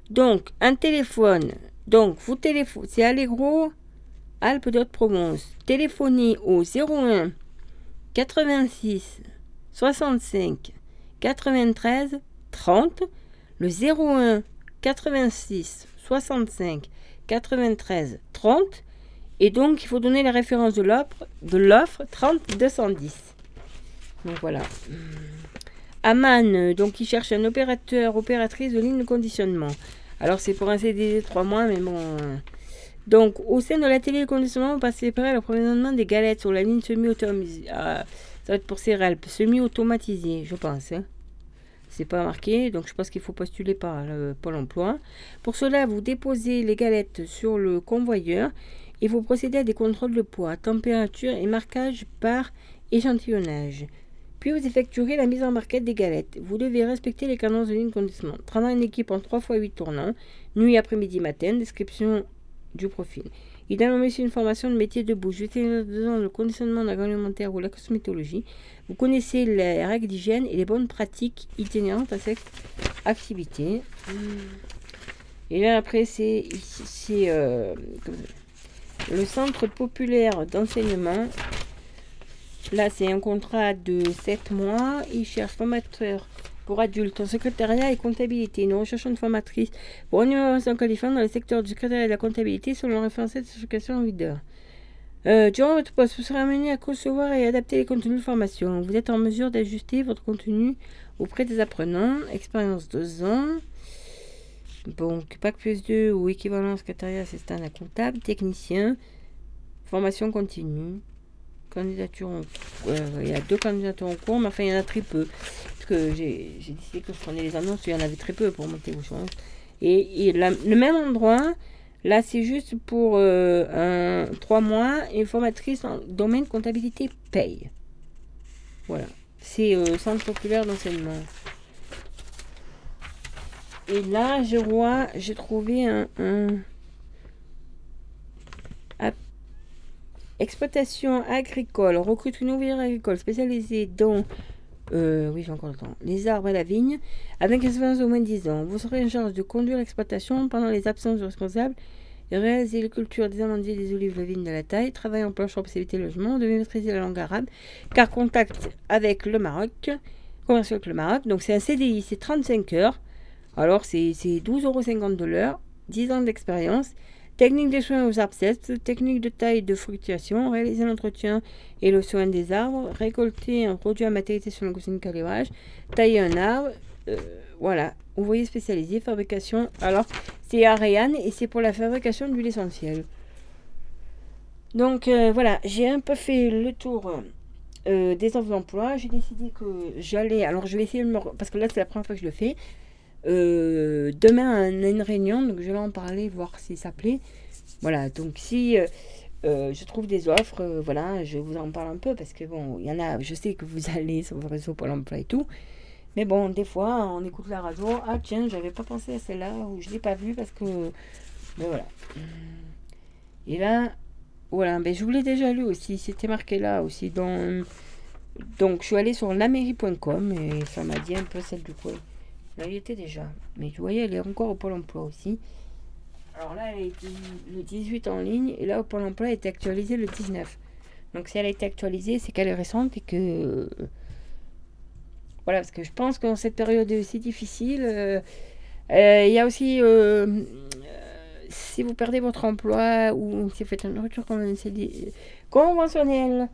Donc, un téléphone. Donc, vous téléphonez, c'est Allegro Alpes d'Haute-Provence. Téléphonez au 01 86 65 93 30. Le 01 86 65 93 30. Et donc, il faut donner la référence de l'offre, de l'offre 30 210. Donc voilà. Aman, donc il cherche un opérateur, opératrice de ligne de conditionnement. Alors c'est pour un CDD de 3 mois, mais bon. euh. Donc au sein de la téléconditionnement, on passe séparer l'approvisionnement des galettes sur la ligne semi-automatisée. Ah, ça va être pour céréales, semi-automatisée, je pense. hein. C'est pas marqué, donc je pense qu'il faut postuler par le Pôle emploi. Pour cela, vous déposez les galettes sur le convoyeur et vous procédez à des contrôles de poids, température et marquage par échantillonnage. Puis vous effectuerez la mise en marquette des galettes. Vous devez respecter les cadences de ligne de conditionnement. Travail une équipe en 3 x 8 tournants, nuit, après-midi, matin, description du profil. Idéalement, c'est une formation de métier de bouche. Dans le conditionnement l'agroalimentaire ou la cosmétologie. Vous connaissez les règles d'hygiène et les bonnes pratiques itinérentes à cette activité. Et là, après, c'est euh, le centre populaire d'enseignement. Là, c'est un contrat de 7 mois. Il cherche formateur pour adultes en secrétariat et comptabilité. Nous recherchons une formatrice pour une innovation qualifiante dans le secteur du secrétariat et de la comptabilité selon le référentiel de certification en leader. Euh, durant votre poste, vous serez amené à concevoir et adapter les contenus de formation. Vous êtes en mesure d'ajuster votre contenu auprès des apprenants. Expérience 2 ans. Donc, Bac plus 2 ou équivalent secrétariat assistant à comptable, technicien, formation continue, candidature en euh, il y a deux candidatures en cours, mais enfin, il y en a très peu. Parce que j'ai décidé que je prenais les annonces, il y en avait très peu pour monter aux chances. Et, le même endroit, là, c'est juste pour euh, un, trois mois, et formatrice en domaine comptabilité paye. Voilà. C'est euh, Centre populaire d'enseignement. Et là, je vois, j'ai trouvé un- Exploitation agricole, recrute une ouvrière agricole spécialisée dans, euh, oui j'ai encore le les arbres et la vigne, avec expérience d'au moins 10 ans. Vous serez en charge de conduire l'exploitation pendant les absences du responsable réaliser les cultures des amandiers, des olives, de vignes de la taille, travailler en planche, possibilité logement, devez maîtriser la langue arabe, car contact avec le Maroc, conversion avec le Maroc, donc c'est un CDI, c'est 35 heures. Alors, c'est 12,50 euros de l'heure, 10 ans d'expérience. Technique des soins aux arbres sèches, technique de taille de fructuation, réaliser l'entretien et le soin des arbres, récolter un produit à matérialité sur le cousine calibrage, tailler un arbre, euh, voilà. Ouvrier spécialisé, fabrication. Alors, c'est Ariane et c'est pour la fabrication d'huile essentielle. Donc, euh, voilà, j'ai un peu fait le tour euh, des offres d'emploi. J'ai décidé que j'allais. Alors, je vais essayer de me. Parce que là, c'est la première fois que je le fais. Euh, demain, on a une réunion, donc je vais en parler, voir si ça plaît. Voilà, donc si euh, euh, je trouve des offres, voilà, je vous en parle un peu parce que bon, il y en a, je sais que vous allez sur vos réseaux Pôle emploi et tout. Mais bon, des fois, on écoute la radio, ah tiens, j'avais pas pensé à celle-là, ou je l'ai pas vue parce que. Mais voilà. Et là, voilà, ben, je vous l'ai déjà lu aussi, c'était marqué là aussi. Dans... Donc, je suis allée sur lamairie.com et ça m'a dit un peu celle du coin. Là, il était déjà. Mais vous voyez, elle est encore au Pôle emploi aussi. Alors là, elle été le 18 en ligne et là, au Pôle emploi, elle été actualisée le 19. Donc, si elle a été actualisée, c'est qu'elle est récente et que. Voilà, parce que je pense que dans cette période aussi difficile, euh, euh, il y a aussi. euh, si vous perdez votre emploi ou si vous faites une rupture conventionnelle,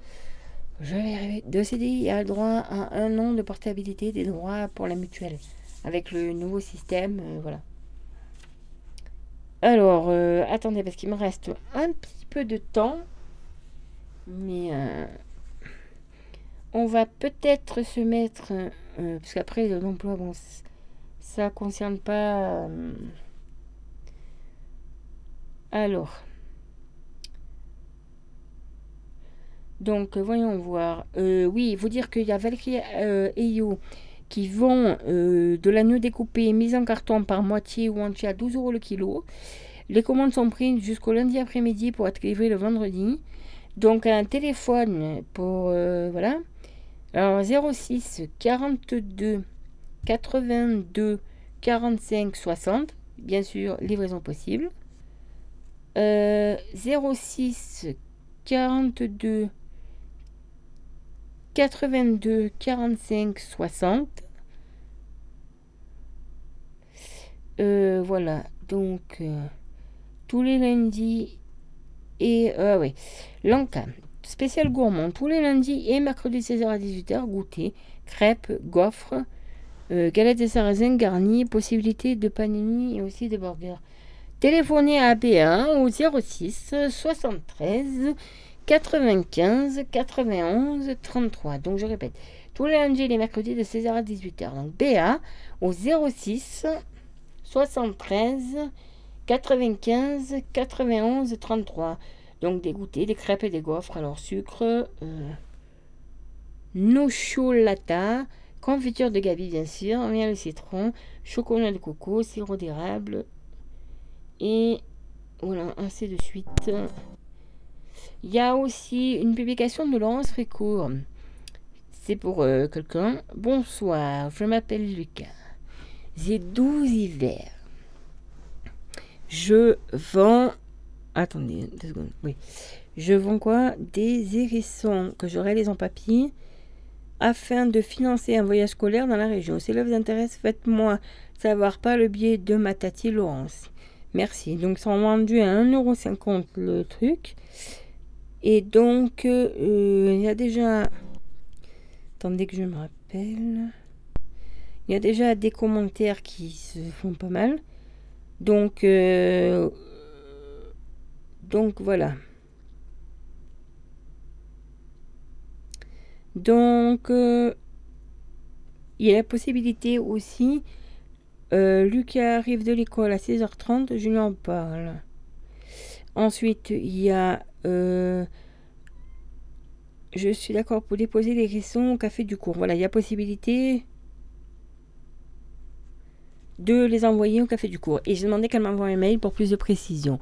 je vais arriver, de CDI, a le droit à un an de portabilité des droits pour la mutuelle avec le nouveau système. euh, voilà. Alors, euh, attendez, parce qu'il me reste un petit peu de temps. Mais euh, on va peut-être se mettre. parce qu'après, l'emploi, bon, ça concerne pas. alors. Donc, voyons voir. Oui, vous dire qu'il y a Valérie euh, et qui vend euh, de l'agneau découpé mis en carton par moitié ou entier à 12 euros le kilo. Les commandes sont prises jusqu'au lundi après-midi pour être livrées le vendredi. Donc, un téléphone pour. euh, voilà. Alors, 06 42 82 45 60. Bien sûr, livraison possible. Euh, 06 42 82 45 60. Euh, voilà, donc euh, tous les lundis et euh, ouais, Lanka, spécial gourmand, tous les lundis et mercredis 16h à 18h, goûter, crêpes, gaufres, euh, galettes de sarrasin garnies, possibilité de panini et aussi de burgers. Téléphonez à AB1 au 06 73 95 91 33. Donc je répète, tous les lundis et les mercredis de 16h à 18h. Donc BA au 06 73 95 91 33. Donc des goûters, des crêpes et des gaufres. Alors sucre, euh, nocciolata, confiture de gabi bien sûr, miel et citron, chocolat de coco, sirop d'érable et voilà, ainsi de suite. Il y a aussi une publication de Laurence Frécourt. C'est pour euh, quelqu'un. Bonsoir, je m'appelle Lucas. J'ai 12 hivers. Je vends. Attendez deux secondes. Oui. Je vends quoi? Des hérissons que je réalise en papier afin de financer un voyage scolaire dans la région. Si cela vous intéresse, faites-moi savoir par le biais de ma tati Laurence. Merci. Donc, sont vendus à 1,50€ le truc. Et donc, euh, il y a déjà. Attendez que je me rappelle. Il y a déjà des commentaires qui se font pas mal. Donc, euh, donc voilà. Donc, euh, il y a la possibilité aussi. Lucas arrive de l'école à 16h30, je lui en parle. Ensuite, il y a. euh, je suis d'accord pour déposer les hérissons au café du cours. Voilà, il y a possibilité. de les envoyer au Café du Cours. Et j'ai demandé qu'elle m'envoie un mail pour plus de précisions.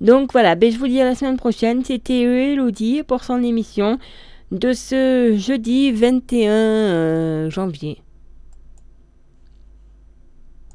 Donc voilà, ben, je vous dis à la semaine prochaine. C'était Elodie pour son émission de ce jeudi 21 euh, janvier.